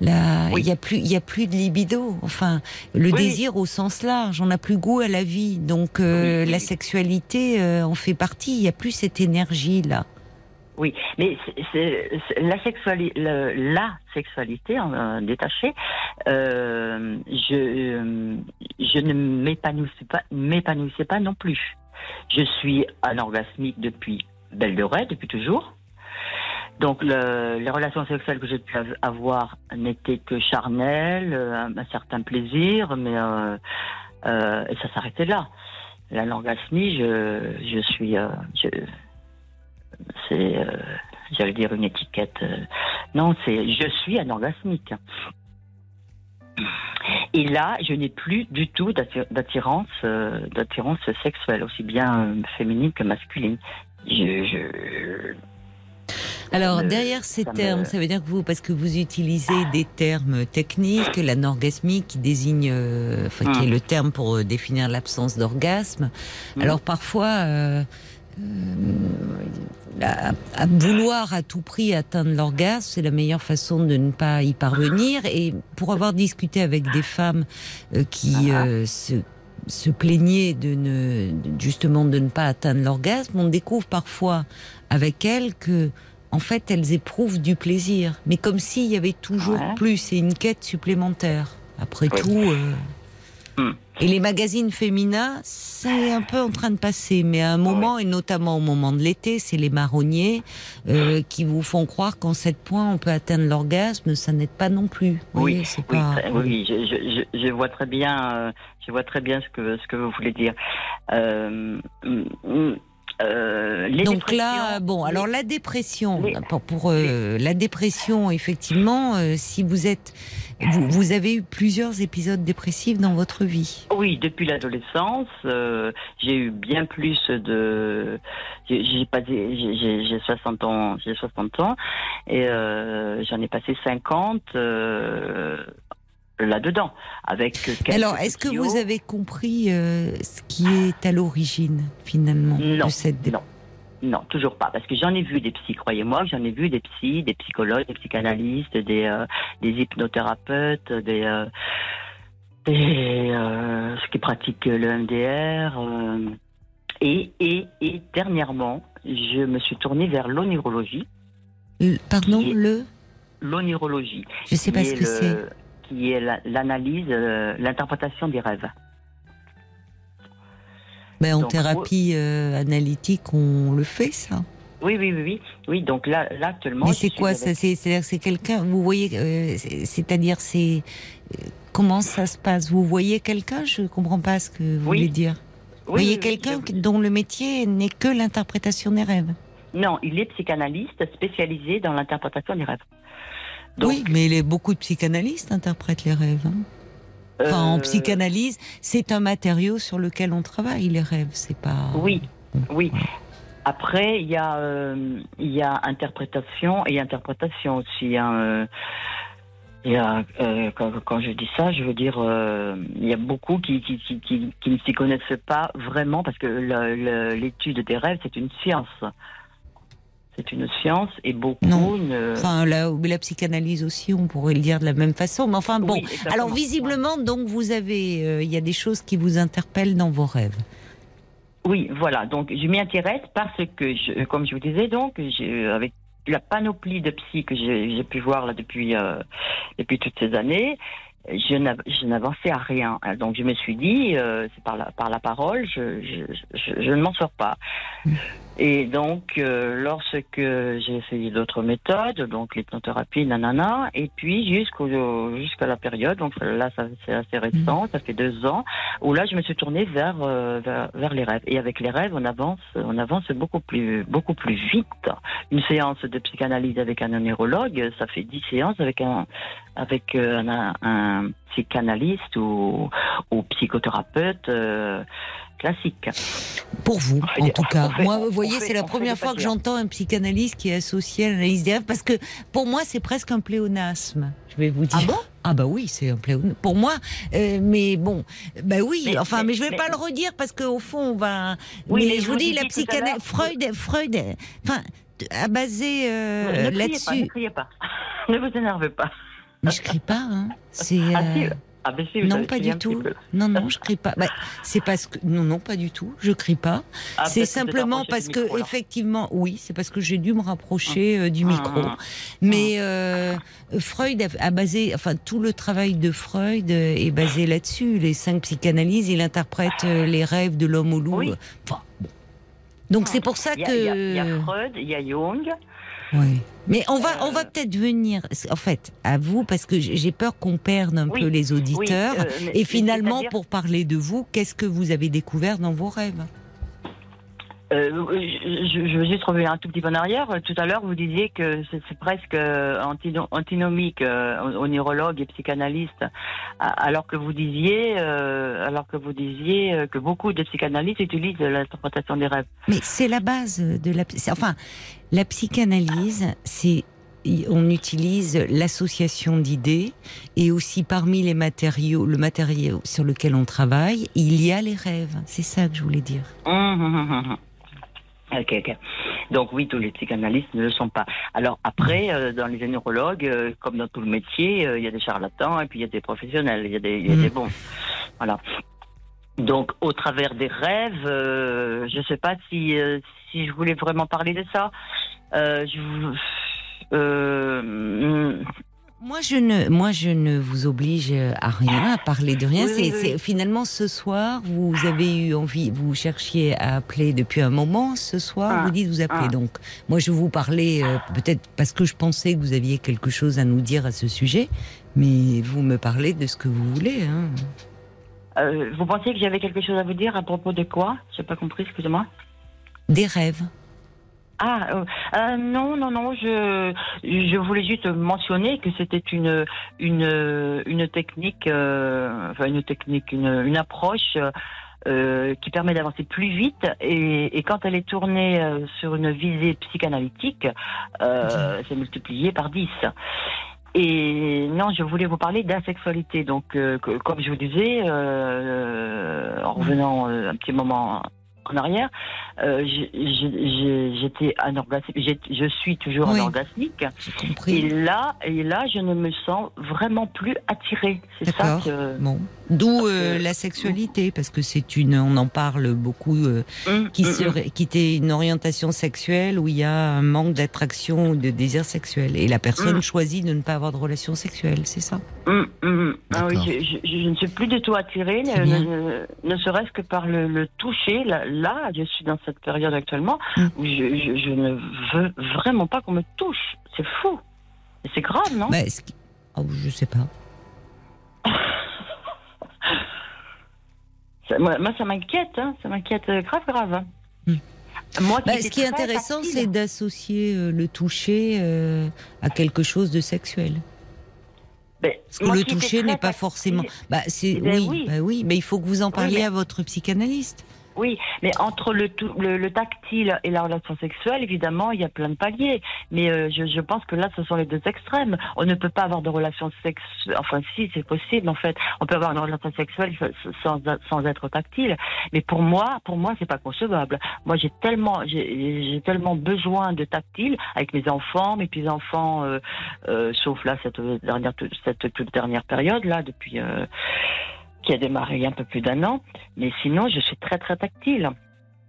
La- Oui. Il y a plus, il y a plus de libido. Enfin, le Oui, désir au sens large. On n'a plus goût à la vie. Donc euh, la sexualité euh, en fait partie. Il y a plus cette énergie là. Oui, mais la sexualité, la sexualité détachée, euh, je euh, je ne m'épanouissais pas, non plus. Je suis anorgasmique depuis belle lurette, depuis toujours. Donc le- les relations sexuelles que j'ai pu av- avoir n'étaient que charnelles, euh, un, certain plaisir, mais ça s'arrêtait là. L'anorgasmie, je je suis c'est, euh, j'allais dire une étiquette. euh, non, c'est je suis anorgasmique. Et là, je n'ai plus du tout d'atti- d'attirance, euh, d'attirance sexuelle, aussi bien féminine que masculine. Je, je- Alors derrière ces ça me- termes, ça veut dire que vous, parce que vous utilisez des termes techniques, l'anorgasmie qui désigne, enfin, qui est Mm. le terme pour définir l'absence d'orgasme. Mm. Alors parfois, euh, à, à vouloir à tout prix atteindre l'orgasme, c'est la meilleure façon de ne pas y parvenir. Et pour avoir discuté avec des femmes euh, qui Ah. euh, se se plaignaient de ne justement de ne pas atteindre l'orgasme, on découvre parfois avec elles que en fait elles éprouvent du plaisir, mais comme s'il y avait toujours Ouais. plus et une quête supplémentaire. Après Oui. tout. euh, Hmm. Et les magazines féminins, c'est un peu en train de passer, mais à un moment, et notamment au moment de l'été, c'est les marronniers euh, qui vous font croire qu'en sept points, on peut atteindre l'orgasme, ça n'aide pas non plus. Vous Oui, voyez, c'est oui, pas... très- oui, je, je, je, vois très bien, euh, je vois très bien ce que ce que vous voulez dire. Euh, mm, mm, euh, Les Donc là, bon, alors la dépression, les- pour, pour, euh, la dépression, effectivement, euh, si vous êtes, vous, vous avez eu plusieurs épisodes dépressifs dans votre vie. Oui, depuis l'adolescence, euh, j'ai eu bien plus de. J'ai passé, j'ai- j'ai j'ai 60 ans, j'ai 60 ans, et euh, j'en ai passé 50 euh, là-dedans, avec. Alors, est-ce que vous avez compris ce qui est à l'origine, finalement, Non, de cette dépression non. Toujours pas, parce que j'en ai vu des psys, croyez-moi, j'en ai vu des psys, des psychologues, des psychanalystes, des, euh, des hypnothérapeutes, des, euh, des euh, ceux qui pratiquent le MDR. euh, et, et, et dernièrement, je me suis tournée vers l'onirologie. Pardon, le? L'onirologie, Je sais pas qui ce est que c'est. qui est la- l'analyse, euh, l'interprétation des rêves. Ben, en donc, thérapie euh, analytique, on le fait, ça. Oui, oui, oui, oui. Oui, donc là, là actuellement. Mais c'est quoi avec- ça C'est c'est-à-dire que c'est quelqu'un. Vous voyez, euh, c'est- c'est-à-dire c'est euh, comment ça se passe? Vous voyez quelqu'un? Je comprends pas ce que vous Oui. voulez dire. Vous voyez quelqu'un dont le métier n'est que l'interprétation des rêves? Non, il est psychanalyste spécialisé dans l'interprétation des rêves. Donc, oui, mais beaucoup de psychanalystes interprètent les rêves. hein. Enfin, en euh, psychanalyse, c'est un matériau sur lequel on travaille les rêves. C'est pas. Oui, oui. Après, il y a, euh, il y a interprétation et interprétation aussi. hein, euh, il y a, euh, quand, quand je dis ça, je veux dire, euh, il y a beaucoup qui, qui, qui, qui, qui ne s'y connaissent pas vraiment parce que l'étude des rêves, c'est une science. C'est une science et beaucoup Non. Enfin, la, la psychanalyse aussi, on pourrait le dire de la même façon. Mais enfin, bon. Oui. Alors, visiblement, donc, vous avez. euh, Il y a des choses qui vous interpellent dans vos rêves. Oui, voilà. Donc, je m'y intéresse parce que, je, comme je vous disais, donc, je, avec la panoplie de psy que j'ai pu voir là depuis euh, depuis toutes ces années, je n'av- je n'avançais à rien. Donc, je me suis dit, euh, c'est par la par la parole, je je, je, je ne m'en sors pas. Et donc, euh, lorsque j'ai essayé d'autres méthodes, donc l'hypnothérapie, nanana, et puis jusqu'au jusqu'à la période, donc là, ça c'est assez récent, ça fait deux ans, où là je me suis tournée vers, euh, vers vers les rêves. Et avec les rêves on avance on avance beaucoup plus beaucoup plus vite. Une séance de psychanalyse avec un neurologue ça fait dix séances avec un avec euh, un, un psychanalyste ou ou psychothérapeute euh, classique Pour vous, en tout cas. fait- Moi, vous voyez, c'est la première fois que j'entends un psychanalyste qui est associé à l'analyse des rêves, parce que pour moi, c'est presque un pléonasme. Je vais vous dire. Ah bon? Ah bah oui, c'est un pléonasme. Pour moi, euh, mais bon, bah oui. Mais- enfin, mais, mais- je vais mais- pas le redire parce qu'au fond, on va. Oui, mais, mais je vous vous dis, la psychanalyse, Freud, Freud, enfin, a basé euh, ne, ne criez pas, ne là-dessus. criez pas (laughs) ne vous énervez pas Mais je crie pas, hein. C'est. ah, si, euh, ah, ben si, vous Non, pas du tout. Non, non, je crie pas. Bah, c'est parce que non, non, pas du tout. Je crie pas. Ah, c'est êtes simplement parce que micro, effectivement, oui, c'est parce que j'ai dû me rapprocher euh, du micro. Ah. Mais euh, Freud a, a basé, enfin tout le travail de Freud euh, est basé là-dessus. Les cinq psychanalyses, il interprète les rêves de l'homme au loup. Oui. Enfin, bon. Donc c'est pour ça que. il y y a Freud, il y a Jung. Oui. Mais on va, Euh, on va peut-être venir, en fait, à vous, parce que j'ai peur qu'on perde un Oui, peu les auditeurs. Oui, euh, Et finalement, pour parler de vous, qu'est-ce que vous avez découvert dans vos rêves? Euh, je, je- veux juste revenir un tout petit peu en arrière. Tout à l'heure, vous disiez que c'est c'est presque euh, antino- antinomique euh, au, au neurologue et psychanalyste, a- alors que vous disiez, euh, alors que vous disiez que beaucoup de psychanalystes utilisent l'interprétation des rêves. Mais c'est la base de la. Enfin, la psychanalyse, c'est. On utilise l'association d'idées et aussi parmi les matériaux, le matériau sur lequel on travaille, il y a les rêves. C'est ça que je voulais dire. Hum, hum, hum. Ok, ok. Donc oui, tous les psychanalystes ne le sont pas. Alors après, euh, dans les neurologues, euh, comme dans tout le métier, euh, il y a des charlatans et puis il y a des professionnels, il y a des, il y a des bons. Voilà. Donc au travers des rêves, euh, je sais pas si euh, si je voulais vraiment parler de ça. Euh, je, vous- euh, hum, Moi, je ne, moi, je ne vous oblige à rien, à parler de rien. Oui, c'est, oui, finalement ce soir, vous avez eu envie, vous cherchiez à appeler depuis un moment. Ce soir, Ah, vous dites vous appelez. ah. Donc, moi, je vous parlais euh, peut-être parce que je pensais que vous aviez quelque chose à nous dire à ce sujet, mais vous me parlez de ce que vous voulez. Hein. euh, vous pensiez que j'avais quelque chose à vous dire à propos de quoi? J'ai pas compris, excusez-moi. Des rêves. Ah euh, euh, non non non je je voulais juste mentionner que c'était une une une technique euh, enfin une technique une une approche qui permet d'avancer plus vite et, et, quand elle est tournée sur une visée psychanalytique, c'est multiplié par 10. Et non, je voulais vous parler d'asexualité. Donc, que, comme je vous disais, en revenant un petit moment en arrière, euh, j'étais je suis toujours oui. anorgasmique. Et là, et là, je ne me sens vraiment plus attirée. C'est ça que. Bon. D'où euh, la sexualité, parce que c'est une, on en parle beaucoup, euh, qui mmh, serait, qui était une orientation sexuelle où il y a un manque d'attraction ou de désir sexuel, et la personne choisit de ne pas avoir de relation sexuelle, c'est ça? Ah oui, je, je, je, ne suis plus du tout attirée, ne, ne, ne serait-ce que par le, le toucher. Là, là, je suis dans cette période actuellement où je, je ne veux vraiment pas qu'on me touche. C'est fou. C'est grave, non? Bah, oh, Je sais pas. (laughs) Ça, moi, moi, ça m'inquiète, hein, ça m'inquiète grave, grave. Hein. Mmh. Moi, bah, ce qui est intéressant, c'est d'associer euh, le toucher euh, à quelque chose de sexuel. Ben, Parce que le toucher n'est pas forcément. Bah, c'est ben oui, oui. Bah, oui, mais il faut que vous en parliez Oui, mais- à votre psychanalyste. Oui, mais entre le, le, le tactile et la relation sexuelle, évidemment, il y a plein de paliers. Mais euh, je, pense que là, ce sont les deux extrêmes. On ne peut pas avoir de relation sexuelle. Enfin, si, c'est possible, en fait. On peut avoir une relation sexuelle sans, sans être tactile. Mais pour moi, pour moi, c'est pas concevable. Moi, j'ai tellement, j'ai tellement besoin de tactile avec mes enfants, mes petits-enfants, euh, euh, sauf là, cette dernière, cette toute dernière période, là, depuis. Qui a démarré il y a un peu plus d'un an. Mais sinon, je suis très très tactile.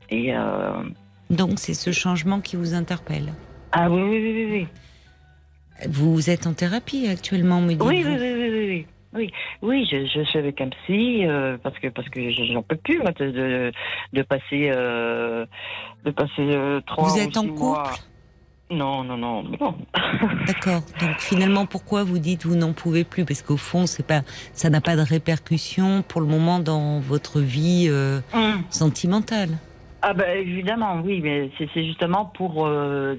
Et euh... Donc c'est ce changement qui vous interpelle. ah oui oui oui oui Vous êtes en thérapie actuellement, me dites-vous oui oui oui oui oui oui. Oui, oui, je, je suis avec un psy euh, parce que parce que j'en peux plus de, de de passer euh, de passer euh, trois. Vous ou êtes en couple mois. Non non non non. (laughs) D'accord. Donc finalement, pourquoi vous dites vous n'en pouvez plus? Parce qu'au fond, c'est pas, ça n'a pas de répercussion pour le moment dans votre vie euh, Hum. sentimentale. Ah ben évidemment oui mais c'est justement pour euh,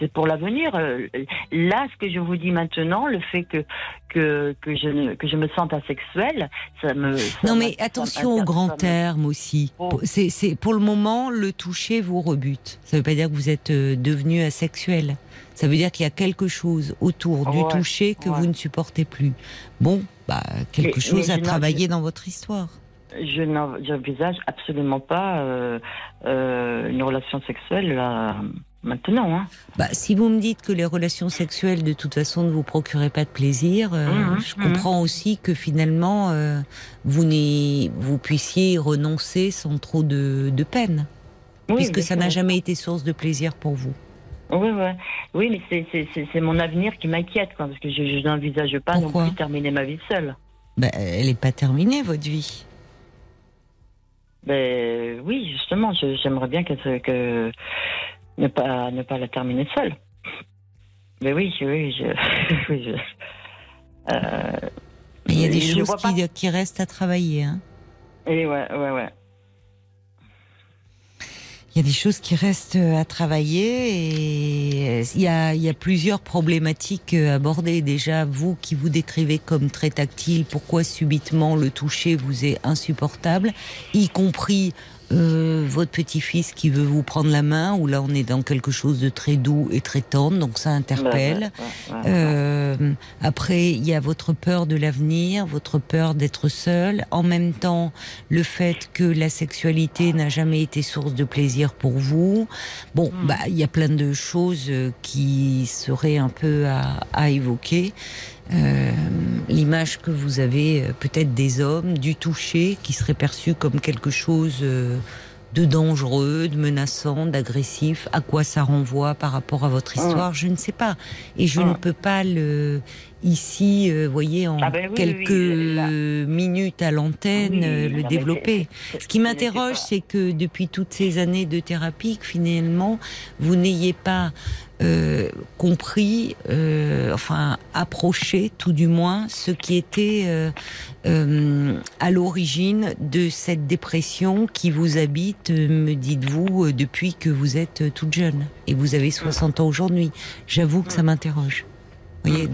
c'est- pour l'avenir Euh, là ce que je vous dis maintenant le fait que que que je ne- que je me sente asexuelle ça me ça Non, m'a- mais attention aux m'inter- grands ça me- termes aussi. Oh. C'est, c'est pour le moment le toucher vous rebute. Ça veut pas dire que vous êtes euh, devenu asexuel. Ça veut dire qu'il y a quelque chose autour du Ouais, toucher que ouais. vous ne supportez plus. Bon, bah quelque Mais- chose mais à je travailler dans votre histoire. Je n'en- j'envisage absolument pas euh, euh, une relation sexuelle là maintenant hein. Bah, si vous me dites que les relations sexuelles de toute façon ne vous procuraient pas de plaisir, euh, Mhm, je comprends aussi que finalement euh, vous, vous puissiez y renoncer sans trop de, de peine, Oui, puisque ça n'a jamais été source de plaisir pour vous. Oui, ouais. oui, mais c'est- mon avenir qui m'inquiète, parce que je, je n'envisage pas Pourquoi? non plus terminer ma vie seule. Bah, elle n'est pas terminée votre vie. Ben oui, justement, j'aimerais bien que, ne pas ne pas la terminer seule. Mais oui, oui, je, (laughs) oui, je- euh, Mais il y a des choses qui, qui restent à travailler. Hein. et ouais, ouais, ouais. Il y a des choses qui restent à travailler et il y a, il y a plusieurs problématiques abordées. Déjà, vous qui vous décrivez comme très tactile, pourquoi subitement le toucher vous est insupportable, y compris euh, votre petit-fils qui veut vous prendre la main, où là on est dans quelque chose de très doux et très tendre, donc ça interpelle. Ouais. Euh, après, il y a votre peur de l'avenir, votre peur d'être seul. En même temps, le fait que la sexualité n'a jamais été source de plaisir pour vous. Bon, Mm. bah, il y a plein de choses euh, qui seraient un peu à, à évoquer. Euh, L'image que vous avez euh, peut-être des hommes, du toucher, qui serait perçu comme quelque chose euh, de dangereux, de menaçant, d'agressif. À quoi ça renvoie par rapport à votre histoire? Je ne sais pas. Et je ne peux pas le ici, euh, voyez, en Ah ben oui, quelques oui, minutes à l'antenne, euh, le développer. Ce qui m'interroge, c'est que depuis toutes ces années de thérapie, que finalement, vous n'ayez pas euh, compris, euh, enfin approché tout du moins, ce qui était euh, à l'origine de cette dépression qui vous habite, me dites-vous, depuis que vous êtes toute jeune. Et vous avez 60 ans aujourd'hui. J'avoue que ça m'interroge. Vous voyez.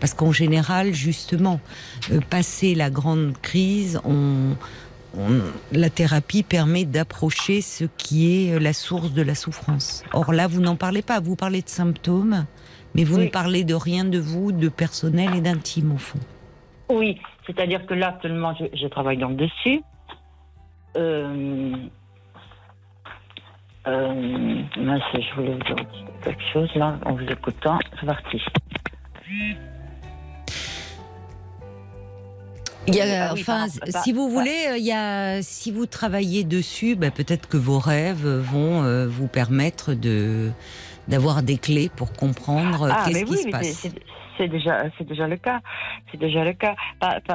Parce qu'en général, justement, passer la grande crise, on... on- la thérapie permet d'approcher ce qui est euh, la source de la souffrance. Or là, vous n'en parlez pas. Vous parlez de symptômes, mais vous Oui. ne parlez de rien de vous, de personnel et d'intime, au fond. Oui, c'est-à-dire que là, actuellement, je, je travaille donc dessus. Euh, euh, mince, je voulais vous dire quelque chose là, en vous écoutant. C'est parti. Il y a, Ah oui, enfin, si vous voulez, euh, il y a, si vous travaillez dessus, ben, peut-être que vos rêves vont euh, vous permettre de d'avoir des clés pour comprendre euh, Ah, qu'est-ce mais qui oui, se passe. C'est- déjà, c'est déjà le cas. C'est déjà le cas.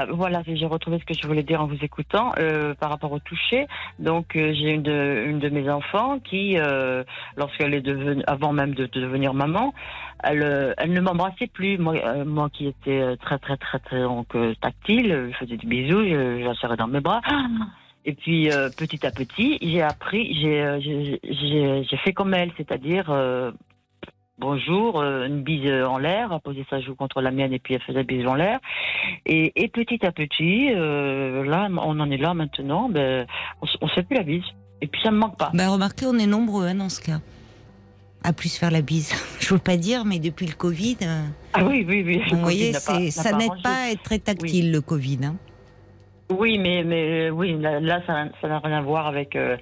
Voilà, j'ai retrouvé ce que je voulais dire en vous écoutant euh, par rapport au toucher. Donc, euh, j'ai une de, mes enfants qui, euh, lorsqu'elle est devenue, avant même de, de devenir maman, elle, elle ne m'embrassait plus. Moi, moi qui étais très, très, très, très donc, tactile, je faisais des bisous, je, la serrais dans mes bras. Et puis, petit à petit, j'ai appris, j'ai, fait comme elle, c'est-à-dire. Bonjour, euh, une bise en l'air, a posé sa joue contre la mienne et puis elle faisait bise en l'air. Et, et petit à petit, euh, là, on en est là maintenant, ben, on, se fait plus la bise. Et puis ça me manque pas. Ben, remarquez, on est nombreux hein, dans ce cas. À plus faire la bise. (laughs) Je veux pas dire, mais depuis le Covid, euh, Ah oui, oui, oui. vous voyez, pas- ça n'aide pas à être très tactile le Covid. hein. Oui, mais, mais oui, là, ça n'a rien à voir avec. euh,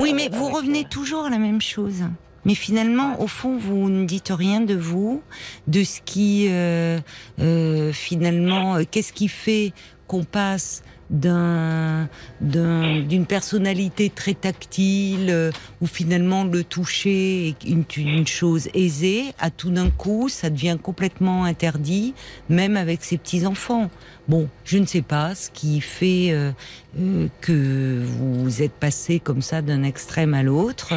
Oui, avec- mais vous revenez euh, toujours à la même chose. Mais finalement, au fond, vous ne dites rien de vous, de ce qui, euh, euh, finalement, euh, qu'est-ce qui fait qu'on passe d'un d'un- d'une personnalité très tactile euh, où finalement le toucher est une, une chose aisée à tout d'un coup ça devient complètement interdit même avec ses petits enfants bon je ne sais pas ce qui fait euh, euh, que vous êtes passé comme ça d'un extrême à l'autre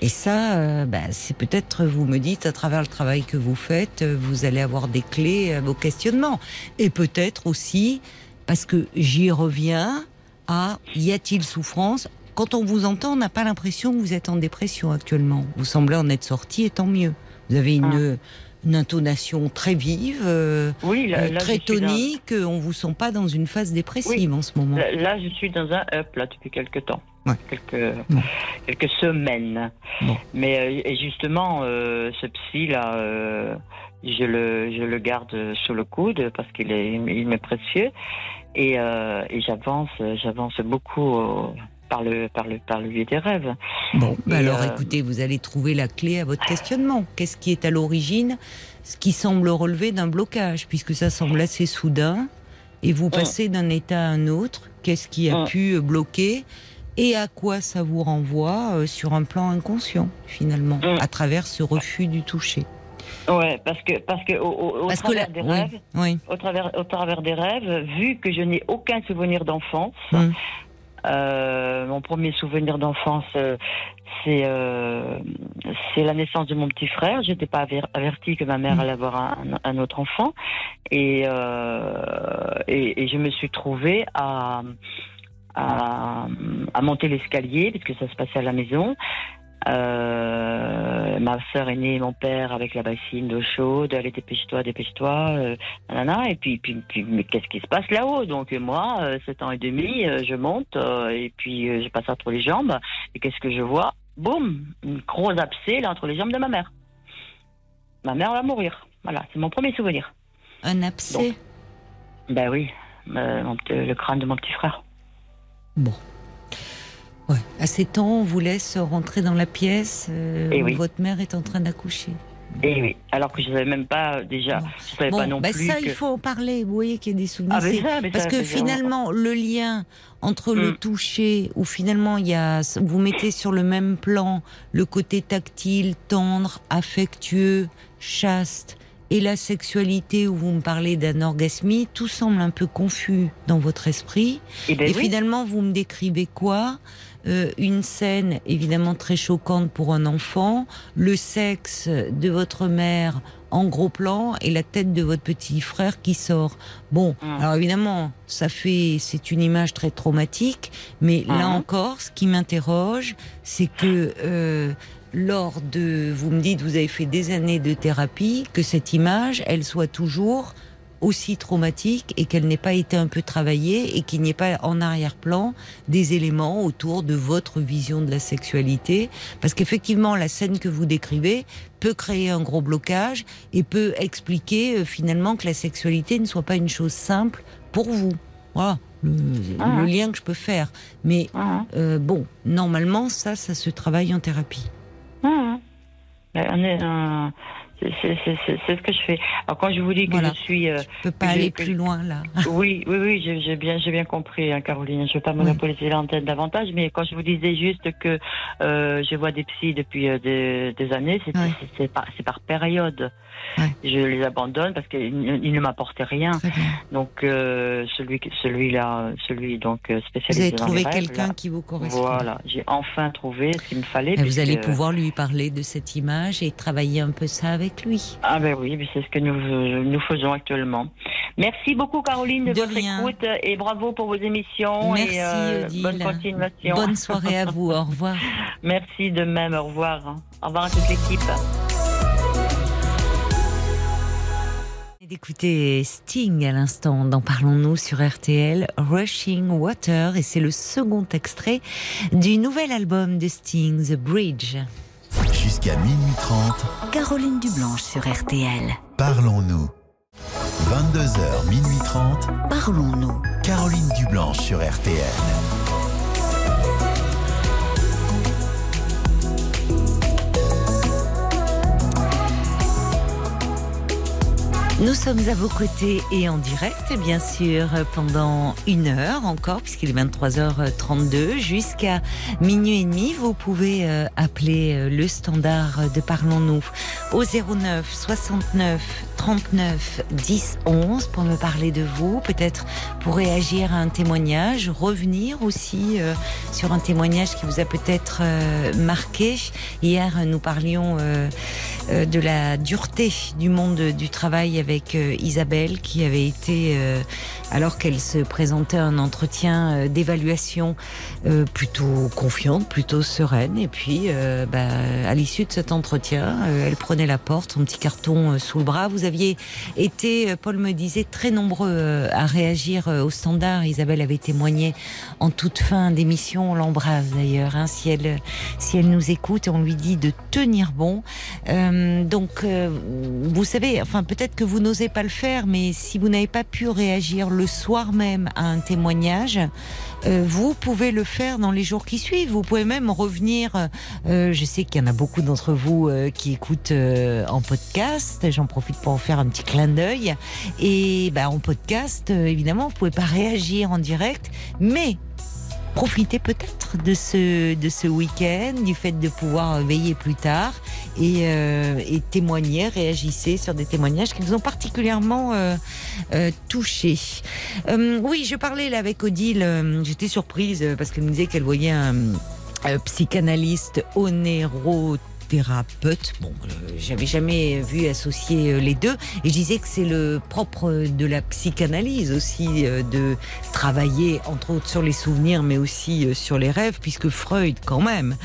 et ça euh, bah, c'est peut-être vous me dites à travers le travail que vous faites euh, vous allez avoir des clés à vos questionnements et peut-être aussi parce que j'y reviens à y a-t-il souffrance? Quand on vous entend, on n'a pas l'impression que vous êtes en dépression actuellement. Vous semblez en être sorti et tant mieux. Vous avez une, une intonation très vive, euh, Oui, là, euh, là, très suis dans- tonique. On vous sent pas dans une phase dépressive en ce moment. Là, là, je suis dans un up là depuis quelques temps, Ouais. quelques Bon. quelques semaines. Bon. Mais euh, et justement, euh, ce psy là, euh, je le je le garde sous le coude parce qu'il est il m'est précieux et, et j'avance j'avance beaucoup par le par le par le biais des rêves. Bon, bah alors euh, écoutez, vous allez trouver la clé à votre questionnement. Qu'est-ce qui est à l'origine Ce qui semble relever d'un blocage, puisque ça semble assez soudain, et vous passez d'un état à un autre. Qu'est-ce qui a Mm. pu euh, bloquer et à quoi ça vous renvoie euh, sur un plan inconscient, finalement, Mm. à travers ce refus du toucher? Ouais, parce que parce que au, au- au Parce que travers des oui, rêves, oui. au travers au travers des rêves, vu que je n'ai aucun souvenir d'enfance. Mm. Euh, mon premier souvenir d'enfance, euh, c'est euh, c'est la naissance de mon petit frère. J'étais pas aver- avertie que ma mère Mm. allait avoir un, un autre enfant, et, euh, et et je me suis trouvée à à, à monter l'escalier parce que ça se passait à la maison. Euh, ma sœur aînée et mon père avec la bassine d'eau chaude, était dépêche-toi, dépêche-toi, euh, nanana, et puis, puis, puis mais qu'est-ce qui se passe là-haut? Donc moi, euh, sept ans et demi, euh, je monte euh, et puis euh, je passe entre les jambes et qu'est-ce que je vois? Boum, une grosse abcès là entre les jambes de ma mère. Ma mère va mourir. Voilà, c'est mon premier souvenir. Un abcès? Ben oui, euh, mon le crâne de mon petit frère. Bon. Ouais. À 7 ans, on vous laisse rentrer dans la pièce euh, Eh où oui. votre mère est en train d'accoucher. Et oui, alors que je savais même pas euh, déjà, Bon. je savais pas non bah plus ça, que... il faut en parler. Vous voyez qu'il y a des souvenirs. Ah, mais ça, mais Parce ça, que vraiment- finalement, le lien entre le Mm. toucher, où finalement il y a, vous mettez sur le même plan le côté tactile, tendre, affectueux, chaste, et la sexualité où vous me parlez d'anorgasmie, tout semble un peu confus dans votre esprit. Eh ben et oui. finalement, vous me décrivez quoi? Euh, Une scène évidemment très choquante pour un enfant, le sexe de votre mère en gros plan et la tête de votre petit frère qui sort. Bon, Mm. alors évidemment, ça fait, c'est une image très traumatique, mais là Mhm. encore, ce qui m'interroge, c'est que euh, lors de, vous me dites, vous avez fait des années de thérapie, que cette image, elle soit toujours aussi traumatique et qu'elle n'ait pas été un peu travaillée et qu'il n'y ait pas en arrière-plan des éléments autour de votre vision de la sexualité. Parce qu'effectivement, la scène que vous décrivez peut créer un gros blocage et peut expliquer euh, finalement que la sexualité ne soit pas une chose simple pour vous. Voilà le, Ah. le lien que je peux faire. Mais Mhm. euh, bon, normalement, ça, ça se travaille en thérapie. Mhm. Ben, on est, euh, c'est- ce que je fais. Alors quand je vous dis que Voilà. je suis, euh, Je peux pas aller plus loin là. (laughs) oui, oui, oui, j'ai bien, j'ai bien compris, hein, Caroline. Je ne veux pas monopoliser l'antenne davantage, mais quand je vous disais juste que euh, je vois des psys depuis euh, des, des années, c'est Ouais. par, période. Ouais. Je les abandonne parce qu'ils ne m'apportaient rien. Donc euh, celui, celui-là, celui donc euh, Vous spécialisé avez trouvé quelqu'un là, qui vous correspond. Voilà, j'ai enfin trouvé ce qu'il me fallait. Vous allez pouvoir lui parler de cette image et travailler un peu ça avec lui. Ah ben oui, c'est ce que nous, nous faisons actuellement. Merci beaucoup Caroline de, De votre rien. écoute et bravo pour vos émissions. Merci et, euh. Bonne continuation. Bonne soirée à vous. Au revoir. (laughs) Merci de même. Au revoir. Au revoir à toute l'équipe. D'écouter Sting à l'instant dans Parlons-nous sur RTL, Rushing Water, et c'est le second extrait du nouvel album de Sting, The Bridge. Jusqu'à minuit 30, Caroline Dublanche sur RTL. parlons-nous. 22h, minuit 30, Parlons-nous. Caroline Dublanche sur RTL. Nous sommes à vos côtés et en direct, bien sûr, pendant une heure encore, puisqu'il est 23h32, jusqu'à minuit et demi. Vous pouvez euh, appeler euh, le standard de Parlons-nous au 09 69 39 10 11 pour me parler de vous, peut-être pour réagir à un témoignage, revenir aussi euh, sur un témoignage qui vous a peut-être marqué. Hier, nous parlions de la dureté du monde du travail avec euh, Isabelle qui avait été, euh, alors qu'elle se présentait à un entretien euh, d'évaluation, euh, plutôt confiante, plutôt sereine. Et puis, euh, bah, à l'issue de cet entretien, euh, elle prenait la porte, son petit carton euh, sous le bras. Vous aviez été, Paul me disait, très nombreux à réagir au standard. Isabelle avait témoigné en toute fin d'émission. On l'embrasse d'ailleurs, hein, si elle si elle nous écoute, on lui dit de tenir bon. Donc, vous savez, enfin peut-être que vous n'osez pas le faire, mais si vous n'avez pas pu réagir le soir même à un témoignage, euh, vous pouvez le faire dans les jours qui suivent. Vous pouvez même revenir. euh, je sais qu'il y en a beaucoup d'entre vous euh, qui écoutent euh, en podcast. J'en profite pour en faire un petit clin d'œil. Et bah, en podcast, euh, évidemment, vous pouvez pas réagir en direct, mais profitez peut-être de ce de ce week-end, du fait de pouvoir veiller plus tard et, euh, et témoigner, réagissez sur des témoignages qui vous ont particulièrement euh, euh, touché. Euh, oui, je parlais là avec Odile, euh, j'étais surprise parce qu'elle me disait qu'elle voyait un psychanalyste onérothérapeute. Bon, euh, j'avais jamais vu associer euh, les deux. Et je disais que c'est le propre de la psychanalyse aussi euh, de travailler entre autres sur les souvenirs, mais aussi sur les rêves, puisque Freud, quand même,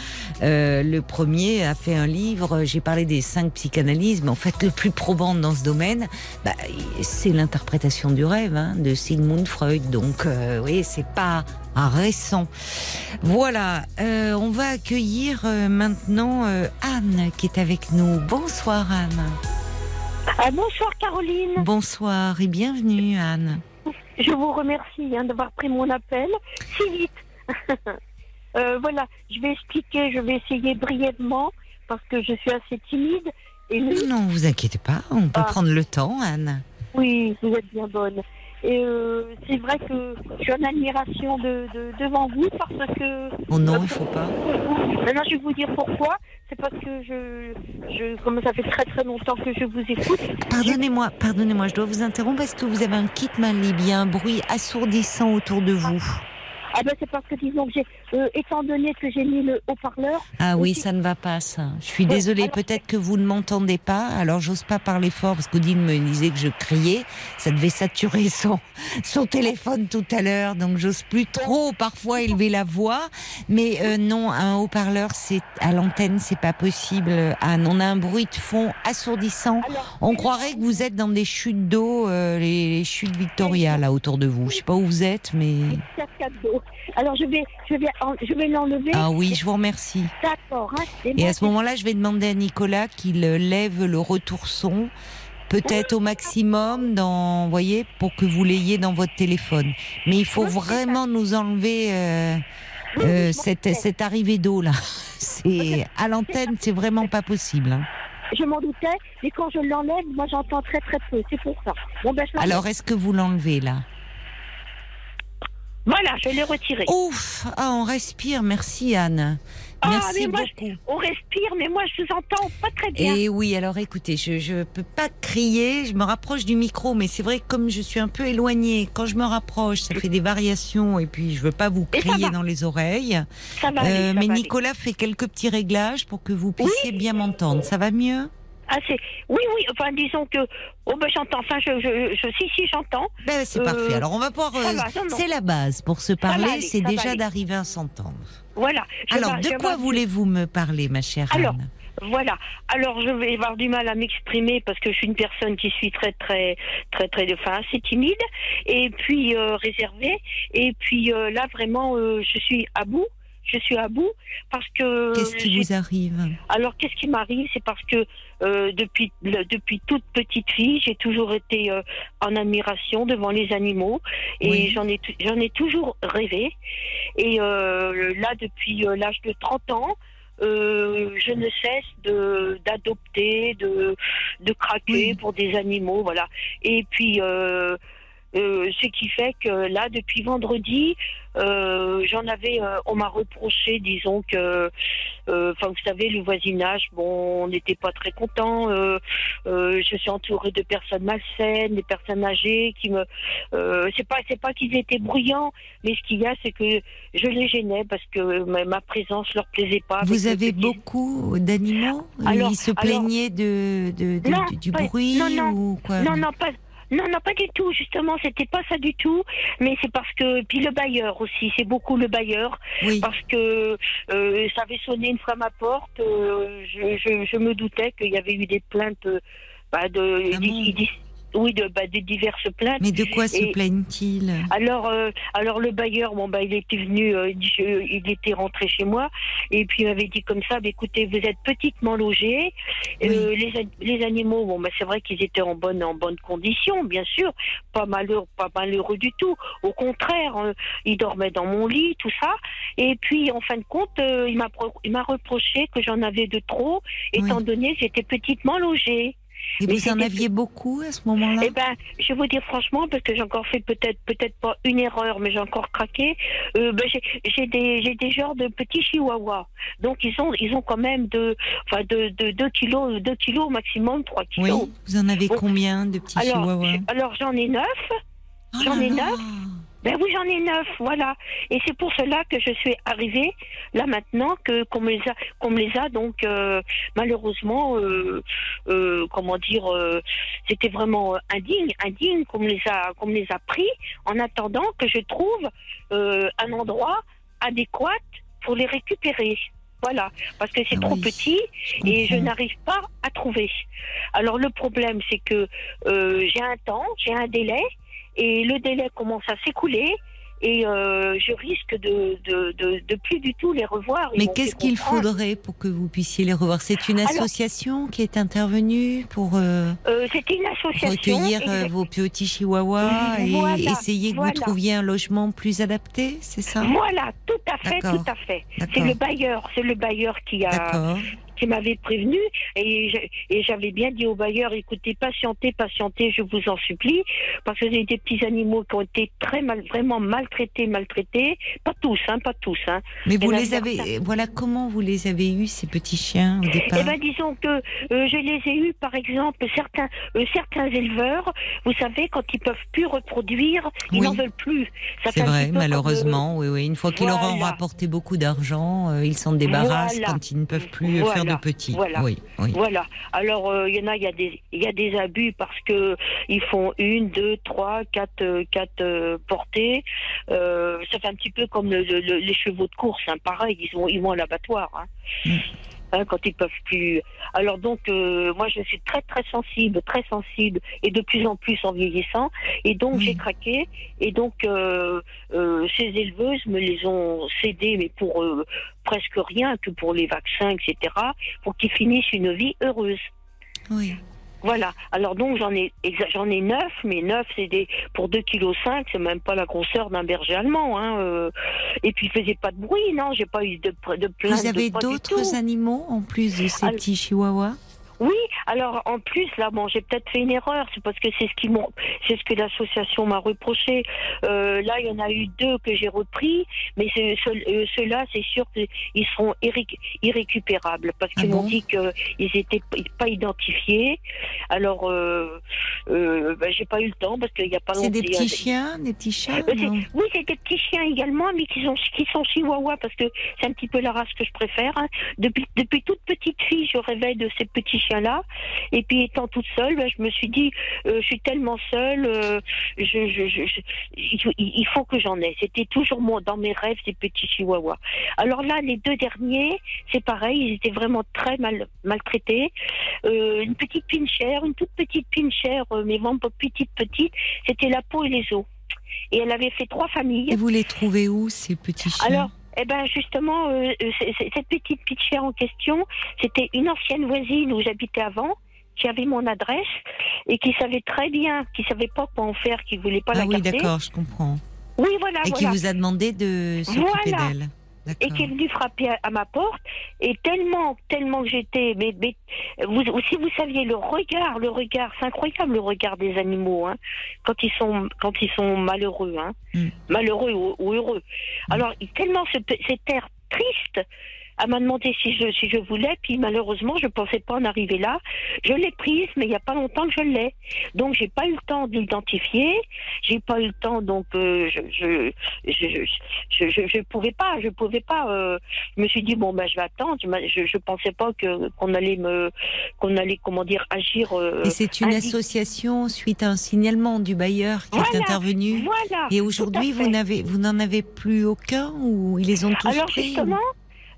le premier a fait un livre. J'ai parlé des cinq psychanalyses, mais en fait, le plus probant dans ce domaine, bah, c'est l'interprétation du rêve hein, de Sigmund Freud. Donc, oui, c'est pas un récent. Voilà, euh, on va accueillir euh, maintenant euh, Anne qui est avec nous. Bonsoir Anne. Ah, bonsoir Caroline, Bonsoir et bienvenue Anne. je vous remercie hein, d'avoir pris mon appel si vite. (laughs) Voilà, je vais expliquer, je vais essayer brièvement parce que je suis assez timide. Et Non, vous inquiétez pas, on peut Ah. prendre le temps Anne. oui, vous êtes bien bonne. Et euh, c'est vrai que je suis en admiration de, de- devant vous parce que. Oh non, il faut pas. Maintenant, je vais vous dire pourquoi. C'est parce que je, je, comme ça fait très très longtemps que je vous écoute. Pardonnez-moi, pardonnez-moi, je dois vous interrompre parce que vous avez un kit un bruit assourdissant autour de vous. Ah ben c'est parce que disons que j'ai, euh, étant donné que j'ai mis le haut-parleur. Ah oui, ça ne va pas, ça. Je suis Ouais, désolée, alors- peut-être que vous ne m'entendez pas. Alors, j'ose pas parler fort parce qu'Odile me disait que je criais. Ça devait saturer son, son téléphone tout à l'heure, donc j'ose plus trop parfois élever la voix. Mais euh, non, un haut-parleur, c'est à l'antenne, c'est pas possible. Anne, on a un bruit de fond assourdissant. Alors, On croirait que vous êtes dans des chutes d'eau, euh, les, les chutes Victoria là autour de vous. Je sais pas où vous êtes, mais cascade d'eau. Alors je vais, je vais, je vais l'enlever. ah oui, je vous remercie. D'accord. Hein, Et à ce moment-là, je vais demander à Nicolas qu'il euh, lève le retour son, peut-être au maximum, dans, voyez, pour que vous l'ayez dans votre téléphone. Mais il faut Oui, vraiment nous enlever euh, euh, cette, cette arrivée d'eau là. (laughs) C'est à l'antenne, c'est vraiment pas possible. hein. Je m'en doutais, mais quand je l'enlève, moi j'entends très très peu. C'est pour ça. Bon ben. Alors, est-ce que vous l'enlevez là? Voilà, je l'ai retiré. Ouf Ah, on respire. Merci Anne. Ah, Merci mais moi, beaucoup. On respire, mais moi je vous entends pas très bien. Et oui, alors écoutez, je je peux pas crier, je me rapproche du micro, mais c'est vrai que comme je suis un peu éloignée, quand je me rapproche, ça fait des variations, et puis je veux pas vous crier dans les oreilles. Ça va aller, Euh, ça mais va aller. Nicolas fait quelques petits réglages pour que vous puissiez bien m'entendre. Ça va mieux? Ah, c'est... Oui, oui, enfin disons que. Oh ben j'entends, enfin je, je, je- si, si, j'entends. Ben, C'est Euh, parfait. Alors on va pouvoir. euh, c'est la base pour se parler, c'est déjà d'arriver à s'entendre. Voilà. Je Alors de quoi voulez-vous me parler, ma chère Alors, Anne? Voilà. Alors, je vais avoir du mal à m'exprimer parce que je suis une personne qui suis très, très, très, très, enfin, assez timide et puis euh, réservée. Et puis euh, là, vraiment, euh, je suis à bout. Je suis à bout parce que. Qu'est-ce qui vous arrive? Alors, qu'est-ce qui m'arrive? C'est parce que euh, depuis, le- depuis toute petite fille, j'ai toujours été euh, en admiration devant les animaux et Oui. j'en ai, j'en ai toujours rêvé. Et euh, là, depuis l'âge de 30 ans, je ne cesse de d'adopter, de de craquer Oui. pour des animaux, voilà. Et puis euh, ce qui fait que là, depuis vendredi, euh, j'en avais, euh, on m'a reproché, disons que, enfin, vous savez, le voisinage, bon, on n'était pas très content. Je suis entourée de personnes malsaines, des personnes âgées qui me, c'est pas, c'est pas qu'ils étaient bruyants, mais ce qu'il y a, c'est que je les gênais parce que ma, ma présence leur plaisait pas. Vous avez beaucoup d'animaux? Alors- Ils se alors- plaignaient de, de- de- Non, du- du pas- bruit non, non. ou quoi? Non, non, pas. Non, non, pas du tout. Justement, c'était pas ça du tout. Mais c'est parce que puis le bailleur aussi. C'est beaucoup le bailleur Oui. parce que euh, ça avait sonné une fois à ma porte. euh, je, je, je me doutais qu'il y avait eu des plaintes. euh, bah, de, Ah bon oui, de, bah, diverses plaintes. Mais de quoi se plaignent-ils? Alors, euh, alors le bailleur, bon bah, il était venu, euh, il était rentré chez moi, et puis il m'avait dit comme ça, bah, écoutez, vous êtes petitement logés, euh, les, les animaux, bon bah, c'est vrai qu'ils étaient en bonne, en bonne condition, bien sûr, pas malheureux, pas malheureux du tout. Au contraire, ils dormaient dans mon lit, tout ça. Et puis, en fin de compte, il m'a, il m'a reproché que j'en avais de trop, étant donné que j'étais petitement logée. Et vous en aviez beaucoup à ce moment-là? Eh ben, je vais vous dire franchement, parce que j'ai encore fait peut-être peut-être pas une erreur, mais j'ai encore craqué. Euh, ben j'ai des j'ai des genres de petits chihuahuas. Donc ils ont ils ont quand même de enfin de, de, de 2 kilos 2 kilos maximum 3 kilos. Oui. Vous en avez combien de petits chihuahuas? Alors j'en ai 9. Ah j'en ai 9. Ben oui, j'en ai neuf, voilà. Et c'est pour cela que je suis arrivée là maintenant que qu'on me les a, qu'on me les a donc euh, malheureusement, euh, euh, comment dire, euh, c'était vraiment indigne, indigne qu'on me les a, qu'on me les a pris en attendant que je trouve euh, un endroit adéquat pour les récupérer. Voilà, parce que c'est Ah trop oui, petit et je n'arrive pas à trouver. Alors le problème, c'est que euh, j'ai un temps, j'ai un délai, et le délai commence à s'écouler, et euh, je risque de, de, de, de plus du tout les revoir. Mais qu'est-ce qu'il faudrait pour que vous puissiez les revoir? C'est une Alors- association qui est intervenue pour, euh, Euh, C'était une pour association. recueillir exact- vos petits chihuahuas et Voilà, essayer que voilà. vous trouviez un logement plus adapté, c'est ça? Voilà, tout à fait, tout à fait. C'est le bailleur, c'est le bailleur qui a, D'accord. Qui m'avait prévenu et j'avais bien dit au bailleur, écoutez, patientez, patientez, je vous en supplie, parce que j'ai des petits animaux qui ont été très mal, vraiment maltraités, maltraités. Pas tous, hein, pas tous, hein. Mais vous les avez, certains. voilà, comment vous les avez eus, ces petits chiens, au départ Eh ben, disons que euh, je les ai eus, par exemple, certains, euh, certains éleveurs, vous savez, quand ils peuvent plus reproduire, ils Oui. n'en veulent plus. C'est vrai, comme, malheureusement, oui, oui. Une fois qu'ils leur ont voilà. rapporté beaucoup d'argent, euh, ils s'en débarrassent Voilà. quand ils ne peuvent plus euh, faire de Voilà. petits. Voilà. Oui, oui. Voilà. Alors euh, il y en a, il y a des, il y a des abus parce que ils font une, deux, trois, quatre, euh, quatre euh, portées. Euh, ça fait un petit peu comme le- le- le- les chevaux de course, hein, pareil. Ils vont, ils vont à l'abattoir. Hein. Mm. Hein, quand ils peuvent plus. Alors donc, euh, moi, je suis très très sensible, très sensible, et de plus en plus en vieillissant. Et donc j'ai craqué. Et donc euh, euh, ces éleveuses me les ont cédées, mais pour presque rien, que pour les vaccins, etc pour qu'ils finissent une vie heureuse. oui. Voilà. Alors donc j'en ai j'en ai neuf, mais neuf c'est des pour 2 kg cinq, c'est même pas la grosseur d'un berger allemand. Hein, euh. Et puis ils faisaient pas de bruit, non, j'ai pas eu de de plainte. Vous avez d'autres animaux en plus de ces Alors- petits chihuahuas? Oui, alors en plus là, bon, j'ai peut-être fait une erreur, c'est parce que c'est ce qui m'ont, c'est ce que l'association m'a reproché. Euh, là, il y en a eu deux que j'ai repris, mais euh, ceux-là, c'est sûr qu'ils seront irré- irrécupérables parce Ah qu'ils m'ont bon dit qu'ils étaient p- pas identifiés. Alors, euh, euh, ben, j'ai pas eu le temps parce qu'il n'y a pas longtemps. C'est des petits chiens, des petits chats euh, oui, c'est des petits chiens également, mais qui sont, qui sont chihuahuas parce que c'est un petit peu la race que je préfère. hein. Depuis, depuis toute petite fille, je rêvais de ces petits chiens-là. Et puis étant toute seule, ben, je me suis dit, euh, je suis tellement seule, euh, je, je, je- je- il, faut que j'en ai. C'était toujours moi, dans mes rêves, ces petits chihuahuas. Alors là, les deux derniers, c'est pareil, ils étaient vraiment très mal maltraités. Euh, une petite pinchère, une toute petite pinchère, mais vraiment petite, petite, c'était la peau et les os. Et elle avait fait trois familles. Et vous les trouvez où, ces petits chiens? Alors, eh ben justement, euh, euh, cette petite pitchère en question, c'était une ancienne voisine où j'habitais avant, qui avait mon adresse et qui savait très bien, qui savait pas quoi en faire, qui voulait pas Ah la oui, garder. d'accord, je comprends. Oui, voilà, Et qui voilà. vous a demandé de s'occuper Voilà. d'elle. Et qui est venu frapper à, à ma porte. Et tellement, tellement que j'étais, mais, mais vous, si vous saviez le regard, le regard, c'est incroyable le regard des animaux, hein, quand ils sont, quand ils sont malheureux, hein, Mm. malheureux ou, ou heureux. Alors il- tellement cet air triste. Elle m'a demandé si je, si je voulais, puis malheureusement, je pensais pas en arriver là. Je l'ai prise, mais il y a pas longtemps que je l'ai. Donc, j'ai pas eu le temps de l'identifier. J'ai pas eu le temps, donc euh, je, je, je, je, je, je pouvais pas, je pouvais pas. euh, je me suis dit bon ben je vais attendre. Je, je, pensais pas que qu'on allait me, qu'on allait comment dire agir. euh, Et c'est une association suite à un signalement du bailleur qui est intervenu. Voilà. Et aujourd'hui, vous n'avez, vous n'en avez plus aucun ou ils les ont tous Alors pris justement.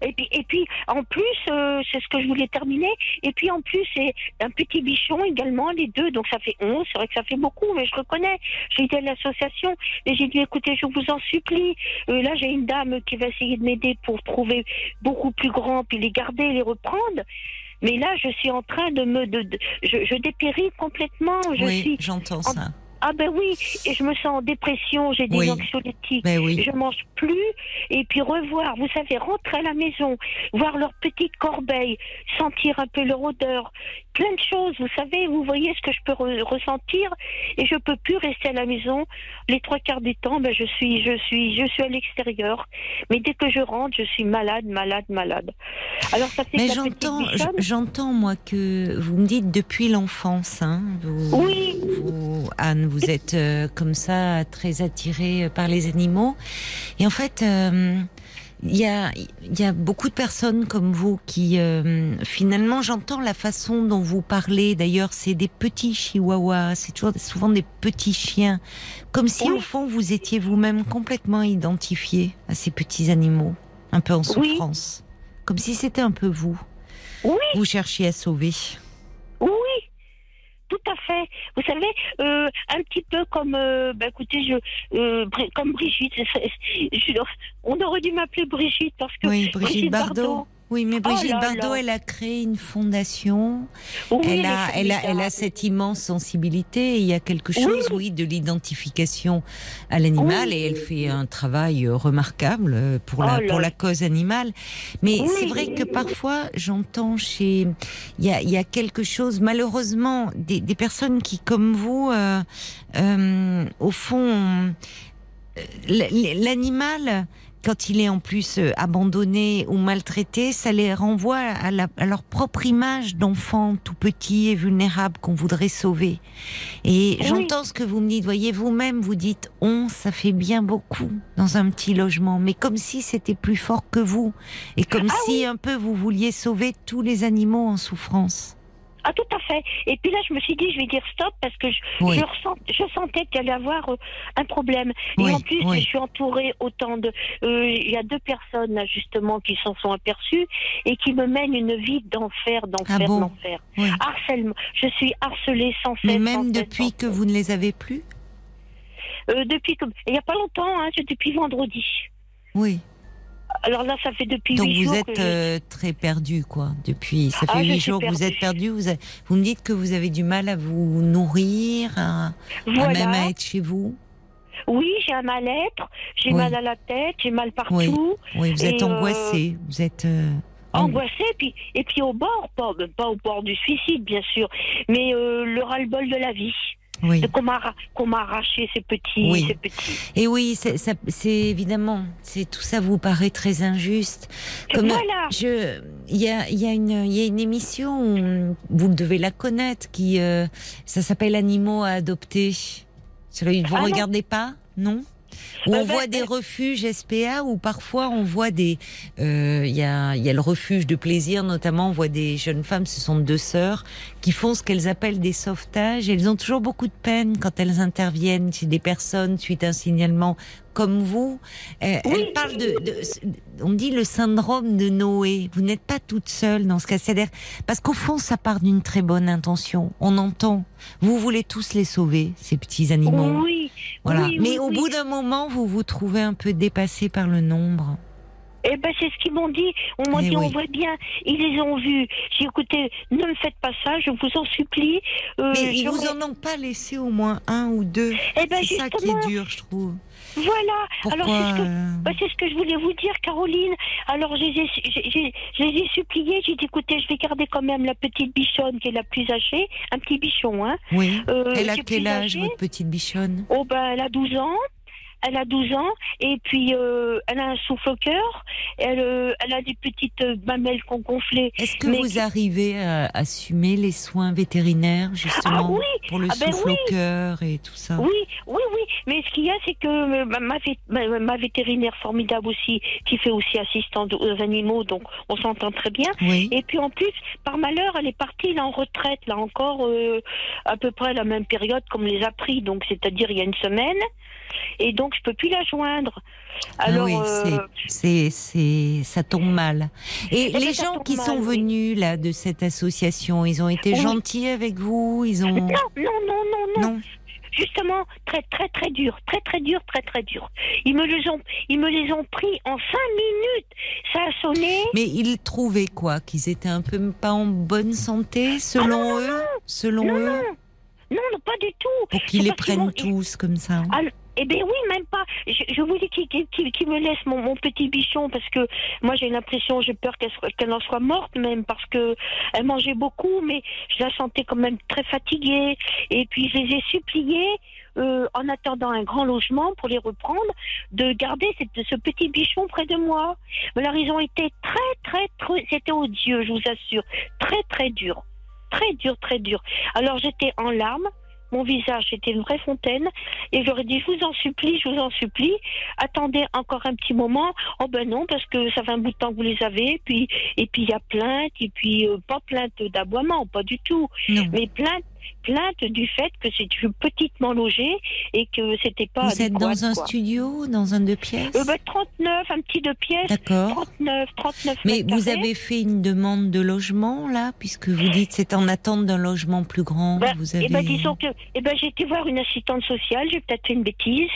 Et puis, et puis, en plus, euh, c'est ce que je voulais terminer. Et puis, en plus, c'est un petit bichon également, les deux. Donc, ça fait 11. C'est vrai que ça fait beaucoup, mais je reconnais. J'ai été à l'association et j'ai dit, écoutez, je vous en supplie. Euh, là, j'ai une dame qui va essayer de m'aider pour trouver beaucoup plus grand, puis les garder, les reprendre. Mais là, je suis en train de me, de, de- je, je dépéris complètement. Je Oui, j'entends en- ça. Ah ben oui, et je me sens en dépression. J'ai des Oui. anxiolytiques Ben oui. je mange plus et puis revoir, vous savez, rentrer à la maison, voir leur petite corbeille, sentir un peu leur odeur, plein de choses, vous savez, vous voyez ce que je peux re- ressentir et je peux plus rester à la maison les trois quarts du temps, ben je suis je suis je suis à l'extérieur, mais dès que je rentre, je suis malade, malade, malade. Alors ça fait Mais j'entends, j'entends moi que vous me dites depuis l'enfance, hein, vous, Oui. vous, Anne, vous êtes euh, comme ça très attirée par les animaux. Et en fait, euh, il y a, il y a beaucoup de personnes comme vous qui, euh, finalement, j'entends la façon dont vous parlez. D'ailleurs, c'est des petits chihuahuas, c'est toujours souvent des petits chiens, comme si Oui. au fond vous étiez vous-même complètement identifié à ces petits animaux, un peu en Oui. souffrance, comme si c'était un peu vous. Oui. Vous cherchiez à sauver. Oui, tout à fait. Vous savez, euh, un petit peu comme, euh, bah, écoutez, je, euh, comme Brigitte. (laughs) je- on aurait dû m'appeler Brigitte parce que Oui, Brigitte Bardot. Oui, mais Brigitte Oh là Bardot, là. elle a créé une fondation. Oui, elle, a, elle, a, elle a cette immense sensibilité. Il y a quelque chose, oui, de l'identification à l'animal Oui. et elle fait un travail euh, remarquable euh, pour la, Oh pour la cause animale. Mais c'est vrai que parfois, j'entends chez. Il y a, il y a quelque chose, malheureusement, des, des personnes qui, comme vous, euh, euh, au fond, l'animal, quand il est en plus euh, abandonné ou maltraité, ça les renvoie à, la- à leur propre image d'enfant tout petit et vulnérable qu'on voudrait sauver. Et Oui. j'entends ce que vous me dites. Voyez, vous-même, vous dites on, ça fait bien beaucoup dans un petit logement, mais comme si c'était plus fort que vous, et comme Ah si un peu vous vouliez sauver tous les animaux en souffrance. Ah, tout à fait. Et puis là, je me suis dit, je vais dire stop parce que je, Oui. je, sentais qu'il allait y avoir euh, un problème. Oui, et en plus, oui. je suis entourée autant de. euh, Il y a deux personnes, là, justement, qui s'en sont aperçues et qui me mènent une vie d'enfer, d'enfer, Ah bon? d'enfer. Harcèlement. Je suis harcelée sans cesse. Mais même cesse, depuis que vous ne les avez plus? Euh, depuis que. Il n'y a pas longtemps, hein, c'est depuis vendredi. Oui. Alors là, ça fait depuis Donc huit vous jours que êtes je- euh, très perdu, quoi. Depuis, ça Ah, fait je huit jours que vous êtes perdu. Vous, avez- vous me dites que vous avez du mal à vous nourrir, à, à Voilà. même à être chez vous. Oui, j'ai un mal-être, j'ai Oui. mal à la tête, j'ai mal partout. Oui. Oui, vous êtes euh, angoissé. Vous êtes euh, ang- angoissée, puis, et puis au bord, pas, pas au bord du suicide, bien sûr, mais euh, le ras-le-bol de la vie. Oui. Qu'on m'a arraché ces petits, Oui. ces petits. Et oui, c'est évidemment, c'est tout ça vous paraît très injuste. Comme Voilà. je, il y a, y a une, il y a une émission, où vous devez la connaître, qui, euh, ça s'appelle Animaux à adopter. Celui vous Ah non. regardez pas, non? Où on ben, voit des euh, refuges SPA, où parfois on voit des, euh, il y a, y a le refuge de plaisir, notamment on voit des jeunes femmes, ce sont deux sœurs, qui font ce qu'elles appellent des sauvetages. Elles ont toujours beaucoup de peine quand elles interviennent chez des personnes suite à un signalement comme vous. Euh, Oui. Elles parlent de, de- on dit le syndrome de Noé. Vous n'êtes pas toute seule dans ce cas. C'est-à-dire, parce qu'au fond, ça part d'une très bonne intention. On entend. Vous voulez tous les sauver, ces petits animaux. Oui. Voilà. oui, Mais oui, au bout d'un moment, vous vous trouvez un peu dépassé par le nombre. Eh ben, c'est ce qu'ils m'ont dit. On m'a Eh dit, oui. on voit bien. Ils les ont vus. J'ai dit, écoutez, ne me faites pas ça, je vous en supplie. Euh, Mais ils vous en ont pas laissé au moins un ou deux. Eh ben, c'est ça qui est dur, je trouve. Voilà. Alors, Pourquoi c'est ce que euh, Bah, c'est ce que je voulais vous dire, Caroline. Alors, je les ai, j'ai- j'ai- je les ai suppliés. J'ai dit, écoutez, je vais garder quand même la petite bichonne qui est la plus âgée. Un petit bichon, hein. Oui. Euh, Elle a quel âge, âgée. votre petite bichonne? Oh, ben, elle a 12 ans. Elle a 12 ans et puis euh, elle a un souffle au cœur. Elle, euh, elle a des petites euh, mamelles qu'on gonflait. Est-ce que vous qui- arrivez à assumer les soins vétérinaires, justement, Ah oui pour le Ah ben souffle oui. au cœur et tout ça? Oui, oui, oui. Mais ce qu'il y a, c'est que ma, ma vé- ma- ma vétérinaire formidable aussi, qui fait aussi assistante aux animaux, donc on s'entend très bien. Oui. Et puis en plus, par malheur, elle est partie là en retraite, là encore euh, à peu près à la même période comme les a pris, donc c'est-à-dire il y a une semaine. Et donc je peux plus la joindre. Alors ah oui, euh, c'est, c'est, c'est, ça tombe mal. Et Eh ben, les gens qui mal, sont oui. venus là de cette association, ils ont été Oui. gentils avec vous, ils ont non, non, non, non, non. Justement, très, très, très dur, très, très dur, très, très dur. Ils me les ont, ils me les ont pris en cinq minutes. Ça a sonné. Mais ils trouvaient quoi Qu'ils étaient un peu pas en bonne santé, selon eux, selon Ah Non, eux, non, non, non, pas du tout. pour qu'ils les prennent tous comme ça. Ah, Eh bien oui, même pas. Je, je vous dis qu'il me laisse mon, mon petit bichon parce que moi j'ai l'impression, j'ai peur qu'elle qu'elle en soit morte même parce que elle mangeait beaucoup, mais je la sentais quand même très fatiguée. Et puis je les ai suppliés, euh, en attendant un grand logement pour les reprendre, de garder ce petit bichon près de moi. Mais alors ils ont été très très très, c'était odieux, je vous assure, très très dur, très dur, très dur. Alors j'étais en larmes. Mon visage était une vraie fontaine. Et j'aurais dit, je vous en supplie, je vous en supplie, attendez encore un petit moment. Oh ben non, parce que ça fait un bout de temps que vous les avez. Puis, et puis il y a plainte, et puis euh, pas plainte d'aboiement, pas du tout. Non. Mais plainte, plainte du fait que c'est petitement logé et que c'était pas Vous êtes dans un quoi. studio, dans un deux pièces Euh, ben, 39, un petit deux pièces. D'accord. 39, 39 Mais vous carrés. avez fait une demande de logement là, puisque vous dites c'est en attente d'un logement plus grand. Ben, vous Eh avez. ben, disons que, ben, j'ai été voir une assistante sociale, j'ai peut-être fait une bêtise.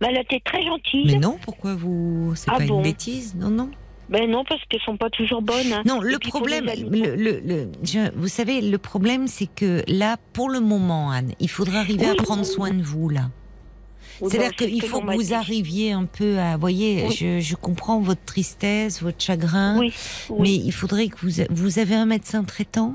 Mais elle était très gentille. Mais non, pourquoi vous C'est Ah pas bon une bêtise, non non. Ben non, parce qu'elles sont pas toujours bonnes. hein. Non, Et le problème, le, le- le- je- vous savez, le problème, c'est que là, pour le moment, Anne, il faudra arriver à Oui. prendre soin de vous là. Oui, C'est-à-dire ben, c'est qu'il faut que vous arriviez un peu à, voyez, Oui. je, je comprends votre tristesse, votre chagrin, mais il faudrait que vous, vous avez un médecin traitant.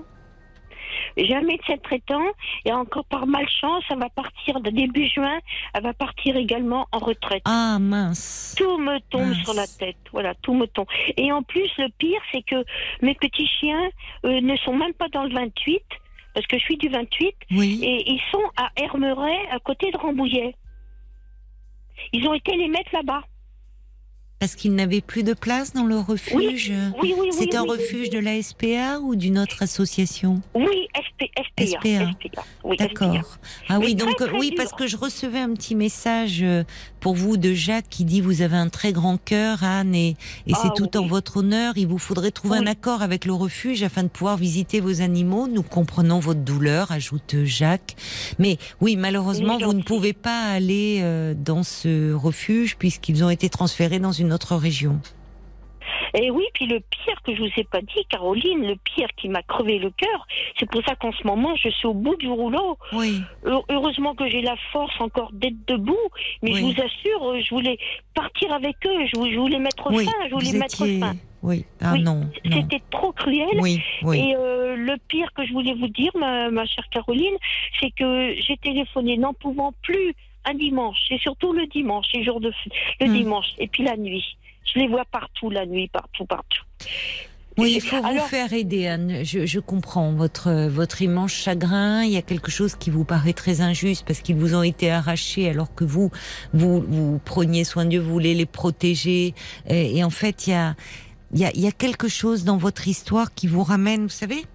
J'ai un médecin traitant et encore par malchance, elle va partir de début juin, elle va partir également en retraite. Ah mince. Tout me tombe Mince. sur la tête, voilà, tout me tombe. Et en plus, le pire, c'est que mes petits chiens euh, ne sont même pas dans le 28, parce que je suis du 28, Oui. et ils sont à Hermeret, à côté de Rambouillet. Ils ont été les mettre là-bas. Parce qu'il n'avait plus de place dans le refuge. Oui, oui, oui. C'est un oui. refuge de la SPA ou d'une autre association? Oui, SP, SPA. SPA. D'accord. Ah oui, donc très oui, dur. parce que je recevais un petit message euh, pour vous de Jacques qui dit vous avez un très grand cœur, Anne, et, et c'est Ah, tout en votre honneur. Il vous faudrait trouver un accord avec le refuge afin de pouvoir visiter vos animaux. Nous comprenons votre douleur, ajoute Jacques. Mais oui, malheureusement, vous ne pouvez pas aller euh, dans ce refuge puisqu'ils ont été transférés dans une région. Et oui, puis le pire que je vous ai pas dit, Caroline, le pire qui m'a crevé le cœur, c'est pour ça qu'en ce moment, je suis au bout du rouleau. Oui. Heu- Heureusement que j'ai la force encore d'être debout, mais Oui. je vous assure, je voulais partir avec eux, je vou- je voulais mettre Oui, fin, je voulais vous mettre étiez... fin. Oui. Ah Oui, non, non. C'était trop cruel. Oui, oui. Et euh, le pire que je voulais vous dire, ma, ma chère Caroline, c'est que j'ai téléphoné n'en pouvant plus un dimanche, et surtout le dimanche, les jours de le Hmm. dimanche, et puis la nuit. Je les vois partout la nuit, partout, partout. Oui, il faut vous faire aider, Anne. Je, je comprends votre votre immense chagrin. Il y a quelque chose qui vous paraît très injuste parce qu'ils vous ont été arrachés alors que vous vous vous preniez soin d'eux, vous voulez les protéger. Et, et en fait, il y a il y a, il y a quelque chose dans votre histoire qui vous ramène, vous savez.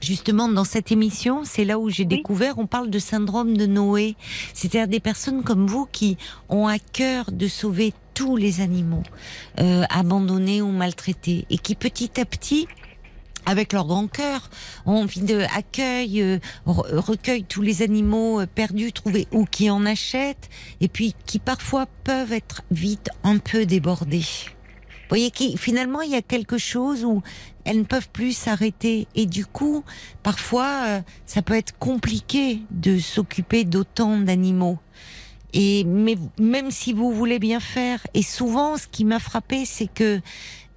Justement, dans cette émission, c'est là où j'ai découvert, on parle de syndrome de Noé. C'est-à-dire des personnes comme vous qui ont à cœur de sauver tous les animaux euh, abandonnés ou maltraités et qui petit à petit avec leur grand cœur, ont envie de euh, re- recueillent tous les animaux euh, perdus, trouvés ou qui en achètent, et puis qui parfois peuvent être vite un peu débordés. Vous voyez, qui, finalement, il y a quelque chose où elles ne peuvent plus s'arrêter. Et du coup, parfois, euh, ça peut être compliqué de s'occuper d'autant d'animaux. Et mais même si vous voulez bien faire, et souvent, ce qui m'a frappé, c'est que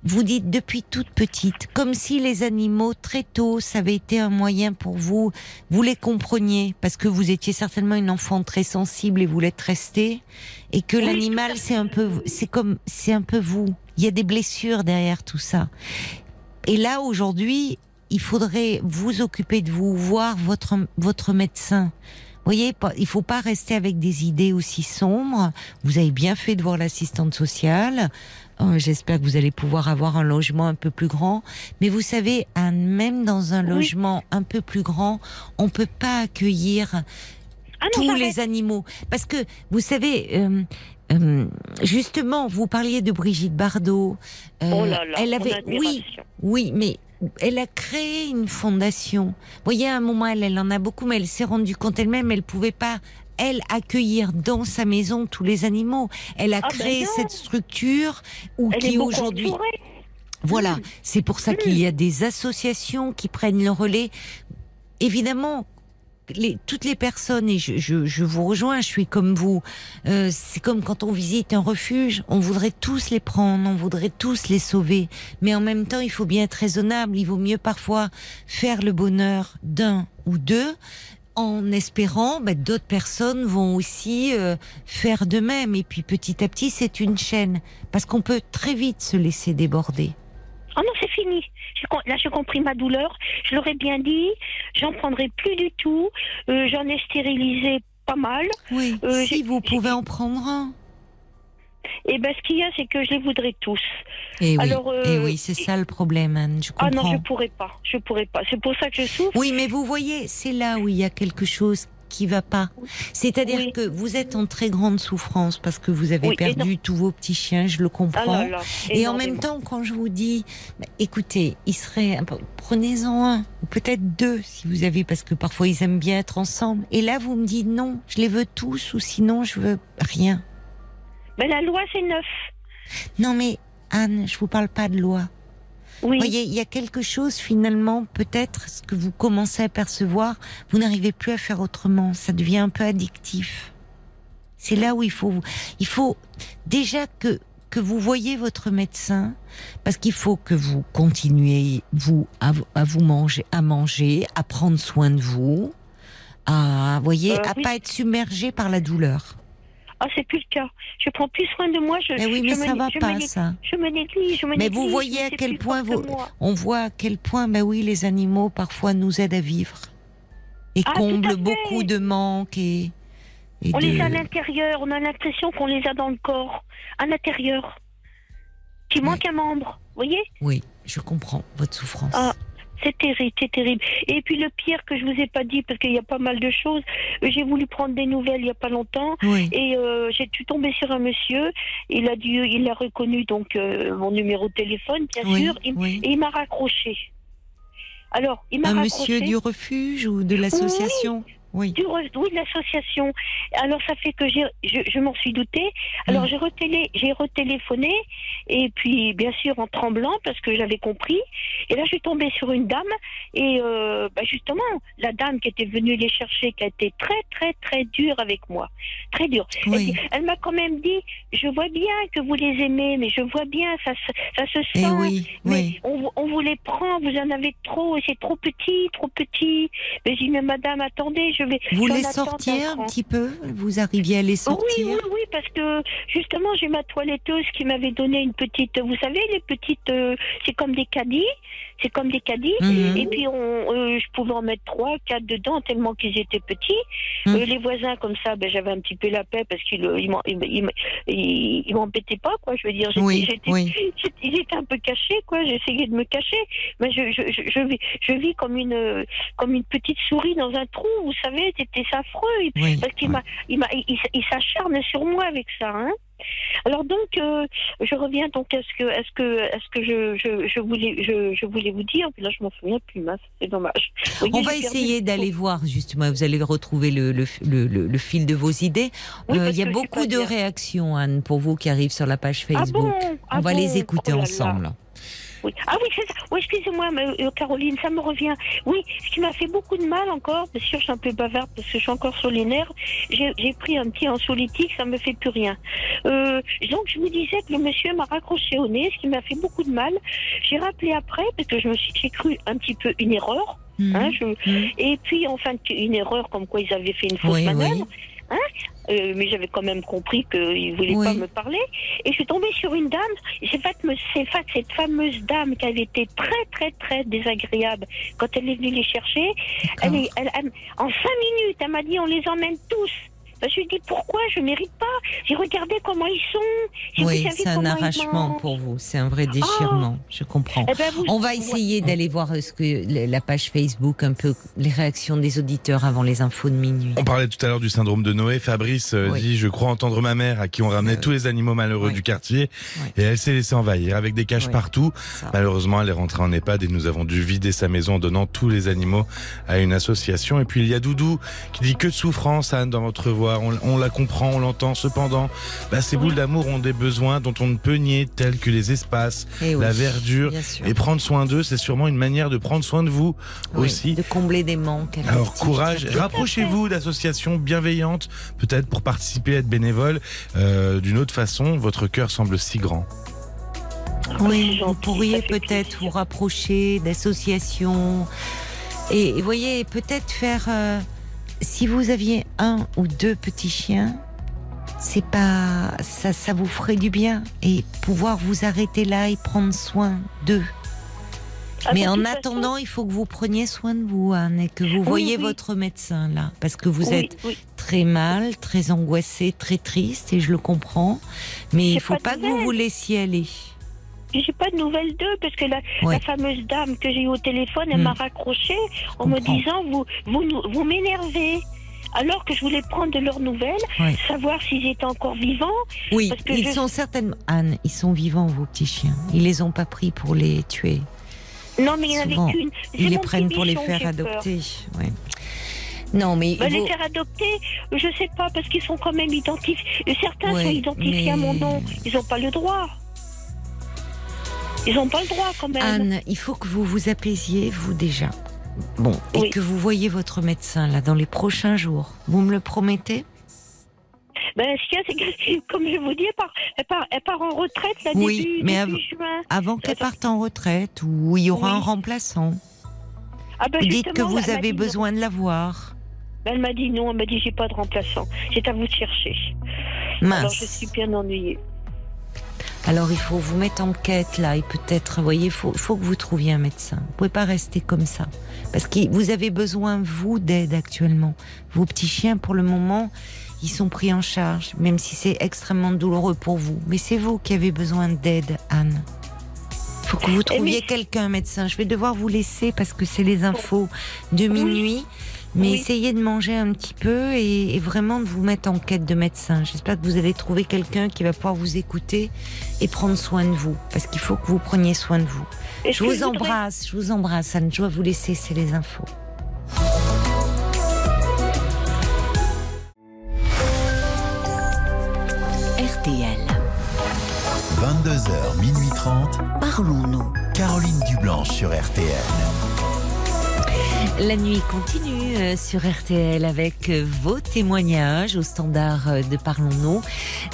vous dites depuis toute petite, comme si les animaux très tôt, ça avait été un moyen pour vous, vous les compreniez, parce que vous étiez certainement une enfant très sensible et vous l'êtes resté, et que Oui, l'animal, c'est un peu, c'est comme, c'est un peu vous. Il y a des blessures derrière tout ça. Et là, aujourd'hui, il faudrait vous occuper de vous, voir votre, votre médecin. Vous voyez, il faut pas rester avec des idées aussi sombres. Vous avez bien fait de voir l'assistante sociale. Euh, J'espère que vous allez pouvoir avoir un logement un peu plus grand. Mais vous savez, même dans un Oui. logement un peu plus grand, on peut pas accueillir Ah non, tous les animaux. Parce que, vous savez, euh, euh, justement, vous parliez de Brigitte Bardot. Euh, Oh là là, elle avait, oui, oui, mais elle a créé une fondation. Vous voyez, à un moment, elle, elle en a beaucoup, mais elle s'est rendue compte elle-même, elle pouvait pas, elle, accueillir dans sa maison tous les animaux. Elle a Ah ben créé cette structure où Elle qui aujourd'hui, voilà, Mm. c'est pour ça qu'il y a des associations qui prennent le relais. Évidemment, les, toutes les personnes, et je, je, je vous rejoins, je suis comme vous, euh, c'est comme quand on visite un refuge, on voudrait tous les prendre, on voudrait tous les sauver, mais en même temps, il faut bien être raisonnable, il vaut mieux parfois faire le bonheur d'un ou deux, en espérant bah, d'autres personnes vont aussi euh, faire de même, et puis petit à petit, c'est une chaîne, parce qu'on peut très vite se laisser déborder. Oh non, c'est fini. Là, j'ai compris ma douleur. Je l'aurais bien dit. J'en prendrai plus du tout. Euh, J'en ai stérilisé pas mal. Oui, Euh, si vous pouvez en prendre un. Et ben, ce qu'il y a, c'est que je les voudrais tous. Et oui, Alors, euh, eh oui, c'est ça le problème, Anne. Je Ah comprends. non, je pourrais pas. Je pourrais pas. C'est pour ça que je souffre. Oui, mais vous voyez, c'est là où il y a quelque chose qui va pas. C'est-à-dire Oui. que vous êtes en très grande souffrance parce que vous avez Oui, perdu tous vos petits chiens, je le Ah comprends. là là, Et en même temps, quand je vous dis, bah, écoutez, il serait, prenez-en un, ou peut-être deux, si vous avez, parce que parfois ils aiment bien être ensemble. Et là, vous me dites non, je les veux tous, ou sinon je veux rien. Mais la loi, c'est neuf. Non mais Anne, je vous parle pas de loi. Oui. Vous voyez, il y a quelque chose finalement, peut-être, ce que vous commencez à percevoir, vous n'arrivez plus à faire autrement. Ça devient un peu addictif. C'est là où il faut, il faut déjà que que vous voyez votre médecin, parce qu'il faut que vous continuiez vous à, vous- à vous manger, à manger, à prendre soin de vous, à voyez, Euh, à oui. pas être submergé par la douleur. Ah, c'est plus le cas. Je prends plus soin de moi. Je, Mais oui, je mais me ça né- va je me pas ça. Je me néglige, je me Mais vous voyez à quel point vous, on voit à quel point, ben oui, les animaux parfois nous aident à vivre et Ah, comblent beaucoup de manques et, et On de- les a à l'intérieur, on a l'impression qu'on les a dans le corps, à l'intérieur. Qui Oui. manque un membre, vous voyez? Oui, je comprends votre souffrance. Ah. C'est terrible, c'est terrible. Et puis le pire que je vous ai pas dit, parce qu'il y a pas mal de choses, j'ai voulu prendre des nouvelles il y a pas longtemps. oui. Et euh, j'ai suis tombée sur un monsieur, il a dû, il a reconnu donc euh, mon numéro de téléphone, bien oui, sûr, il- oui. et il m'a raccroché. Alors, il m'a Un raccroché. monsieur du refuge ou de l'association? Oui. Du oui, de l'association. Alors ça fait que j'ai, je, je m'en suis doutée. Alors j'ai retélé, j'ai retéléphoné et puis bien sûr en tremblant parce que j'avais compris. Et là je suis tombée sur une dame et euh, bah, justement la dame qui était venue les chercher, qui a été très très très dure avec moi, très dure. Elle, Oui. dit- elle m'a quand même dit, je vois bien que vous les aimez, mais je vois bien ça, se- ça se Eh sent. oui, Mais oui. on, on vous les prend, vous en avez trop, et c'est trop petit, trop petit. Mais j'ai dit, mais madame, attendez, je vais. Vous les sortiez un petit peu Vous arriviez à les Oui, sortir oui, oui, parce que justement, j'ai ma toiletteuse qui m'avait donné une petite. Vous savez, les petites. euh, c'est comme des caddies. C'est comme des caddies. Mhm. Et puis, on, euh, je pouvais en mettre trois, quatre dedans, tellement qu'ils étaient petits. Mhm. Euh, les voisins, comme ça, ben, j'avais un petit peu la paix parce qu'ils euh, ils m'embêtaient pas, quoi. Je veux dire, j'étais, Oui, oui. ils étaient un peu cachés, quoi. J'essayais de me cacher. Mais je, je, je, je vis, je vis comme une, euh, comme une petite souris dans un trou, vous savez. C'était affreux. Oui, parce qu'il m'a, il, m'a, il, il s'acharne sur moi avec ça. Hein. Alors donc, euh, je reviens donc à ce que, à ce que, à ce que je, je, je voulais, je, je voulais vous dire. Puis là, je m'en souviens plus, mince, c'est dommage. On va essayer le d'aller voir justement. Vous allez retrouver le, le, le, le- le fil de vos idées. Oui, Euh, Il y a beaucoup de bien. réactions, Anne, pour vous qui arrivent sur la page Ah Facebook. bon Ah On va bon les écouter Oh là là. Oui. Ah oui, c'est ça. Oui, excusez-moi, euh, Caroline, ça me revient. Oui, ce qui m'a fait beaucoup de mal encore, bien sûr, je suis un peu bavarde parce que je suis encore sur les nerfs. J'ai pris un petit anxiolytique, ça me fait plus rien. Euh, donc, je vous disais que le monsieur m'a raccroché au nez, ce qui m'a fait beaucoup de mal. J'ai rappelé après parce que je me suis, j'ai cru un petit peu une erreur. Hein, je- Mhm. Et puis, enfin, une erreur comme quoi ils avaient fait une fausse Oui, manœuvre. oui. Euh, mais j'avais quand même compris qu'ils ne voulaient Oui. pas me parler. Et je suis tombée sur une dame. C'est cette fameuse dame qui avait été très, très, très désagréable quand elle est venue les chercher. Elle D'accord. est, elle- elle- en cinq minutes, elle m'a dit on les emmène tous. Ben, je lui ai dit pourquoi? Je mérite pas. J'ai regardé comment ils sont. Oui, c'est un arrachement pour vous. C'est un vrai déchirement. Je comprends. Eh ben, vous- On va essayer d'aller voir euh, ce que la page Facebook, un peu les réactions des auditeurs avant les infos de minuit. On parlait tout à l'heure du syndrome de Noé. Fabrice euh, Oui. dit Je crois entendre ma mère à qui on ramenait Euh, tous les animaux malheureux oui. du quartier. Oui. Et elle s'est laissée envahir avec des caches Oui. partout. Ça. Malheureusement, elle est rentrée en EHPAD et nous avons dû vider sa maison en donnant tous les animaux à une association. Et puis il y a Doudou qui dit que de souffrance, Anne, dans votre voix. On, on la comprend, on l'entend. Cependant, bah, ces boules d'amour ont des besoins dont on ne peut nier, tels que les espaces, Eh oui, la verdure. Et prendre soin d'eux, c'est sûrement une manière de prendre soin de vous Oui, aussi. De combler des manques. Alors courage, rapprochez-vous d'associations bienveillantes, peut-être pour participer, être bénévole. Euh, D'une autre façon, votre cœur semble si grand. c'est Oui, vous pourriez peut-être vous rapprocher d'associations. Et, et voyez, peut-être faire. euh, si vous aviez un ou deux petits chiens, c'est pas. Ça, ça vous ferait du bien. Et pouvoir vous arrêter là et prendre soin d'eux. Ah, Mais en façon- attendant, il faut que vous preniez soin de vous, Anne, et que vous voyez oui. votre médecin là. Parce que vous Oui, êtes très mal, très angoissé, très triste, et je le comprends. Mais il J'ai faut pas que vous vous laissiez aller. J'ai pas de nouvelles d'eux parce que la, Ouais. la fameuse dame que j'ai eu au téléphone, elle Hmm. m'a raccroché en me disant vous vous vous m'énervez. Alors que je voulais prendre de leurs nouvelles, Ouais. savoir s'ils étaient encore vivants. Oui, Parce que ils je- sont certainement. Anne, ils sont vivants, vos petits chiens. Ils les ont pas pris pour les tuer. Non, mais il n'y en avait qu'une. Ils les prennent pour les faire adopter. Ouais. Non, mais. Bah, il les faire adopter, je sais pas, parce qu'ils sont quand même identifiés. Certains Ouais, sont identifiés à mon nom. Ils n'ont pas le droit. Ils n'ont pas le droit quand même. Anne, il faut que vous vous apaisiez, vous déjà. Bon, et Oui. que vous voyez votre médecin là dans les prochains jours. Vous me le promettez? Ben, ce qu'il y a, c'est que, (laughs) comme je vous dis, elle part, elle part, elle part en retraite là, Oui, début, mais début av- juin. Avant qu'elle parte en retraite, où il y aura Oui. un remplaçant. Ah ben, Vous dites que vous avez non. besoin de la voir. Ben, elle m'a dit non, elle m'a dit j'ai pas de remplaçant. C'est à vous de chercher. Alors je Mince. suis bien ennuyée. Alors il faut vous mettre en quête là et peut-être, vous voyez, il faut, faut que vous trouviez un médecin. Vous pouvez pas rester comme ça. Parce que vous avez besoin, vous, d'aide actuellement. Vos petits chiens, pour le moment, ils sont pris en charge, même si c'est extrêmement douloureux pour vous. Mais c'est vous qui avez besoin d'aide, Anne. Il faut que vous trouviez mais- quelqu'un, un médecin. Je vais devoir vous laisser parce que c'est les infos de minuit. Mais Oui. essayez de manger un petit peu et, et vraiment de vous mettre en quête de médecin. J'espère que vous allez trouver quelqu'un qui va pouvoir vous écouter et prendre soin de vous. Parce qu'il faut que vous preniez soin de vous. Est-ce Je vous embrasse, je vous embrasse, Anne. Je dois vous laisser, c'est les infos. RTL. 22h, minuit 30. Parlons-nous. Caroline Dublanche sur RTL. La nuit continue euh, sur RTL avec euh, vos témoignages au standard euh, de Parlons-nous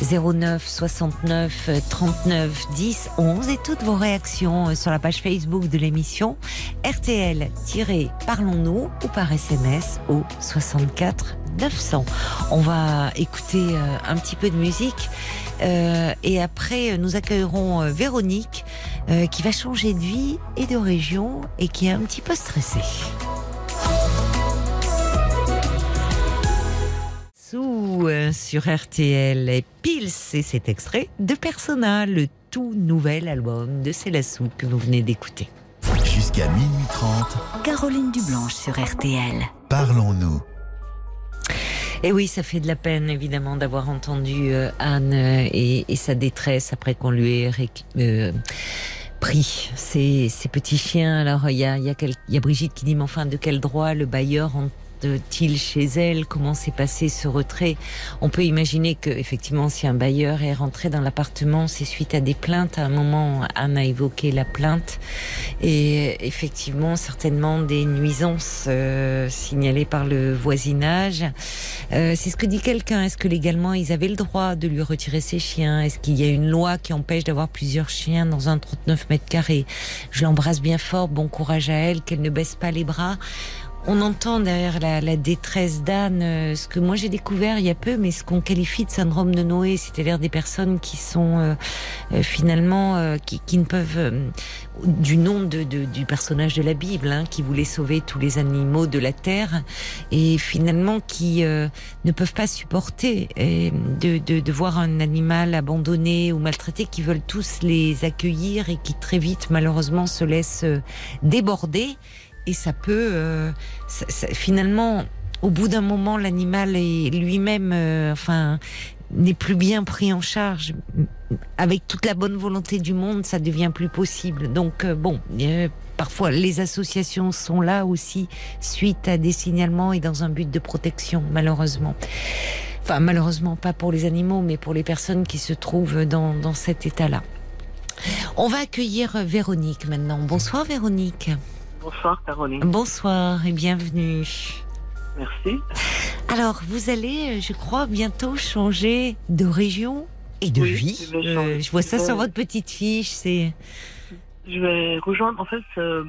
09 69 euh, 39 10 11 et toutes vos réactions sur la page Facebook de l'émission RTL-Parlons-nous ou par SMS au 64 900. On va écouter un petit peu de musique euh, et après nous accueillerons Véronique qui va changer de vie et de région et qui est un petit peu stressée. Euh, sur RTL et Pils et cet extrait de Persona, le tout nouvel album de Célassou que vous venez d'écouter. Jusqu'à minuit 30. Caroline Dublanche sur RTL. Parlons-nous. Et oui, ça fait de la peine évidemment d'avoir entendu euh, Anne euh, et, et sa détresse après qu'on lui ait euh, pris ses, ses petits chiens. Alors il y a, il y, a quel- il y a Brigitte qui dit mais enfin de quel droit le bailleur entre-t-il chez elle? Comment s'est passé ce retrait? On peut imaginer que effectivement si un bailleur est rentré dans l'appartement, c'est suite à des plaintes. À un moment, Anne a évoqué la plainte et effectivement certainement des nuisances euh, signalées par le voisinage. Euh, c'est ce que dit quelqu'un. Est-ce que légalement ils avaient le droit de lui retirer ses chiens? Est-ce qu'il y a une loi qui empêche d'avoir plusieurs chiens dans un 39 mètres carrés? Je l'embrasse bien fort. Bon courage à elle, qu'elle ne baisse pas les bras. On entend derrière la, la détresse d'Anne euh, ce que moi j'ai découvert il y a peu, mais ce qu'on qualifie de syndrome de Noé, c'est-à-dire des personnes qui sont euh, euh, finalement euh, qui, qui ne peuvent euh, du nom de, de- du personnage de la Bible, hein, qui voulait sauver tous les animaux de la terre, et finalement qui ne peuvent pas supporter de, de, de voir un animal abandonné ou maltraité, qui veulent tous les accueillir et qui très vite malheureusement se laissent déborder. Et ça peut, euh, finalement, au bout d'un moment, l'animal est lui-même, euh, enfin, n'est plus bien pris en charge. Avec toute la bonne volonté du monde, ça devient plus possible. Donc euh, bon, parfois les associations sont là aussi suite à des signalements et dans un but de protection, malheureusement. Enfin, malheureusement pas pour les animaux, mais pour les personnes qui se trouvent dans, dans cet état-là. On va accueillir Véronique maintenant. Bonsoir Véronique. Bonsoir Caroline. Bonsoir et bienvenue. Merci. Alors, vous allez, euh, je crois, bientôt changer de région et de Oui, vie. je. Euh, je vois ça sur votre petite fiche. C'est Je vais rejoindre, en fait, euh,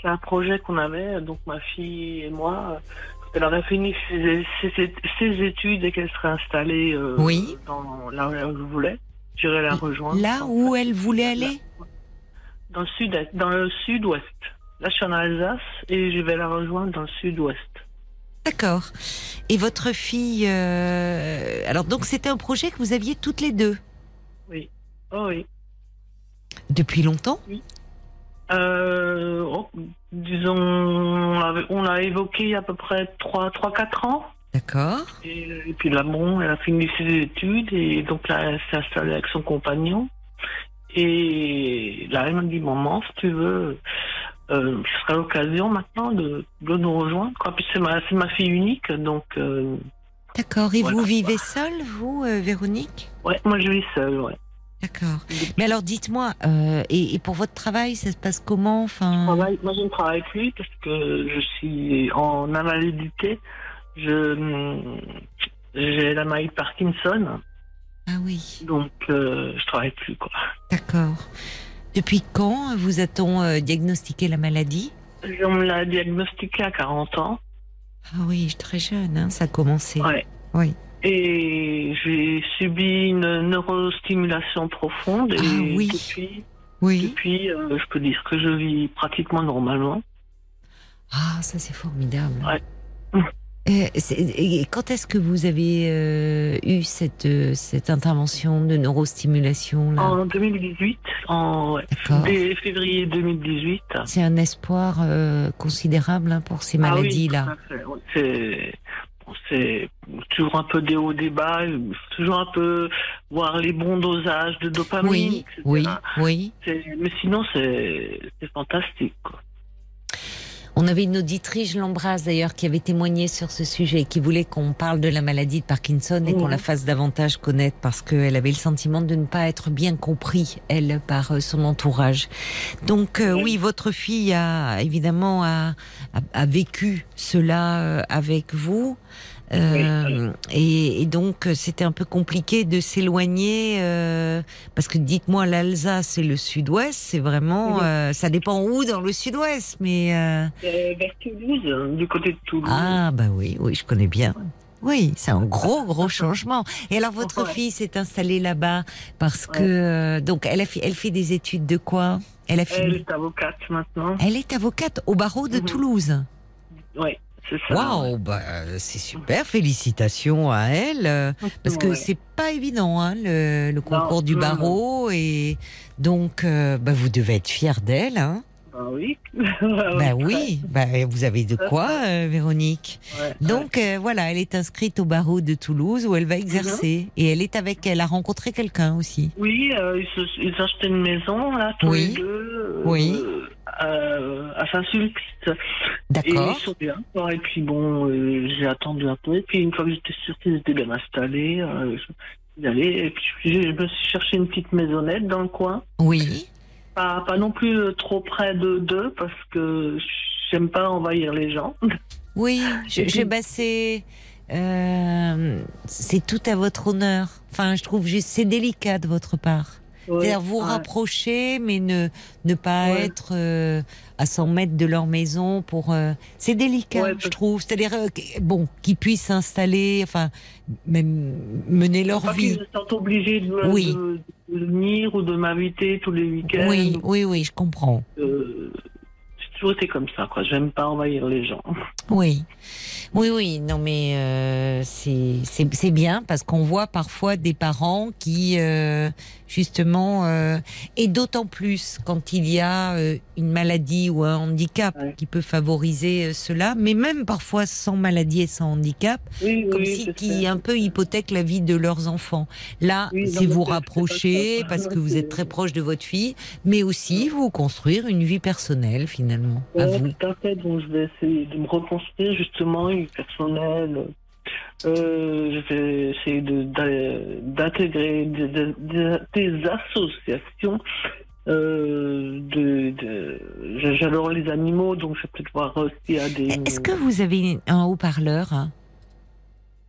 c'est un projet qu'on avait, donc ma fille et moi, elle aurait fini ses, ses- ses études et qu'elle serait installée euh, Oui. dans là où je voulais, j'irai la rejoindre. là où elle voulait aller? Dans le sud, dans le sud-ouest. Là, je suis en Alsace et je vais la rejoindre dans le sud-ouest. D'accord. Et votre fille. euh, Alors, donc, c'était un projet que vous aviez toutes les deux? Oui. Oh oui. depuis longtemps? Euh, oh, disons, on l'a- on l'a évoqué il y a à peu près 3-4 ans. D'accord. Et, et puis là, bon, elle a fini ses études et donc là, elle s'est installée avec son compagnon. Et là, elle m'a dit, maman, si tu veux, euh, ce serait l'occasion maintenant de, de nous rejoindre. Quoi. Puis c'est ma, c'est ma fille unique, donc euh, D'accord. Et Voilà. vous vivez seule, vous, euh, Véronique? Ouais, moi je vis seule, ouais. D'accord. Mais alors, dites-moi, et, et pour votre travail, ça se passe comment? Enfin, Travail- moi, je ne travaille plus parce que je suis en invalidité. Je j'ai la maladie Parkinson, ah oui, donc je travaille plus quoi. d'accord. Depuis quand vous a-t-on euh, diagnostiqué la maladie? On me l'a diagnostiqué à 40 ans. Ah oui, très jeune, hein, ça a commencé. Ouais. Oui. Et j'ai subi une neurostimulation profonde et Ah oui. depuis, Oui. depuis euh, je peux dire que je vis pratiquement normalement. Ah, ça c'est formidable. Ouais. Euh, et quand est-ce que vous avez euh, eu cette, euh, cette intervention de neurostimulation là? En 2018, en dès février 2018. C'est un espoir euh, considérable hein, pour ces Ah oui, maladies-là. C'est c'est toujours un peu des hauts des bas, toujours un peu voir les bons dosages de dopamine. oui, etc. oui, oui. Mais sinon, c'est c'est fantastique. Quoi. On avait une auditrice, je l'embrasse d'ailleurs, qui avait témoigné sur ce sujet, qui voulait qu'on parle de la maladie de Parkinson et qu'on la fasse davantage connaître parce qu'elle avait le sentiment de ne pas être bien compris, elle, par euh, son entourage. Donc euh, oui, votre fille a évidemment a, a, a vécu cela euh, avec vous. Euh, et, et donc euh, c'était un peu compliqué de s'éloigner euh, parce que dites-moi l'Alsace et le Sud-Ouest c'est vraiment euh, ça dépend où dans le Sud-Ouest mais euh, Euh, vers Toulouse, euh, du côté de Toulouse. ah bah oui oui je connais bien oui c'est un gros gros changement et alors votre Ouais. fille s'est installée là-bas parce que euh, donc elle a fait elle fait des études de quoi? Elle a Elle fini est avocate maintenant. elle est avocate au barreau de Mhm. Toulouse Oui, c'est ça. Waouh, bah, c'est super, félicitations à elle, parce que c'est pas évident hein, le, le concours du non, barreau et donc euh, bah, vous devez être fière d'elle. Hein. (laughs) Bah oui. bah oui, bah, vous avez de quoi, euh, Véronique. Ouais, Donc euh, voilà, elle est inscrite au barreau de Toulouse où elle va exercer et elle est avec, elle a rencontré quelqu'un aussi. Oui, euh, ils, se- ils achetaient une maison, là, tous Oui. les deux, Oui. à Saint-Sulpice. Et D'accord. ils sont bien. Et puis bon, j'ai attendu un peu. Et puis une fois que j'étais sûre qu'ils étaient bien installés, je. Et puis je me suis cherché une petite maisonnette dans le coin. Oui. Pas, pas non plus euh, trop près de d'eux parce que j'aime pas envahir les gens. (laughs) Oui, je, je, bah, c'est euh, c'est tout à votre honneur. Enfin, je trouve juste c'est délicat de votre part. C'est-à-dire vous rapprocher, mais ne ne pas être euh, à 100 mètres de leur maison pour. euh, c'est délicat, je trouve. C'est-à-dire euh, bon, qu'ils puissent s'installer, enfin, même mener leur Pas vie. se sentent obligés de, Oui. de- de venir ou de m'inviter tous les week-ends. Oui, oui, oui, je comprends. J'ai toujours été comme ça, quoi. J'aime pas envahir les gens. Oui, oui, oui. Non, mais euh, c'est bien parce qu'on voit parfois des parents qui euh, justement euh, et d'autant plus quand il y a euh, une maladie ou un handicap Ouais. qui peut favoriser euh, cela, mais même parfois sans maladie et sans handicap, Oui, comme oui, si qui sais. un peu hypothèquent la vie de leurs enfants. Là, Oui, c'est vous rapprocher parce que vous (laughs) êtes très proche de votre fille, mais aussi vous construire une vie personnelle finalement. À vous. tout à fait. Donc, je vais essayer de me reconstruire justement une personnelle. Euh, je vais essayer d'intégrer des, associations. Euh, de, j'adore les animaux, donc je vais peut-être voir aussi à des. Est-ce que vous avez un haut-parleur?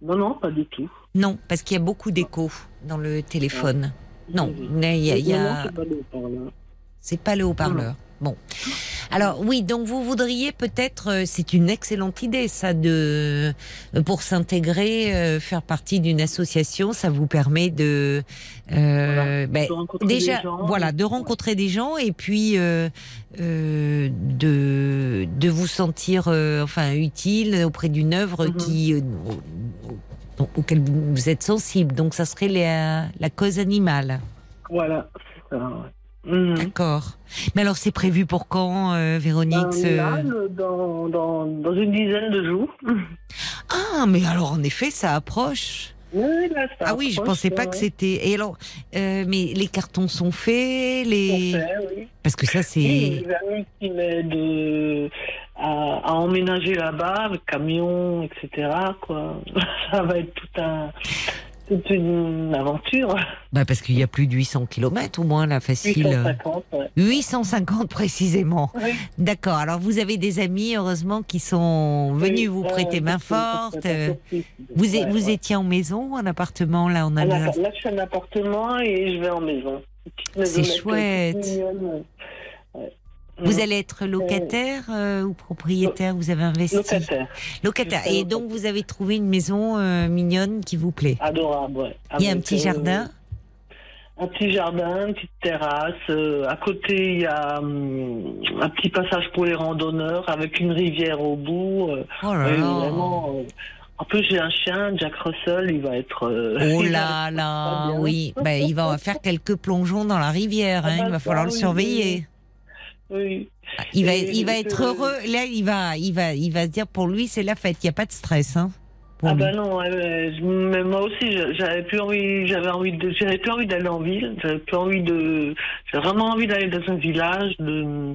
Non, non, pas du tout. Non, parce qu'il y a beaucoup d'écho dans le téléphone. Non, mais il y a, y Non, non, a- c'est pas le haut-parleur. Bon. Alors oui, donc vous voudriez peut-être, euh, c'est une excellente idée ça de euh, pour s'intégrer, euh, faire partie d'une association, ça vous permet de euh, ben, De déjà des gens. voilà de rencontrer des gens et puis euh, de de vous sentir enfin utile auprès d'une œuvre Mhm. qui au- au- auquel vous êtes sensible. Donc ça serait la, la cause animale. Voilà, c'est ça. ouais. Mhm. D'accord. Mais alors c'est prévu pour quand, euh, Véronique Ben, ce- là, le- dans, dans, dans une dizaine de jours. (laughs) Ah, mais alors en effet, ça approche. Oui, là, ça ah oui, je approche, pensais pas ouais. que c'était. Et alors, euh, mais les cartons sont faits, les. Fait, oui. Parce que ça Oui, c'est. amis qui m'aident euh, à, à emménager là-bas, avec camion, etc. Quoi. (laughs) Ça va être tout un, toute une aventure. Bah parce qu'il y a plus de 800 km au moins, là, facile. 850, ouais. 850 précisément. Oui. D'accord. Alors vous avez des amis, heureusement, qui sont venus Oui, vous ouais, prêter main forte. Euh. Vous, Ouais, vous ouais. étiez en maison, en appartement, là, en d'accord. Là, je suis en appartement et je vais en maison. C'est euh, chouette. Vous allez être locataire euh, ou propriétaire Vous avez investi Locataire. Locataire. Et donc vous avez trouvé une maison euh, mignonne qui vous plaît. Adorable, ouais. Il y a un petit euh, jardin Un petit jardin, une petite terrasse. euh, à côté, il y a hum, un petit passage pour les randonneurs avec une rivière au bout. euh, Oh là oui, là vraiment. euh, en plus, j'ai un chien, Jack Russell, il va être. (laughs) Oh là là, oui. Bah, il va faire quelques plongeons dans la rivière. Ah hein, bah Il va ça, falloir le oui, surveiller. Oui. Il va, Et il va être heureux. Là, il va, il va, il va se dire pour lui, c'est la fête. Il n'y a pas de stress. Hein, pour Ah lui. bah non, mais moi aussi j'avais plus envie, j'avais envie de, j'avais plus envie d'aller en ville, j'avais plus envie de, j'avais vraiment envie d'aller dans un village. De...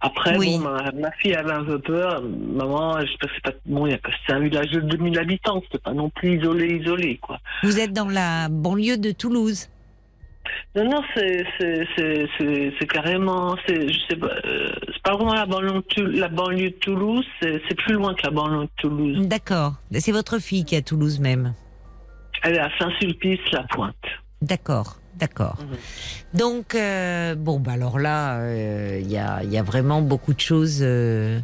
Après, Oui. bon, ma, ma fille avait un peu peur. Maman, je sais pas, bon, c'est un village de 2000 habitants, c'est pas non plus isolé, isolé quoi. Vous êtes dans la banlieue de Toulouse. Non, non, c'est, carrément, c'est, je sais pas, euh, pas vraiment la banlieue, la banlieue de Toulouse, c'est, plus loin que la banlieue de Toulouse. D'accord. C'est votre fille qui est à Toulouse même. Elle est à Saint-Sulpice-la-Pointe. D'accord, d'accord. Mhm. Donc, euh, bon, bah alors là, euh, il y, a, il y a vraiment beaucoup de choses euh,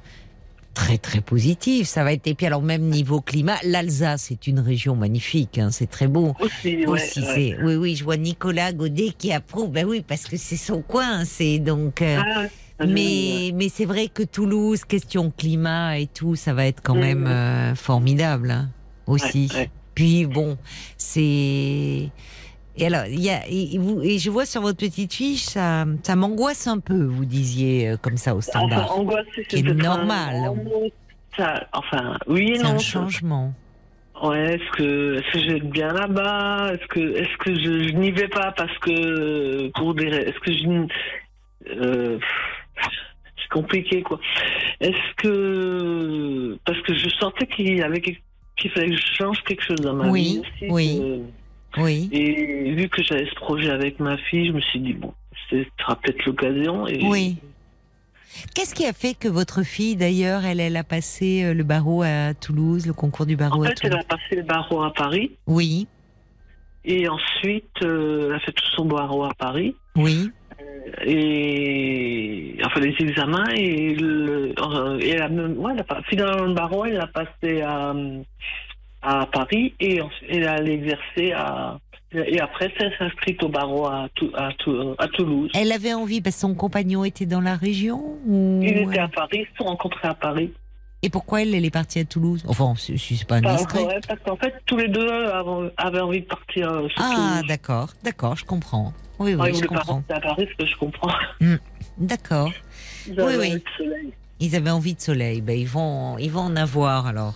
très, très positives. Ça va être. Et puis, alors, même niveau climat, l'Alsace est une région magnifique, hein, c'est très beau. Aussi, Aussi, ouais. Oui, oui, je vois Nicolas Godet qui approuve. Ben oui, parce que c'est son coin, c'est donc. euh, Ah, mais mais c'est vrai que Toulouse, question climat et tout, ça va être quand même euh, formidable hein, aussi. Ouais. Puis bon, c'est et alors il y a et, vous, et je vois sur votre petite fiche ça ça m'angoisse un peu. Vous disiez euh, comme ça au Enfin, standard. angoissé, c'est Qui est peut-être normal. un. Ça, enfin, oui c'est non. un changement. Ouais, est-ce que, est-ce que je vais être bien là-bas? Est-ce que, est-ce que je, je n'y vais pas parce que pour des, est-ce que je, euh, c'est compliqué quoi. Est-ce que parce que je sentais qu'il y avait quelque- qu'il fallait que je change quelque chose dans ma Oui, vie aussi. oui. que- Oui. et vu que j'avais ce projet avec ma fille, je me suis dit bon, ce sera peut-être l'occasion. Et Oui. Qu'est-ce qui a fait que votre fille, d'ailleurs, elle, elle a passé euh, le barreau à Toulouse, le concours du barreau En à fait, elle Toulouse? a passé le barreau à Paris Oui, et ensuite euh, elle a fait tout son barreau à Paris. oui, et enfin les examens et, le, euh, et elle a même, ouais, elle a pas, finalement le barreau elle l'a passé à, à Paris et elle a exercé à et après elle s'est inscrite au barreau à, Tou- à, Tou- à Toulouse. Elle avait envie parce que son compagnon était dans la région ou... Ils étaient à Paris, ils se sont rencontrés à Paris. Et pourquoi elle, elle est partie à Toulouse? Enfin, si si c'est pas indiscret. ouais, parce qu'en fait tous les deux avaient, envie de partir euh, sur Ah, d'accord, d'accord, je comprends. Oui, oui, ils je pas comprends. rester à Paris, ce que je comprends. D'accord. Ils avaient Oui, oui. Ils avaient envie de soleil. Ben, ils vont, ils vont en avoir alors.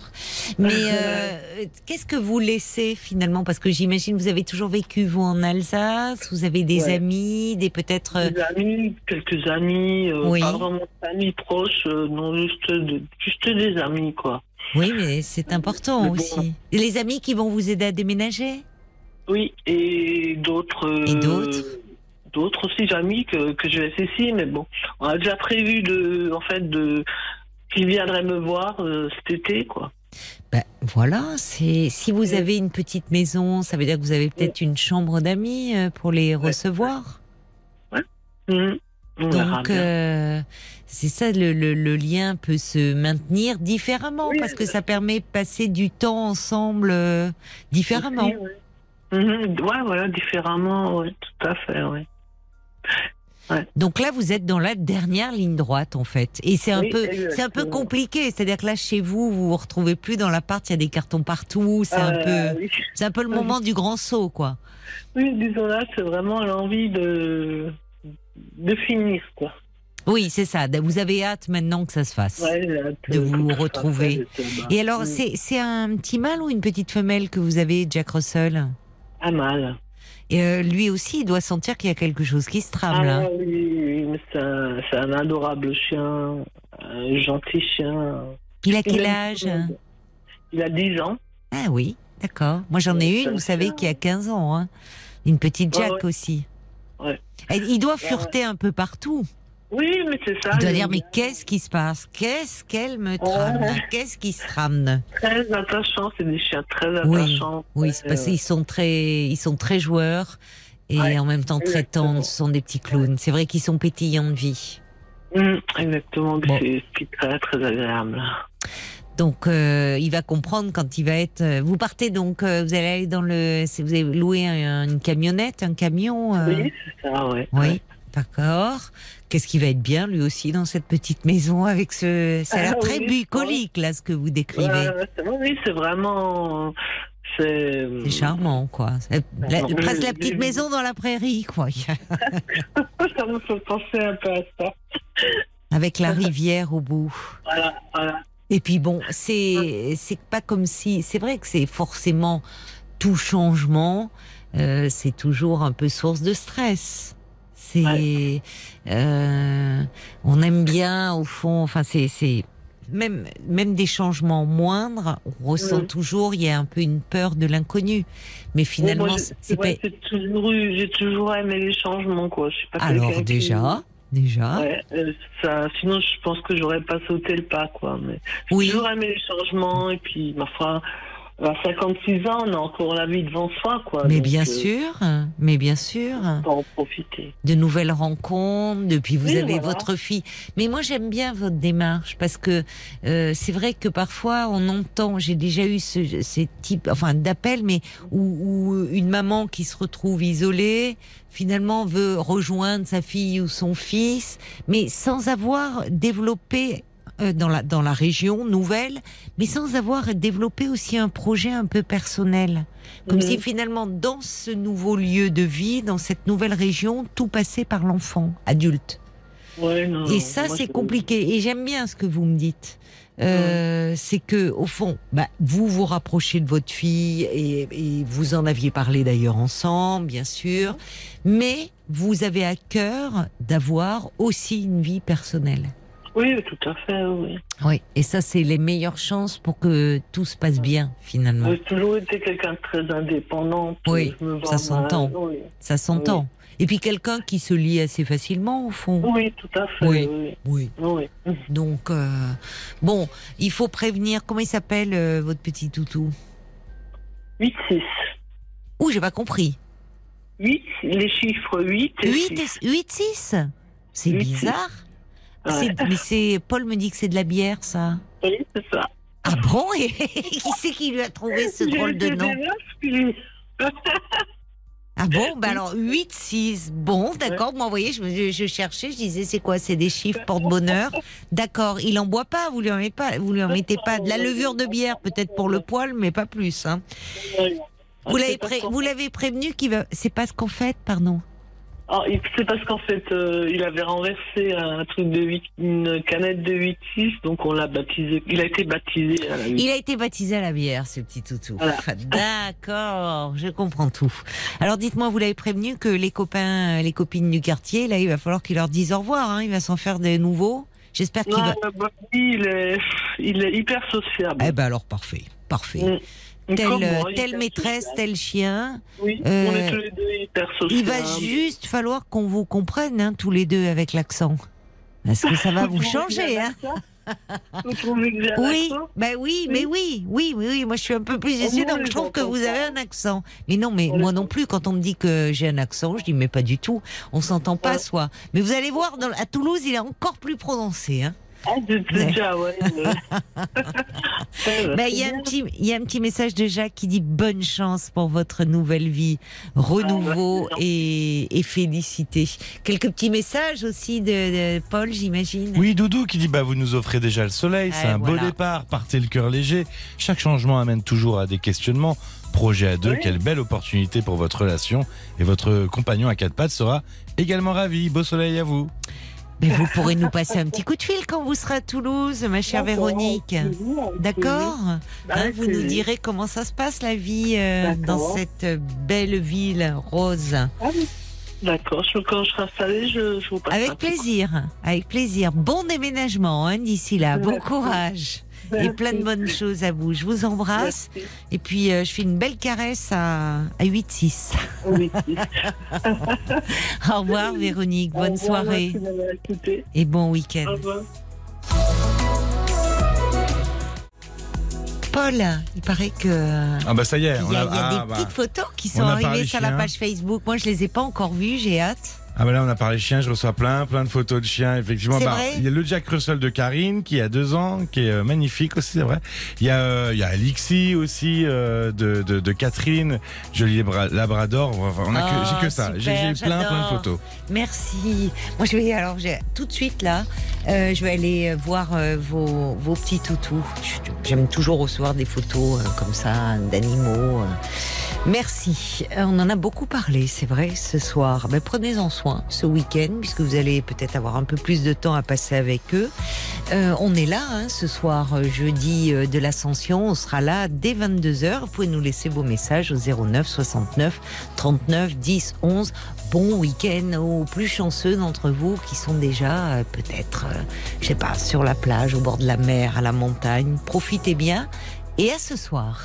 Mais (laughs) euh, qu'est-ce que vous laissez finalement? Parce que j'imagine vous avez toujours vécu vous en Alsace. Vous avez des Ouais. amis, des peut-être. euh, Des amis, quelques amis, euh, Oui. pas vraiment d'amis proches, euh, non, juste, de- juste des amis, quoi. Oui, mais c'est important Mais bon. aussi. Et les amis qui vont vous aider à déménager? Oui, et d'autres. Et d'autres? D'autres aussi, amis que, que je laisse ici, mais bon, on a déjà prévu de, en fait, de, qu'ils viendraient me voir euh, cet été, quoi. Ben, voilà, c'est si vous Ouais. avez une petite maison, ça veut dire que vous avez peut-être une chambre d'amis euh, pour les recevoir. Mhm. On verra Donc euh, c'est ça, le, le- le lien peut se maintenir différemment parce que ça permet de passer du temps ensemble euh, différemment. Ouais. Mhm. Ouais, voilà, différemment, ouais, tout à fait, ouais. Donc là, vous êtes dans la dernière ligne droite en fait, et c'est un Oui, peu, c'est un peu compliqué. C'est-à-dire que là, chez vous, vous vous retrouvez plus dans l'appart, il y a des cartons partout. C'est un Euh, peu, oui. c'est un peu le moment du grand saut, quoi. Oui, disons là, c'est vraiment l'envie de, de finir, quoi. Oui, c'est ça. Vous avez hâte maintenant que ça se fasse. Ouais, hâte, De vous retrouver. Et alors, Mm. c'est c'est un petit mâle ou une petite femelle que vous avez, Jack Russell? Ah, mal. Et euh, lui aussi, il doit sentir qu'il y a quelque chose qui se trame Ah là. oui, oui, c'est un, adorable chien, un gentil chien. Il a quel Il a- âge Il a 10 ans. Ah oui, d'accord. Moi, j'en ai une, vous savez, qui a 15 ans. hein. Une petite Jack ouais. aussi. Ouais. Il doit fureter un peu partout. Oui, mais c'est ça. Il dire, mais qu'est-ce qui se passe? Qu'est-ce qu'elle me trame? Ouais. Qu'est-ce qui se trame? Très attachant, c'est des chiens très Oui, attachants. Oui, c'est parce qu'ils sont très, ils sont très joueurs et Ouais, en même temps très exactement. tendres. Ce sont des petits clowns. C'est vrai qu'ils sont pétillants de vie. hum, exactement, Bon. c'est très très agréable. Donc, euh, il va comprendre quand il va être. euh, Vous partez donc, euh, vous allez aller dans le. Vous avez loué un- une camionnette, un camion. euh, Oui, c'est ça, ouais. Oui, d'accord. Qu'est-ce qui va être bien lui aussi dans cette petite maison avec ce. Ça a l'air Ah très oui, bucolique là ce que vous décrivez. Oui, c'est vraiment. C'est charmant, quoi. C'est la- Non, presque la petite maison dans la prairie, quoi. (laughs) ça me fait penser un peu à ça. Avec la rivière au bout. Voilà, voilà. Et puis bon, c'est c'est pas comme si. C'est vrai que c'est forcément tout changement. euh, c'est toujours un peu source de stress. C'est. euh, on aime bien au fond. Enfin, c'est c'est même même des changements moindres. On ressent Mhm. toujours. Il y a un peu une peur de l'inconnu. Mais finalement, Bon, c'est pas. toujours j'ai toujours aimé les changements, quoi. Je suis pas Alors qui- déjà, déjà. Ouais, euh, ça, sinon je pense que j'aurais pas sauté le pas, quoi. Mais j'ai toujours aimé les changements, et puis, ma foi, à 56 ans, on a encore la vie devant soi, quoi. Mais Donc, bien euh, sûr, mais bien sûr. en profiter. de nouvelles rencontres, depuis vous Oui, avez voilà. votre fille. Mais moi j'aime bien votre démarche parce que euh, c'est vrai que parfois on entend, j'ai déjà eu ce, ces types, enfin d'appels, mais où, où une maman qui se retrouve isolée finalement veut rejoindre sa fille ou son fils, mais sans avoir développé dans la dans la région nouvelle, mais sans avoir développé aussi un projet un peu personnel. Comme Mhm. si finalement, dans ce nouveau lieu de vie, dans cette nouvelle région, tout passait par l'enfant, adulte. Ouais, non, Et ça, c'est compliqué. Et j'aime bien ce que vous me dites. Euh, C'est que, au fond, bah, vous vous rapprochez de votre fille et, et vous en aviez parlé d'ailleurs ensemble, bien sûr. Mais vous avez à cœur d'avoir aussi une vie personnelle. Oui, tout à fait, oui. Oui. Et ça, c'est les meilleures chances pour que tout se passe bien, finalement. J'ai toujours été quelqu'un de très indépendant. Oui, ça s'entend. Oui. Ça s'entend. Et puis quelqu'un qui se lie assez facilement, au fond. oui, tout à fait. Oui. Oui. Oui. oui. oui. Donc, euh, bon, il faut prévenir. Comment il s'appelle, euh, votre petit toutou? 8-6. Ouh, j'ai pas compris. 8, les chiffres 8 et 8 6. et 8, 6 C'est bizarre. Ouais. Mais c'est Paul me dit que c'est de la bière, ça. Oui, c'est ça. Ah bon? Et (laughs) Qui c'est qui lui a trouvé ce drôle de nom? Ah bon? Bah alors 8, 6. Bon, d'accord. Moi, vous voyez, je, je- je cherchais, je disais, c'est quoi? C'est des chiffres porte-bonheur. D'accord. Il en boit pas. Vous lui en mettez pas. Vous lui en mettez pas de la levure de bière, peut-être pour le poil, mais pas plus. Hein. Vous l'avez pré- vous l'avez prévenu qu'il va. C'est pas ce qu'en fait, pardon. Ah, c'est parce qu'en fait, euh, il avait renversé un truc de 8, une canette de 8-6, donc on l'a baptisé. Il a été baptisé à la 8. Il a été baptisé à la bière, ce petit toutou. Voilà. D'accord, je comprends tout. Alors dites-moi, vous l'avez prévenu que les copains, les copines du quartier, là, il va falloir qu'il leur dise au revoir. Hein, il va s'en faire des nouveaux. J'espère qu'il va. bah, il est, il est hyper sociable. Eh ben alors parfait, parfait. Mm. Telle, euh, moi, telle hyper maîtresse, tel chien. Oui, euh, on est tous les deux hyper. Il va juste falloir qu'on vous comprenne hein, tous les deux avec l'accent. Parce que ça va vous changer. Hein. Oui, ben oui, mais oui, oui, oui, oui. Moi, je suis un peu plus ici, donc je trouve que vous avez un accent. Mais non, mais On moi non plus. Quand on me dit que j'ai un accent, je dis mais pas du tout. On s'entend pas, Ouais. soit. Mais vous allez voir, dans- à Toulouse, il est encore plus prononcé. Hein. Ah, je sais Ouais. déjà, ouais. (laughs) Ben, il y a un petit, il y a un petit message de Jacques qui dit bonne chance pour votre nouvelle vie, renouveau Ah, et, et félicité. Quelques petits messages aussi de, de Paul, j'imagine. Oui, Doudou qui dit bah vous nous offrez déjà le soleil, c'est Ouais, un voilà. beau départ, partez le cœur léger. Chaque changement amène toujours à des questionnements. Projet à deux, Oui. quelle belle opportunité pour votre relation et votre compagnon à quatre pattes sera également ravi. Beau soleil à vous. Mais vous pourrez nous passer un petit coup de fil quand vous serez à Toulouse, ma chère Véronique. D'accord. Hein, Vous nous direz comment ça se passe la vie euh, dans cette belle ville rose. Ah oui. D'accord, je- quand je serai installée, je, je vous passe Avec plaisir, avec plaisir. Bon déménagement hein, d'ici là, bon Merci. et plein de bonnes choses à vous. Je vous embrasse Merci. et puis euh, je fais une belle caresse à, à 8-6. Oui. (laughs) Au revoir Véronique, bonne revoir, soirée merci d'avoir écouté. et bon week-end. Au revoir. Paul, il paraît que Ah bah ça y est. il on y a, a- il y a ah, des bah. petites photos qui On sont arrivées sur la page Facebook. Moi, je les ai pas encore vues, j'ai hâte. Ah bah là on a parlé chiens, je reçois plein plein de photos de chiens effectivement. Bah, vrai il y a le Jack Russell de Karine qui a deux ans, qui est euh, magnifique aussi c'est vrai. Il y a euh, il y a Alixi aussi euh, de, de, de Catherine, joli labra- Labrador. Enfin, on a que Oh, j'ai que ça. J'ai plein plein de photos. Merci. Moi, je vais alors, tout de suite là, euh, je vais aller voir vos, vos petits toutous. J'aime toujours recevoir des photos comme ça d'animaux. Merci. On en a beaucoup parlé, c'est vrai, ce soir. Ben, Prenez-en soin ce week-end, puisque vous allez peut-être avoir un peu plus de temps à passer avec eux. Euh, on est là hein, ce soir, euh, jeudi euh, de l'Ascension. On sera là dès 22h. Vous pouvez nous laisser vos messages au 09 69 39 10 11. Bon week-end aux plus chanceux d'entre vous qui sont déjà peut-être, je sais pas, sur la plage, au bord de la mer, à la montagne. Profitez bien et à ce soir.